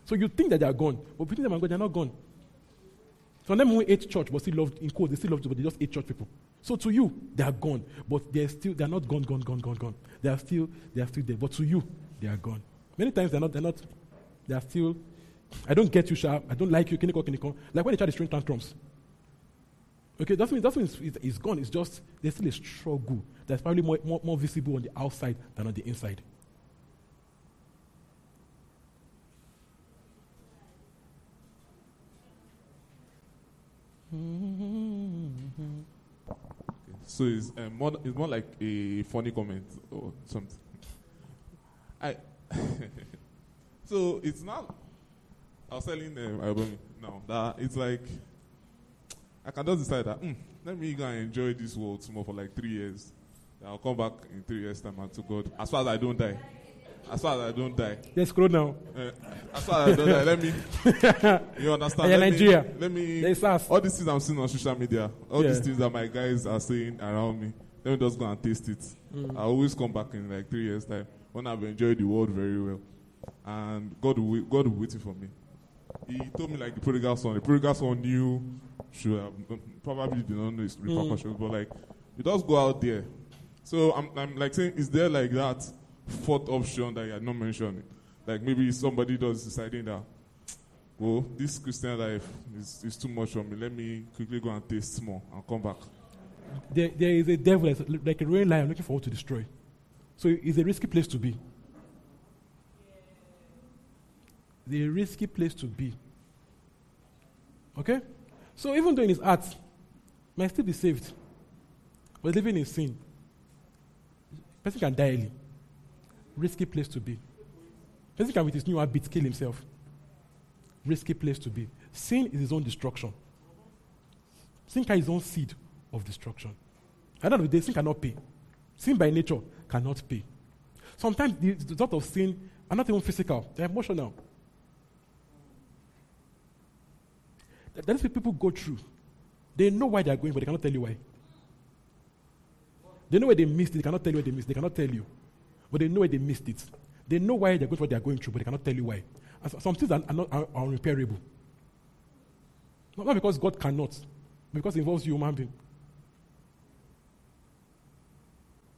So you think that they are gone, but between them and God, they're not gone. Some of them who ate church but still loved in quotes, they still loved but they just ate church people. So to you, they are gone, but they're still they're not gone, gone, gone, gone, gone. They are still they are still there. But to you, they are gone. Many times they're not they're not they are still. I don't get you, sharp. I don't like you, kiniko, kiniko. Like when they try to string tantrums. Okay, that means that means it's, it's gone. It's just there's still a struggle that's probably more, more, more visible on the outside than on the inside. So it's um, more it's more like a funny comment or something. I (laughs) so it's not. I was telling um, Album now that it's like I can just decide that mm, let me go and enjoy this world more for like three years. I'll come back in three years time and to God. As far as I don't die. As far as I don't die. Let's scroll now. Uh, as far as I don't die, let me. (laughs) You understand? Yeah, let Nigeria. Me, let me. Us. All these things I'm seeing on social media, all Yeah. these things that my guys are saying around me, let me just go and taste it. Mm. I always come back in like three years time when I've enjoyed the world very well, and God will God will waiting for me. He told me like the prodigal son. The prodigal son knew, should probably did not know his Mm. repercussions, but like you just go out there. So I'm, I'm like saying, is there like that fourth option that you had not mentioned? Like maybe somebody does deciding that, well, this Christian life is, is too much for me. Let me quickly go and taste more and come back. There, there is a devil like a roaring lion looking for what to destroy. So it's a risky place to be. A risky place to be. Okay? So even though in his heart, might still be saved, but living in sin, person can die early. Risky place to be. Can with his new habit kill himself. Risky place to be. Sin is his own destruction. Sin carries his own seed of destruction. At the end of the day, sin cannot pay. Sin by nature cannot pay. Sometimes the result of sin are not even physical, they're emotional. That's what people go through. They know why they are going, but they cannot tell you why. They know where they missed they cannot tell you where they missed they cannot tell you. But they know where they missed it. They know why they're going through what they are going through, but they cannot tell you why. And so- some things are, are not are, are unrepairable. Not, not because God cannot, but because it involves human being.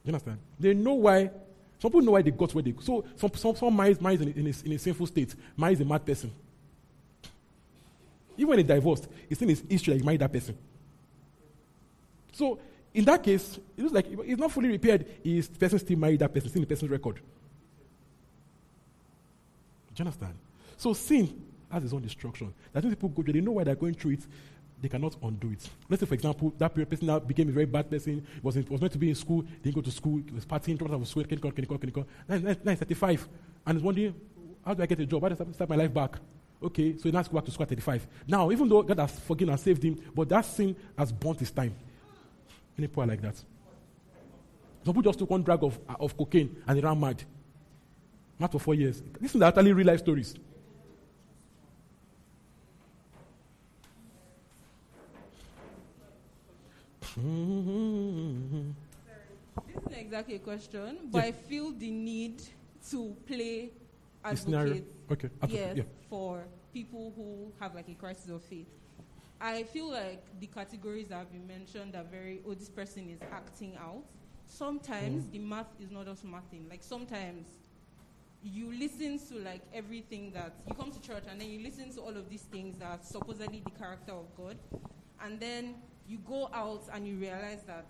You understand? They know why. Some people know why they got where they go. So some some some marries, marries in, a, in, a, in a sinful state, marries a mad person. Even when they divorced, it's in his history that he married that person. So in that case, it looks like it's not fully repaired. Is the person still married that person? still in the person's record. Do you understand? So sin has its own destruction. That's when people go. They know why they're going through it. They cannot undo it. Let's say, for example, that person now became a very bad person. Was in, was meant to be in school. Didn't go to school. Was partying. Out of school. Clinical, clinical, clinical. Now, now, now he's 35, and he's wondering, how do I get a job? How do I start my life back? Okay, so he now has to go back to school at 35. Now, even though God has forgiven and saved him, but that sin has burnt his time. Any are like that. Some people just took one drag of, of cocaine and they ran mad. Mad for four years. This is actually real life stories. This isn't exactly a question, but Yeah. I feel the need to play advocate. Okay, advocate, Yes, yeah. for people who have like a crisis of faith. I feel like the categories that have been mentioned are very, oh, this person is acting out. Sometimes Mm. the math is not just mathing. Like sometimes you listen to like everything that you come to church and then you listen to all of these things that are supposedly the character of God, and then you go out and you realize that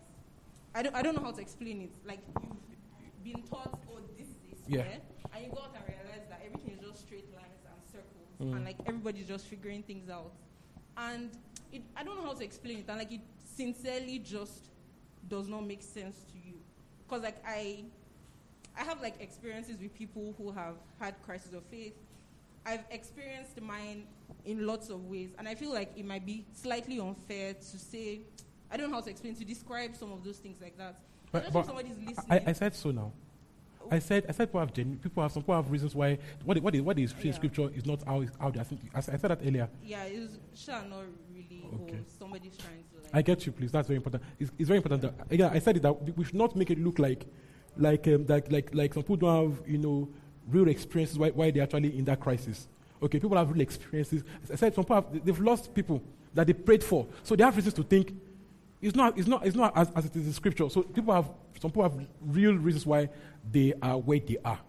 I don't, I don't know how to explain it. Like you've been taught, oh, this is Yeah. and you go out and realize that everything is just straight lines and circles, Mm. and like everybody's just figuring things out. And it, I don't know how to explain it, and like it sincerely just does not make sense to you, because like I, I have like experiences with people who have had crises of faith. I've experienced mine in lots of ways, and I feel like it might be slightly unfair to say, I don't know how to explain to describe some of those things like that. But, but somebody's listening. I, I said so now. I said I said people have genu- people have some people have reasons why what what they, what they Yeah. scripture is not how, how they are thinking. I, I said that earlier. yeah, it's sure not really. Okay. Somebody's trying to like. I get you, please. That's very important. It's, it's very important. That, again, I said it that we- should not make it look like, like, um, like, like, like some people don't have, you know, real experiences why, why they're actually in that crisis. Okay, people have real experiences. I said some people have, they've lost people that they prayed for, so they have reasons to think it's not, it's not, it's not as, as it is in scripture. So people have, some people have real reasons why they are where they are.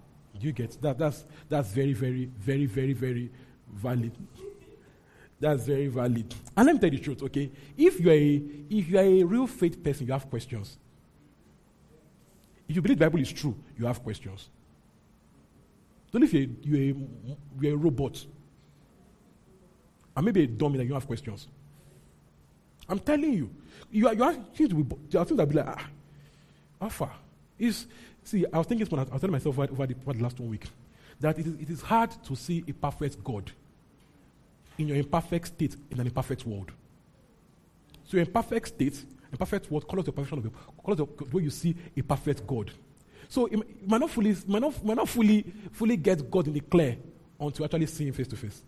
You get that? That's that's very, very, very, very, very valid. That's very valid. And let me tell you the truth, okay? If you are a, if you are a real faith person, you have questions. If you believe the Bible is true, you have questions. Don't if you're, you're, a, you're a robot. And maybe a dummy that you have questions. I'm telling you. You are, you are things to there are things that be like, ah, how far? Is, see, I was thinking, this one, I was telling myself over, the, over the last one week, that it is, it is hard to see a perfect God in your imperfect state in an imperfect world. So your imperfect state, imperfect world, colors the perfection of the, colors the way you see a perfect God. So you might not fully, might not, might not fully, fully get God in the clear until actually see Him face to face.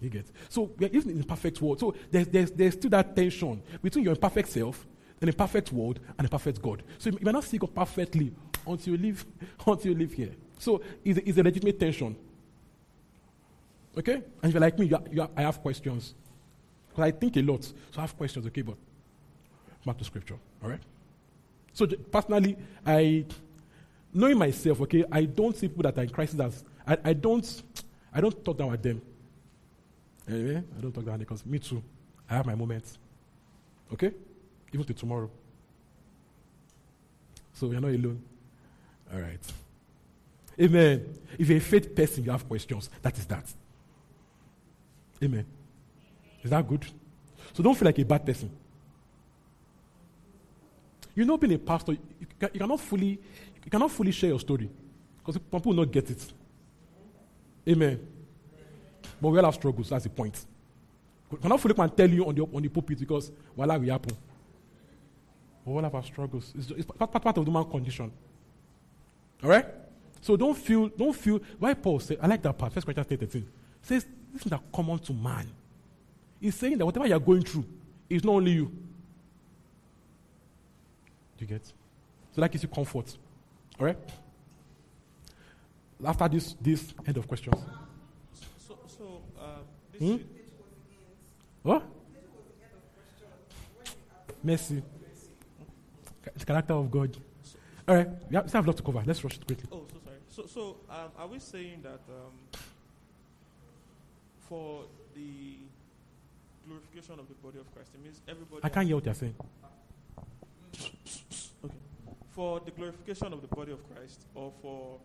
You get? So we are even in a perfect world. So there's, there's, there's still that tension between your imperfect self and a perfect world and a perfect God. So you might not see God perfectly until you live, (laughs) until you live here. So it's it's a legitimate tension. Okay? And if you're like me, you are, you are, I have questions. Because I think a lot. So I have questions, okay? But back to scripture. All right? So personally, I, knowing myself, okay, I don't see people that are in crisis as, I, I don't, I don't talk down at them. Anyway, I don't talk down because me too. I have my moments. Okay? Even to tomorrow. So you're not alone. All right. Amen. If you're a faith person, you have questions. That is that. Amen. Is that good? So don't feel like a bad person. You know, being a pastor, you, ca- you cannot fully, you cannot fully share your story because people will not get it. Amen. But we all have struggles. That's the point. We cannot fully and tell you on the on the pulpit because voila will happen. We all have our struggles. It's, it's part, part, part of the human condition. All right. So don't feel don't feel. Why Paul said I like that part. First Corinthians 13 says this is not common to man. He's saying that whatever you are going through, it's not only you. Do you get? So that gives you comfort. All right. After this, this end of questions. So, so uh, this Hmm? What? Mercy. The character of God. All right. We have, still have a lot to cover. Let's rush it quickly. Oh, so sorry. So, so um, are we saying that um, for the glorification of the body of Christ, it means everybody. I can't hear what you're saying. Okay. For the glorification of the body of Christ, or for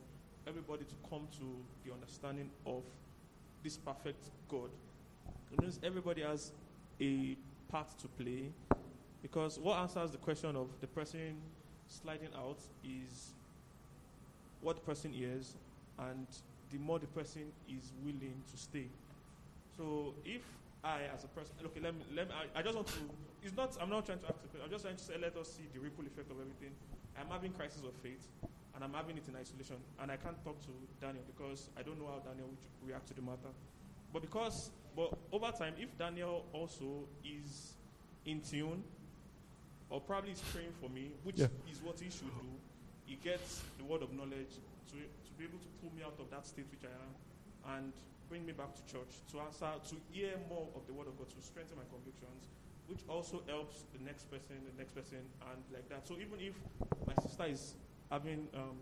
everybody to come to the understanding of this perfect God, it means everybody has a part to play. Because what answers the question of the person sliding out is what the person is and the more the person is willing to stay. So if I, as a person, okay, let me, let me, I, I just want to, it's not, I'm not trying to ask question, I'm just trying to say, let us see the ripple effect of everything. I'm having crisis of faith, and I'm having it in isolation, and I can't talk to Daniel because I don't know how Daniel would react to the matter. But because, but over time, if Daniel also is in tune, or probably is praying for me, which Yeah. is what he should do, he gets the word of knowledge to, to be able to pull me out of that state which I am and bring me back to church to answer, to hear more of the word of God, to strengthen my convictions, which also helps the next person, the next person, and like that. So even if my sister is having, um,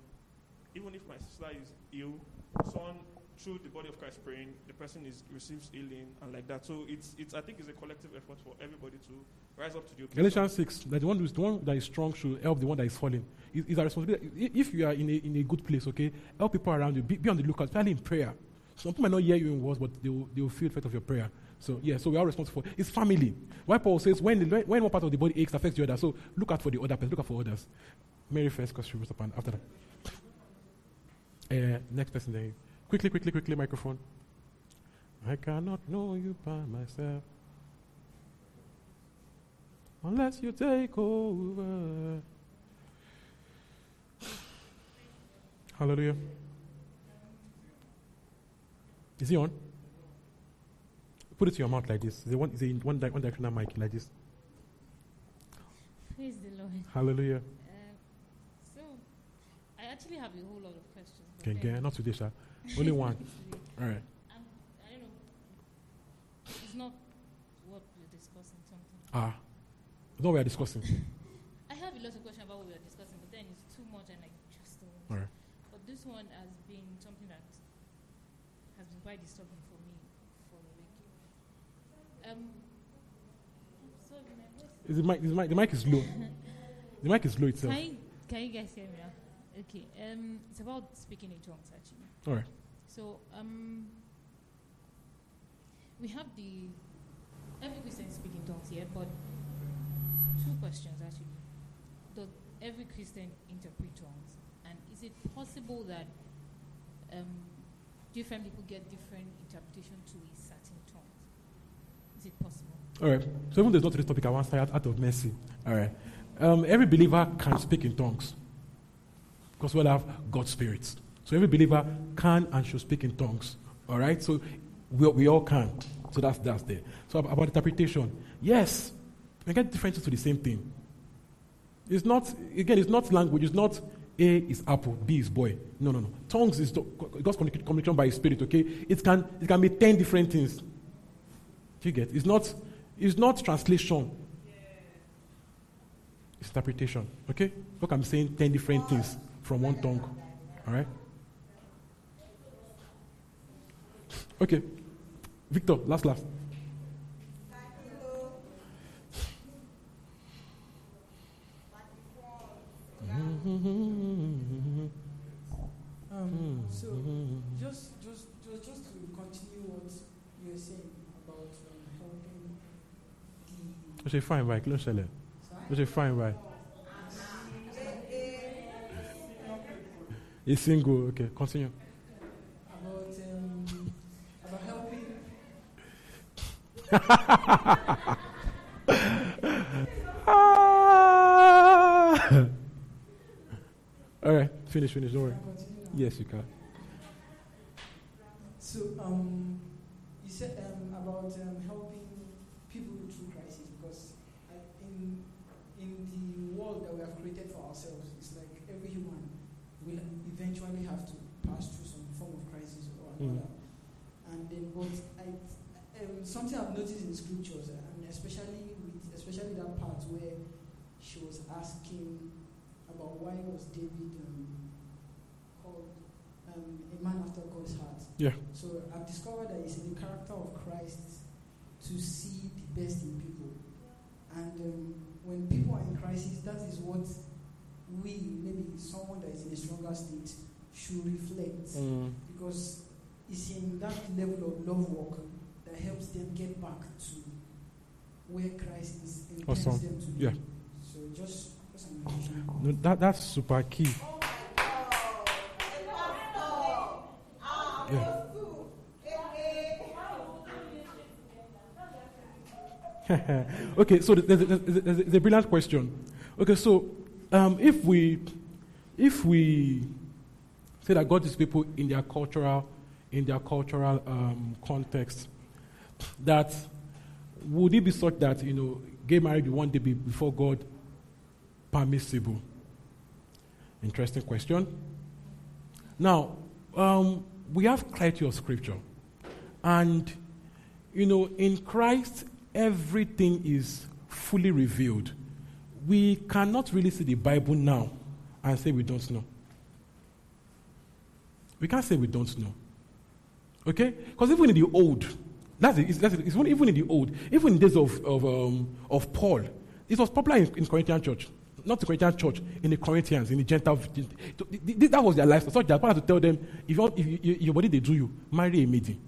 even if my sister is ill, someone through the body of Christ praying, the person is receives healing and like that. So it's it's I think it's a collective effort for everybody to rise up to the occasion. Galatians 6, that the one, who's, the one that is strong should help the one that is falling. It's a responsibility. If you are in a, in a good place, okay, help people around you. Be, be on the lookout, especially in prayer. Some people might not hear you in words, but they will, they will feel the effect of your prayer. So, yeah, so we are responsible It's family. Why Paul says when, the, when one part of the body aches, affects the other. So look out for the other person, look out for others. Mary first, because she was up after that. Uh, next person there. Quickly, quickly, quickly, microphone. I cannot know you by myself unless you take over. Hallelujah. Is he on? Put it to your mouth like this. Is one, is one, di- one directional mic like this? Praise the Lord. Hallelujah. Uh, actually have a whole lot of questions. then- okay, not today, sir. Only one. All right. Um, I don't know. It's not what we're discussing. Something. Ah, no, we are discussing. (laughs) I have a lot of questions about what we are discussing, but then it's too much, and I just don't. All right. But this one has been something that has been quite disturbing for me for like. Um. Sorry. Is the mic? Is the mic? The mic is low. (laughs) the mic is low itself. Can you, can you guys hear me now? Okay. Um, it's about speaking in tongues, actually. All right. So, um, we have the every Christian speaking tongues here, but two questions actually. Does every Christian interpret tongues, and is it possible that um, different people get different interpretation to a certain tongue? Is it possible? All right. So even though it's not this topic, I want to out, out of mercy. All right. Um, every believer can speak in tongues because we all have God's spirit. So every believer can and should speak in tongues. All right. So we, we all can. So that's that's there. So about interpretation, yes, we get differences to the same thing. It's not again. It's not language. It's not A is apple, B is boy. No, no, no. Tongues is God's communication by His Spirit. Okay. It can it can be ten different things. Do you get? It's not it's not translation. It's interpretation. Okay? Look, I'm saying ten different things from one tongue. Alright? Okay. Victor, last last. Um, so just, just, just, just to continue what you were saying about um, helping the Ó ṣe fine báyìí, kí ló ń ṣẹlẹ̀? Ó ṣe fine báyìí. He's single. Okay, continue. about um, about helping (laughs) All right, finish, finish. Don't worry. Yes, you can. So, um, you said um, about um, helping people through crisis because in in the world that we have created for ourselves, it's like every human will eventually have to pass through some form of crisis or Mm. another. And then, but I, um, something I've noticed in scriptures, and especially with especially that part where she was asking about why was David um, called um, a man after God's heart. Yeah. So I've discovered that it's in the character of Christ to see the best in people. And um, when people are in crisis, that is what we, maybe someone that is in a stronger state, should reflect. Mm. Because it's in that level of love work that helps them get back to where Christ is intends Awesome. them to be. Yeah. So just, just an. No, that, that's super key. Yeah. (laughs) okay, so there's, there's, there's, there's a brilliant question. Okay, so um, if we if we say that God is people in their cultural in their cultural um, context, that would it be such that you know gay marriage will one day be before God permissible? Interesting question. Now, um, we have clarity of scripture, and you know, in Christ, everything is fully revealed. We cannot really see the Bible now and say we don't know. We can't say we don't know. Okay? Because even in the old, that's it, it's, that's it, it's even in the old, even in days of, of, um, of Paul, it was popular in, in Corinthian church. Not the Corinthian church, in the Corinthians, in the Gentile. th- th- th- That was their lifestyle. So Paul had to tell them if, you, if you, you- your body they do you, marry a maiden.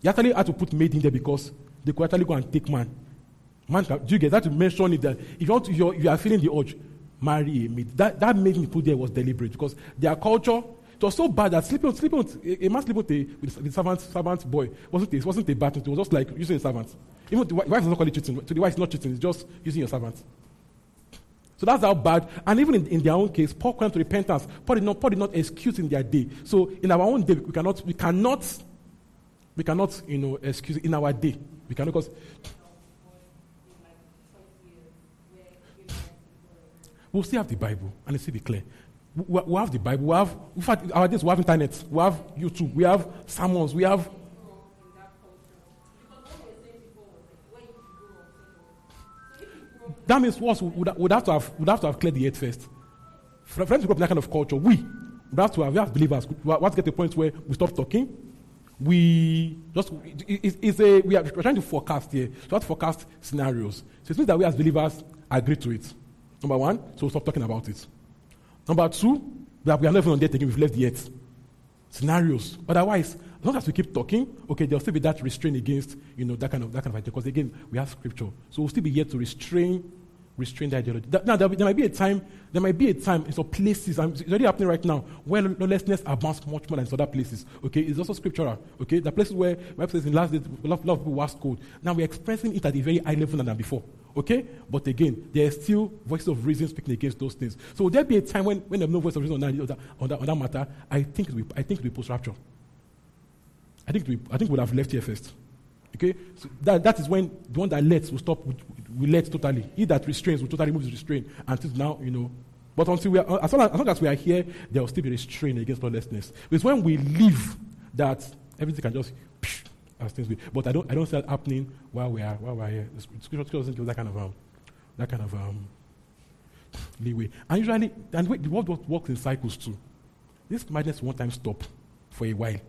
You actually had to put maid in there because they could actually go and take man. Man, do you get that? To mention it that if you, to, you are feeling the urge, marry a. That, that you put there was deliberate because their culture it was so bad that sleeping sleeping a, a man sleeping with a, with servant, servant boy wasn't a, wasn't a bad thing. It was just like using a servant. Even the wife is not calling cheating. To the wife, it's not cheating. It's just using your servant. So that's how bad. And even in, in their own case, Paul came to repentance. Paul did not, Paul did not excuse in their day. So in our own day, we cannot, we cannot, we cannot, you know, excuse in our day. We cannot because we'll still have the Bible and still be clear. We, we have the Bible. We have, in fact, our days we have internet. We have YouTube. We have sermons. We have. That means what would, would have to have would have to have cleared the earth first. Friends grow up in that kind of culture, we would have to have, we have believers. We have to get to the point where we stop talking. We just it, it's a we are trying to forecast here. So we have to forecast scenarios. So it means that we as believers agree to it. Number one, so stop talking about it. Number two, that we are not even on there taking, we've left earth. Scenarios. Otherwise, as long as we keep talking, okay, there'll still be that restraint against, you know, that kind of that kind of idea. Because again, we have scripture. So we'll still be here to restrain restrain the ideology. That, now, there, there, might be a time, there might be a time in some places, and it's already happening right now, where lawlessness abounds much more than in other places. Okay, it's also scriptural. Okay, the places where, where says in last days, a lot, lot of people was cold. Now we're expressing it at a very high level than before. Okay, but again, there are still voices of reason speaking against those things. So will there be a time when, when there's no voice of reason on that, on that, on that matter? I think it will, I think it will be post rapture. I think we, I think we'll have left here first. Okay, so that, that is when the one that lets will stop, will, will let totally. He that restrains will totally remove his restraint until now, you know. But until we are, uh, as long as, as long as we are here, there will still be restraint against lawlessness. It's when we leave that everything can just psh, as things be. But I don't, I don't see that happening while we are, while we are here. The scripture doesn't give that kind of, um, that kind of um, leeway. And usually, and the world works in cycles too. This madness one time stop for a while.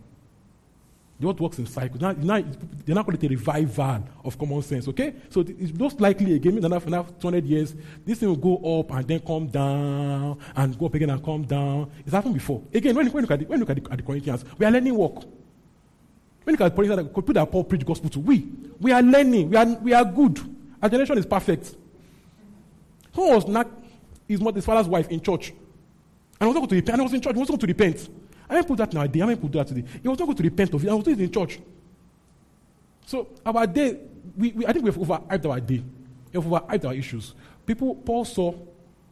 The world works in cycles. Now, now they're not calling it a revival of common sense, okay? So it's most likely again, in another, another 200 years, this thing will go up and then come down and go up again and come down. It's happened before. Again, when, when you look, at the, when you look at, the, at the Corinthians, we are learning work. When you look at the Corinthians, put that Paul preach gospel to, we, we are learning. We are, we are good. Our generation is perfect. Who was not his, mother, his father's wife in church? And was not going to repent. He was in church. He was not going to repent. I didn't put that nowadays. I didn't put that today. He was not going to repent of it. I was it in church. So our day, we, we, I think we've overhyped our day. We've overhyped our issues. People, Paul saw,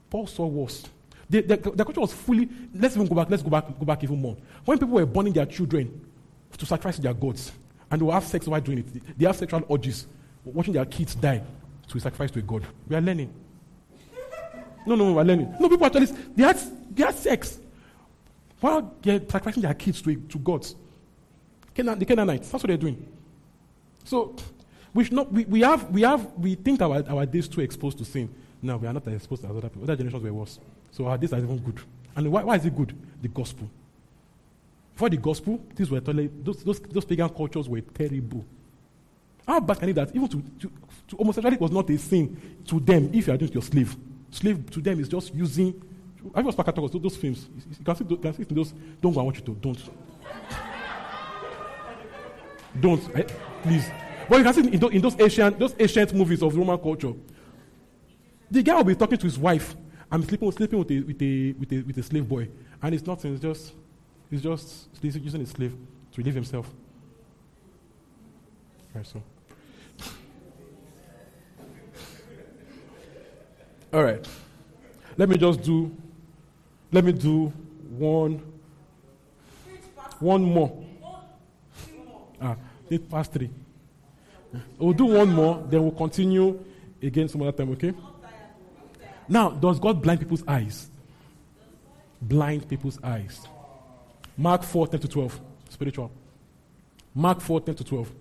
Paul saw worse. The, the, the culture was fully, let's even go back, let's go back, go back even more. When people were burning their children to sacrifice their gods, and they will have sex while doing it, they have sexual orgies, watching their kids die to sacrifice to a god. We are learning. No, no, we're learning. No, people actually, they had, they had sex while they're sacrificing their kids to, to gods. Canaan, the Canaanites, that's what they're doing. So, we, not, we, we, have, we, have, we think our, our days too exposed to sin. No, we are not exposed as other people. Other generations were worse. So our days are even good. And why, why is it good? The gospel. Before the gospel, these were totally, those, those, those pagan cultures were terrible. How bad can it that even to, to, to homosexuality was not a sin to them if you are doing it your slave? Slave to them is just using. I was back those, those films. You can see, you can see those. Don't go. I want you to. Don't. don't. Please. But you can see in those, in those ancient, those ancient movies of Roman culture, the guy will be talking to his wife and sleeping, sleeping with, a, with, a, with, a, with a slave boy. And it's nothing. It's just, it's just using his slave to relieve himself. Right, so. (laughs) All right. Let me just do, let me do one, one more. Ah, eight past three. We'll do one more, then we'll continue again some other time, okay? Now, does God blind people's eyes? Blind people's eyes. Mark 4, 10 to 12. Spiritual. Mark 4, 10 to 12.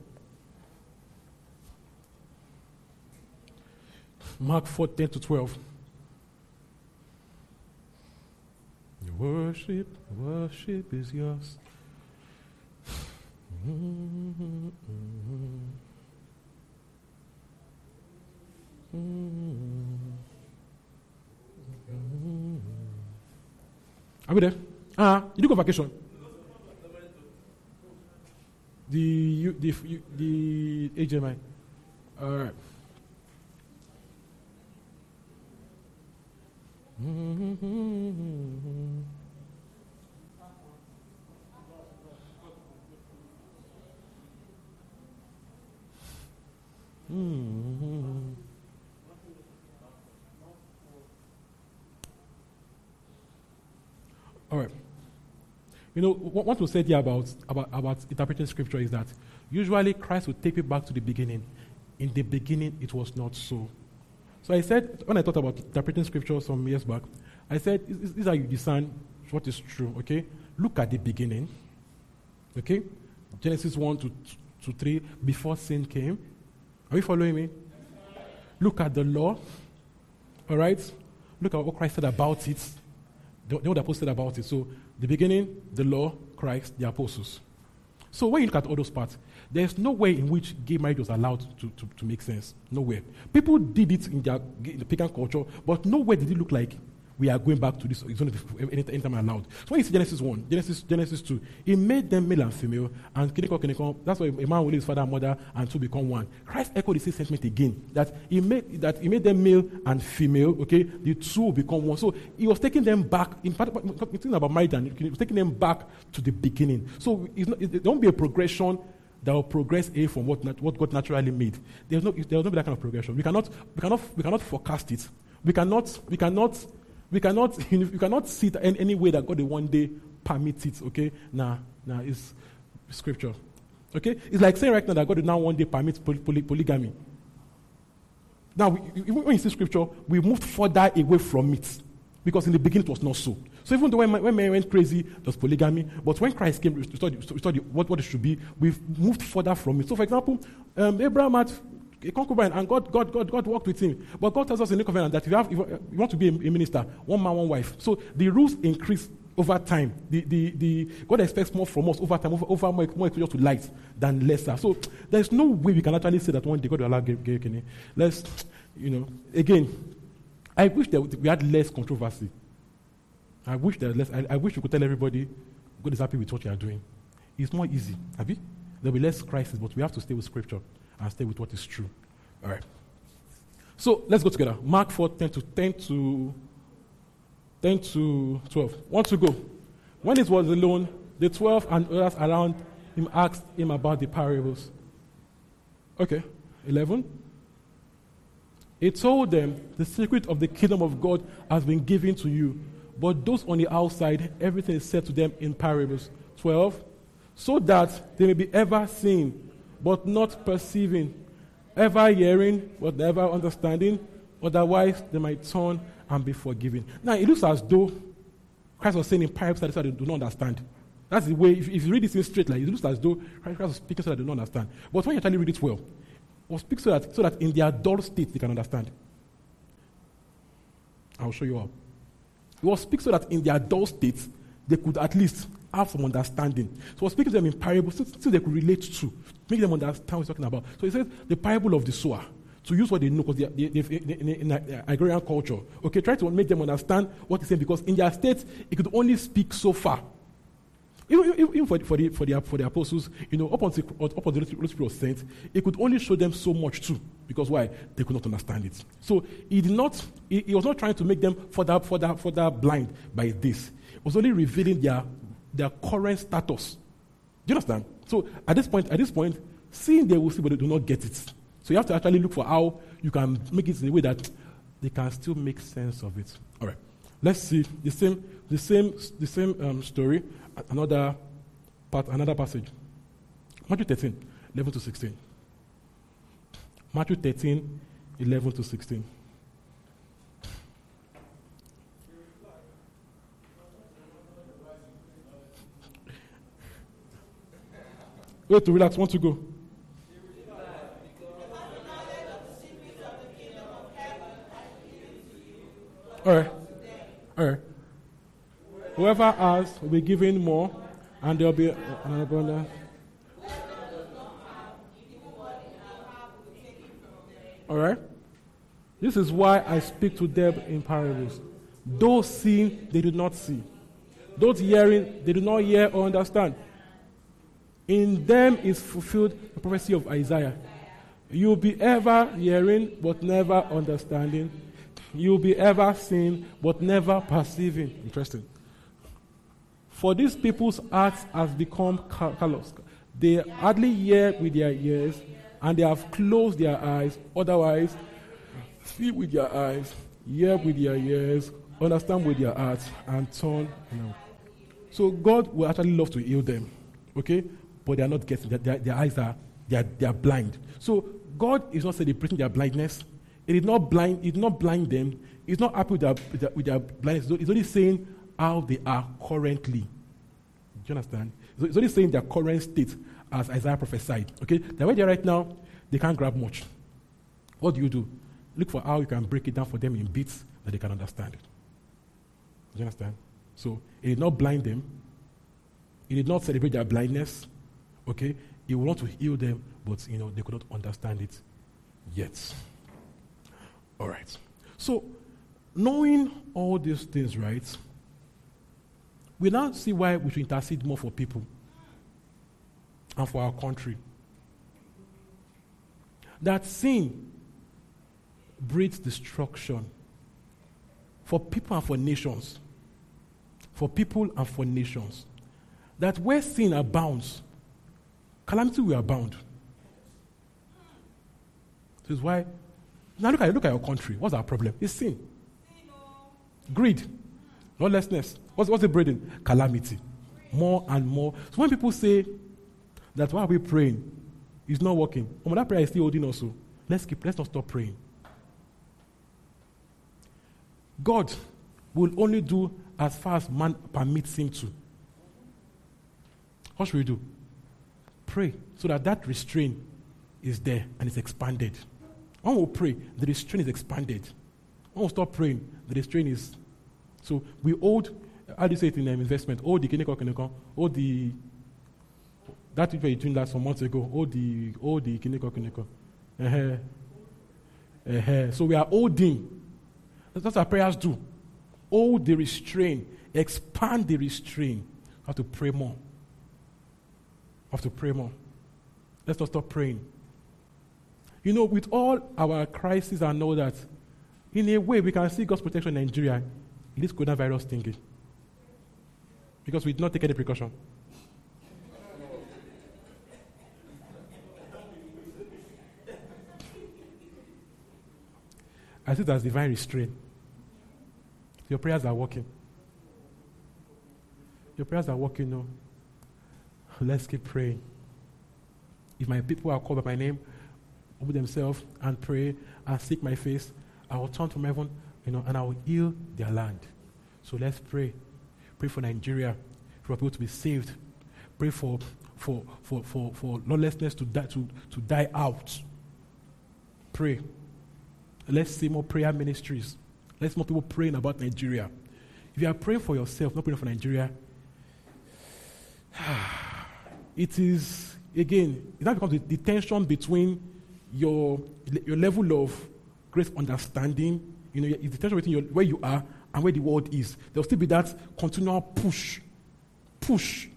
Mark 4, 10 to 12. Worship, worship is yours. Are we there? Ah, uh, you do go vacation. The U- the U- the HMI. All right. All right. You know, wh- what was said here about, about, about interpreting scripture is that usually Christ would take it back to the beginning. In the beginning, it was not so. So I said, when I thought about interpreting scripture some years back, I said, "This- this- these are you discern what is true, okay? Look at the beginning, okay? Genesis 1 to, to 3, before sin came. Are you following me? Look at the law, all right? Look at what Christ said about it. The, the what the apostles said about it. So, the beginning, the law, Christ, the apostles. So, when you look at all those parts, there's no way in which gay marriage was allowed to, to, to make sense. Nowhere. People did it in, their, in the pagan culture, but nowhere did it look like we are going back to this. It's only any- anytime allowed. So when you see Genesis 1, Genesis, Genesis 2, he made them male and female, and kiniko, kiniko, that's why a man will leave his father and mother, and two become one. Christ echoed the same sentiment again, that he made, that he made them male and female, okay? The two become one. So he was taking them back, in part, thinking about marriage, he was taking them back to the beginning. So not, it, there won't be a progression that will progress A from what, nat- what God naturally made. There's no, there will not be that kind of progression. We cannot, we cannot, we cannot forecast it. We cannot, we cannot, we cannot, (laughs) you cannot see it in any way that God will one day permit it. Okay, nah, nah, it's scripture. Okay, it's like saying right now that God will now one day permit poly- poly- polygamy. Now, even when you see scripture, we moved further away from it because in the beginning it was not so. So even though when, when men went crazy, there was polygamy, but when Christ came, we studied, we studied what, what it should be, we've moved further from it. So, for example, um, Abraham had a concubine, and God, God, God, God worked with him. But God tells us in the covenant that if you, have, if you want to be a, minister, one man, one wife. So the rules increase over time. The, the, the, God expects more from us over time, over, over more, more exposure to light than lesser. So there's no way we can actually say that one day God will allow gay, gay, gay. Let's, you know, again, I wish that we had less controversy. I wish that less, I, I wish we could tell everybody God is happy with what you are doing. It's more easy, have you? There'll be less crisis, but we have to stay with scripture and stay with what is true. All right. So let's go together. Mark 4, 10 to 10 to 10 to 12. Want to go? When he was alone, the 12 and others around him asked him about the parables. Okay. 11. He told them, The secret of the kingdom of God has been given to you, but those on the outside, everything is said to them in parables. 12. So that they may be ever seeing, but not perceiving, ever hearing, but never understanding, otherwise they might turn and be forgiven. Now, it looks as though Christ was saying in parables that they do not understand. That's the way, if, if you read this in straight line, it looks as though Christ was speaking so that they don't understand. But when you actually read it well, or speak so that, so that in their dull state they can understand. I'll show you how. He was speaking so that in their dull state they could at least have some understanding. So he was speaking to them in parables so, so they could relate to, make them understand what he's talking about. So he says the parable of the sower. To use what they know, because they, they, they, in, uh, agrarian culture, okay, try to make them understand what he's saying, because in their state, he could only speak so far. Even, even- for, the, for, the, for, the, for the apostles, you know, up until, up until the Holy Spirit was sent, he could only show them so much too. Because why? They could not understand it. So he did not, he, he was not trying to make them further, further, further blind by this. He was only revealing their, their current status. Do you understand? So at this point, at this point, seeing they will see, but they do not get it. So you have to actually look for how you can make it in a way that they can still make sense of it. All right. Let's see the same, the same, the same um, story. Another part, another passage. Matthew 13, 11 to 16. Matthew 13, 11 to 16. Wait to relax. Want to go? All right. All right. Whoever has will be given more, and there will be an abundance. All right. This is why I speak to them in parables. Those seeing, they do not see. Those hearing, they do not hear or understand. In them is fulfilled the prophecy of Isaiah. You'll be ever hearing, but never understanding. You'll be ever seeing, but never perceiving. Interesting. For these people's hearts has become callous. They hardly hear with their ears, and they have closed their eyes. Otherwise, see with their eyes, hear with their ears, understand with their hearts, and turn. So God will actually love to heal them, okay? But they are not getting. Their, their eyes are they, are they are blind. So God is not celebrating their blindness. It is not blind. It did not blind them. It's not happy with their, with their, with their blindness. It's only saying how they are currently. Do you understand? It's only saying their current state as Isaiah prophesied. Okay? The way they are right now, they can't grab much. What do you do? Look for how you can break it down for them in bits that they can understand it. Do you understand? So it did not blind them. It did not celebrate their blindness. Okay? He want to heal them, but you know they could not understand it yet. All right. So knowing all these things, right? We now see why we should intercede more for people and for our country. That sin breeds destruction for people and for nations. For people and for nations. That where sin abounds, calamity will abound. This is why. Now look at look at your country. What's our problem? It's sin. Greed. Lawlessness. What's, what's the breeding? Calamity. More and more. So when people say that why are we praying? It's not working. Oh, that prayer is still holding also. Oh. Let's keep let's not stop praying. God will only do as far as man permits him to. What should we do? Pray so that that restraint is there and is expanded. When we pray, the restraint is expanded. When we stop praying, the restraint is. So we hold, how do you say it in um, investment? Hold the kineko kineko, hold the. That people you doing that some months ago. Hold the, hold the kineko kineko. Uh-huh. Uh-huh. So we are holding. That's what our prayers do. Hold the restraint, expand the restraint. Have to pray more. Have to pray more. Let's not stop praying. You know, with all our crises and all that, in a way, we can see God's protection in Nigeria in this coronavirus thingy. Because we did not take any precaution. I see it as divine restraint. Your prayers are working. Your prayers are working now. Let's keep praying. If my people are called by my name, humble themselves and pray and seek my face, I will turn from heaven, you know, and I will heal their land. So let's pray. Pray for Nigeria, for people to be saved. Pray for for for for, for lawlessness to die to, to die out. Pray. Let's see more prayer ministries. Let's more people praying about Nigeria. If you are praying for yourself, not praying for Nigeria, (sighs) ah, it is again, now becomes the, the tension between your your level of great understanding, you know, it's the tension between your, where you are and where the world is. There'll still be that continual push, push.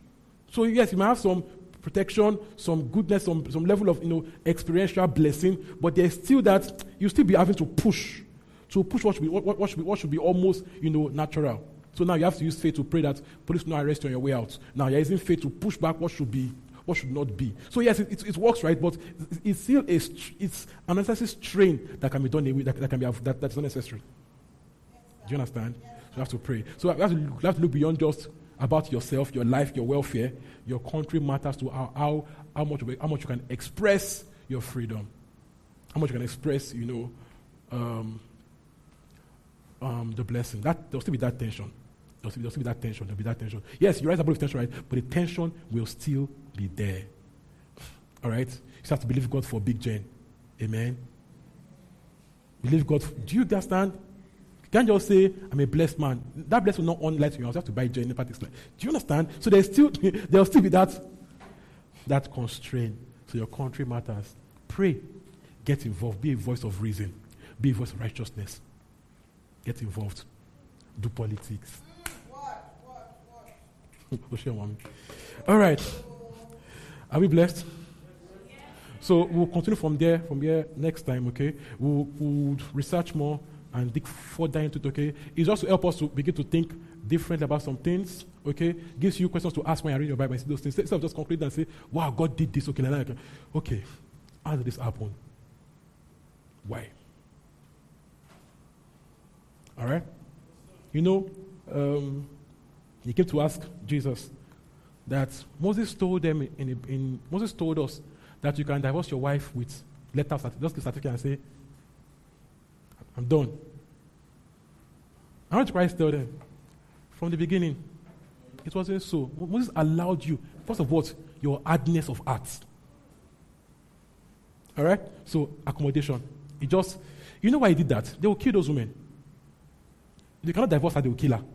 So yes, you might have some protection, some goodness, some, some level of you know experiential blessing, but there's still that you still be having to push to push what should be, what, what, should be, what should be almost, you know, natural. So now you have to use faith to pray that police not arrest you on your way out. Now you're using faith to push back what should be, what should not be. So yes, it, it, it works right, but it's still a, it's an unnecessary strain that can be done that, that can be that, that's unnecessary. Do you understand? So you have to pray. So you have to, you have to look beyond just about yourself, your life, your welfare. Your country matters to how, how, how, much, how much you can express your freedom. How much you can express, you know, um, um, the blessing. That there'll still be that tension. There'll still, be that tension. There'll be that tension. Yes, you are about tension, right? But the tension will still be there. All right. You have to believe God for Big Jen. Amen. Believe God. Do you understand? You can't just say, I'm a blessed man. That blessing will not only light you. You have to buy Jen. Do you understand? So there's still (laughs) there'll still be that that constraint. So your country matters. Pray. Get involved. Be a voice of reason. Be a voice of righteousness. Get involved. Do politics. All right. Are we blessed? So we'll continue from there, from here next time, okay? We'll, we'll research more and dig further into it, okay? It's to help us to begin to think differently about some things, okay? Gives you questions to ask when you read your Bible and see those things. Instead of just conclude and say, wow, God did this, okay, like, okay, how did this happen? Why? All right? You know, um, he came to ask Jesus that Moses told them in, in Moses told us that you can divorce your wife with letters, just give certificate and say, I'm done. I want Christ tell them from the beginning, it wasn't so. Moses allowed you, first of all, your hardness of heart. All right? So, accommodation. He just, you know why he did that? They will kill those women. They cannot divorce her, they will kill her. Do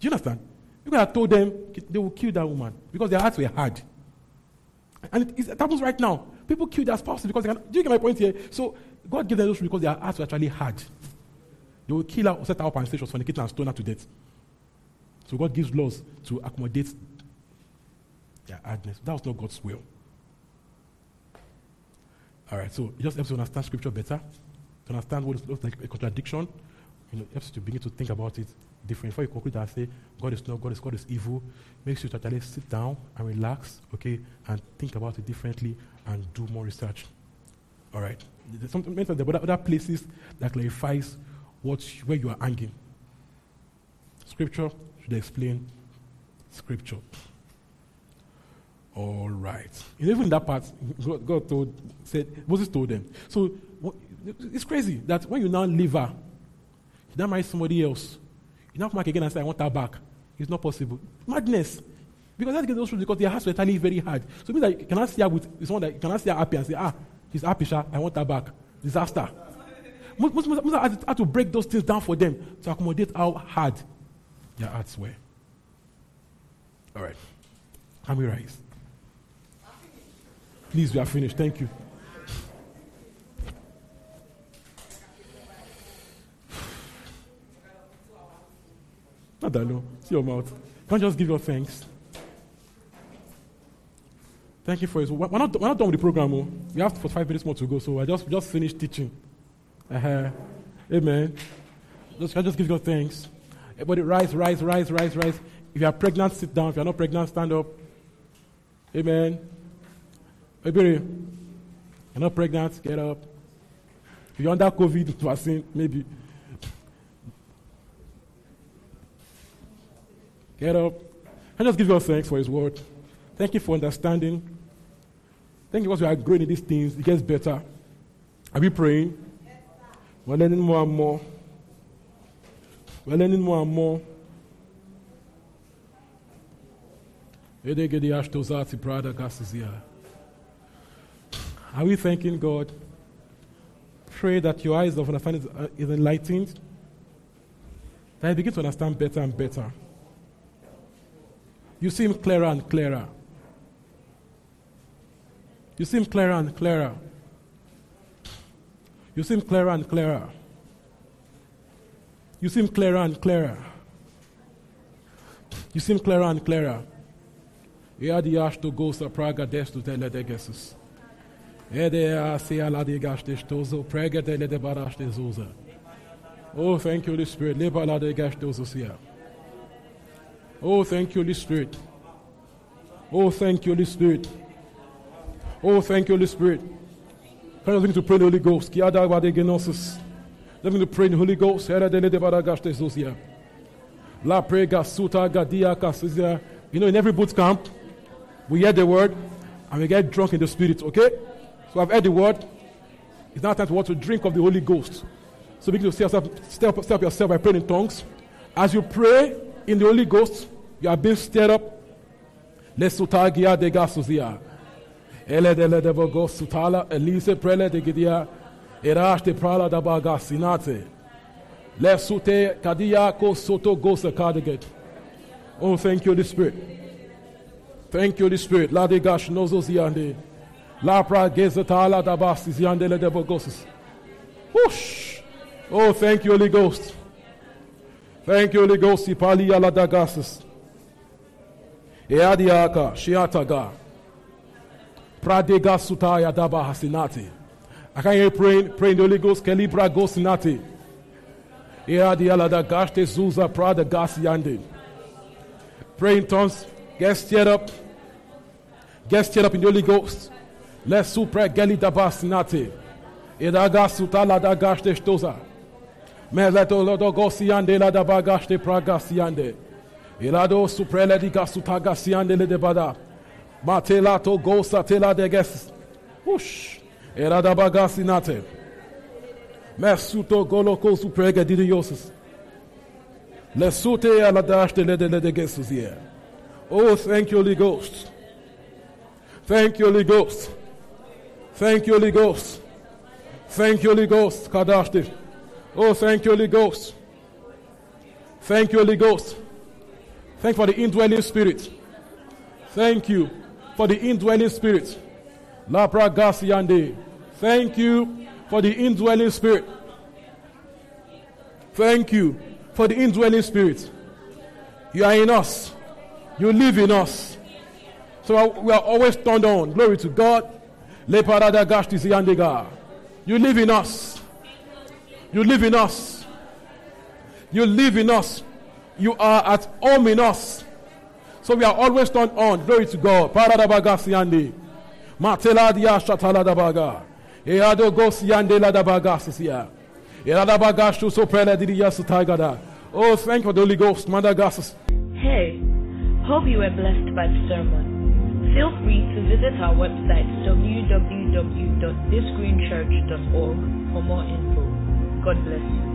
you understand? You could have told them they will kill that woman because their hearts were hard. And it, it happens right now. People kill their spouses because they can. Do you get my point here? So God gave them those because their hearts were actually hard. They will kill her or set her up and stage for fornicating and stone her to death. So God gives laws to accommodate their hardness. That was not God's will. All right, so it just helps you understand scripture better, to understand what looks like a contradiction. You know, helps you to begin to think about it different. Before you conclude and say, God is not, God is, God is evil, makes you to actually sit down and relax, okay, and think about it differently and do more research. All right. There's something there are other places that clarifies what where you are hanging. Scripture should explain scripture. All right. And even that part, God told, said, Moses told them. So it's crazy that when you now leave her, now marry somebody else, you now come back again and say, I want her back. It's not possible. Madness. Because that's those because their hearts were totally very hard. So it means that you cannot see her with someone that you cannot see her happy and say, ah, she's happy, Sha, I want her back. Disaster. Most, most, most, most had to break those things down for them to accommodate how hard their hearts were. All right. Can we rise? Please, we are finished. Thank you. Not that long. See your mouth. Can't just give your thanks. Thank you for it. We're not, we're not done with the program. Oh. We have for five minutes more to go, so I just just finished teaching. Uh-huh. Amen. Just, I just give your thanks. Everybody rise, rise, rise, rise, rise. If you are pregnant, sit down. If you are not pregnant, stand up. Amen. Everybody, you're not pregnant, get up. If you're under COVID vaccine, maybe. Get up. I just give you thanks for His word. Thank you for understanding. Thank you because we are growing in these things. It gets better. Are we praying? We're learning more and more. We're learning more and more. Are we thanking God? Pray that your eyes of understanding is enlightened, that you begin to understand better and better. You see him clearer and clearer. You see him clearer and clearer. You see him clearer and clearer. You see him clearer and clearer. You see him clearer and clearer. Ja, die ash to go sa praga des to tele de gesus. Ede a se ala de gash de barash de zuza. Oh, thank you, Holy Spirit. Leba la de gash dozo siya. Oh, thank you, Holy Spirit. Oh, thank you, Holy Spirit. Oh, thank you, Holy Spirit. Can you begin to pray the Holy Ghost? Let me pray the Holy Ghost. La prega suta gadia kasizia. You know, in every boot camp, we hear the word and we get drunk in the spirit, okay? So I've heard the word. It's now time to want to drink of the Holy Ghost. So begin to step up, step up yourself by praying in tongues. As you pray in the Holy Ghost, you are being stirred up. Lesutagia de gasuzia. Ele de le de vogo sutala, elise prele de gidia, erash de prala da baga sinate. Lesute kadia ko soto gosa kadiget. Oh, thank you, Holy Spirit. Thank you, Holy Spirit. La de gash nozo ziande. La pra gezatala da basi ziande le de vogosis. Whoosh. Oh, thank you, Holy Ghost. Thank you, Holy Ghost. Ipali ala da gasis. Eadiaka, Shiataga. Pradega Sutaya Daba Hasinati. I can hear praying, praying the Holy Ghost, Kelibra Gosinati. Ea di alada gashte zuza prada. Pray in tongues, get stirred up. Get stirred up in the Holy Ghost. Let's supra geli dabas nate. Edaga sutala da gashte stoza. Meleto lodo gosiande la da bagashte praga siande. Elado suprele di gasutaga siande le debada. Matelato gosa tela de ges. Whoosh. Erada bagasinate. Mesuto goloko suprega didiosis. Lesute aladash de lede lede gesus here. Oh, thank you, Holy Ghost. Thank you, Holy Ghost. Thank you, Holy Ghost. Thank you, Holy Ghost. Kadashti. Oh, thank you, Holy Ghost. Thank you, Holy Ghost. Thank you for the indwelling spirit. Thank you for the indwelling spirit. La Pragasiande. Thank you for the indwelling spirit. Thank you for the indwelling spirit. You are in us. You live in us. So we are always turned on. Glory to God. Le parada gashti ziyandega. You live in us. You live in us. You live in us. You are at home in us. So we are always turned on. Glory to God. Parada bagasiande. Matela shatala da baga. Eado gosiande la da bagasisia. Erada bagashu so prele di dia sutagada. Oh, thank you the Holy Ghost. Madagasas. Hey, hope you were blessed by the sermon. Feel free to visit our website www.thisgreenchurch.org for more info. God bless you.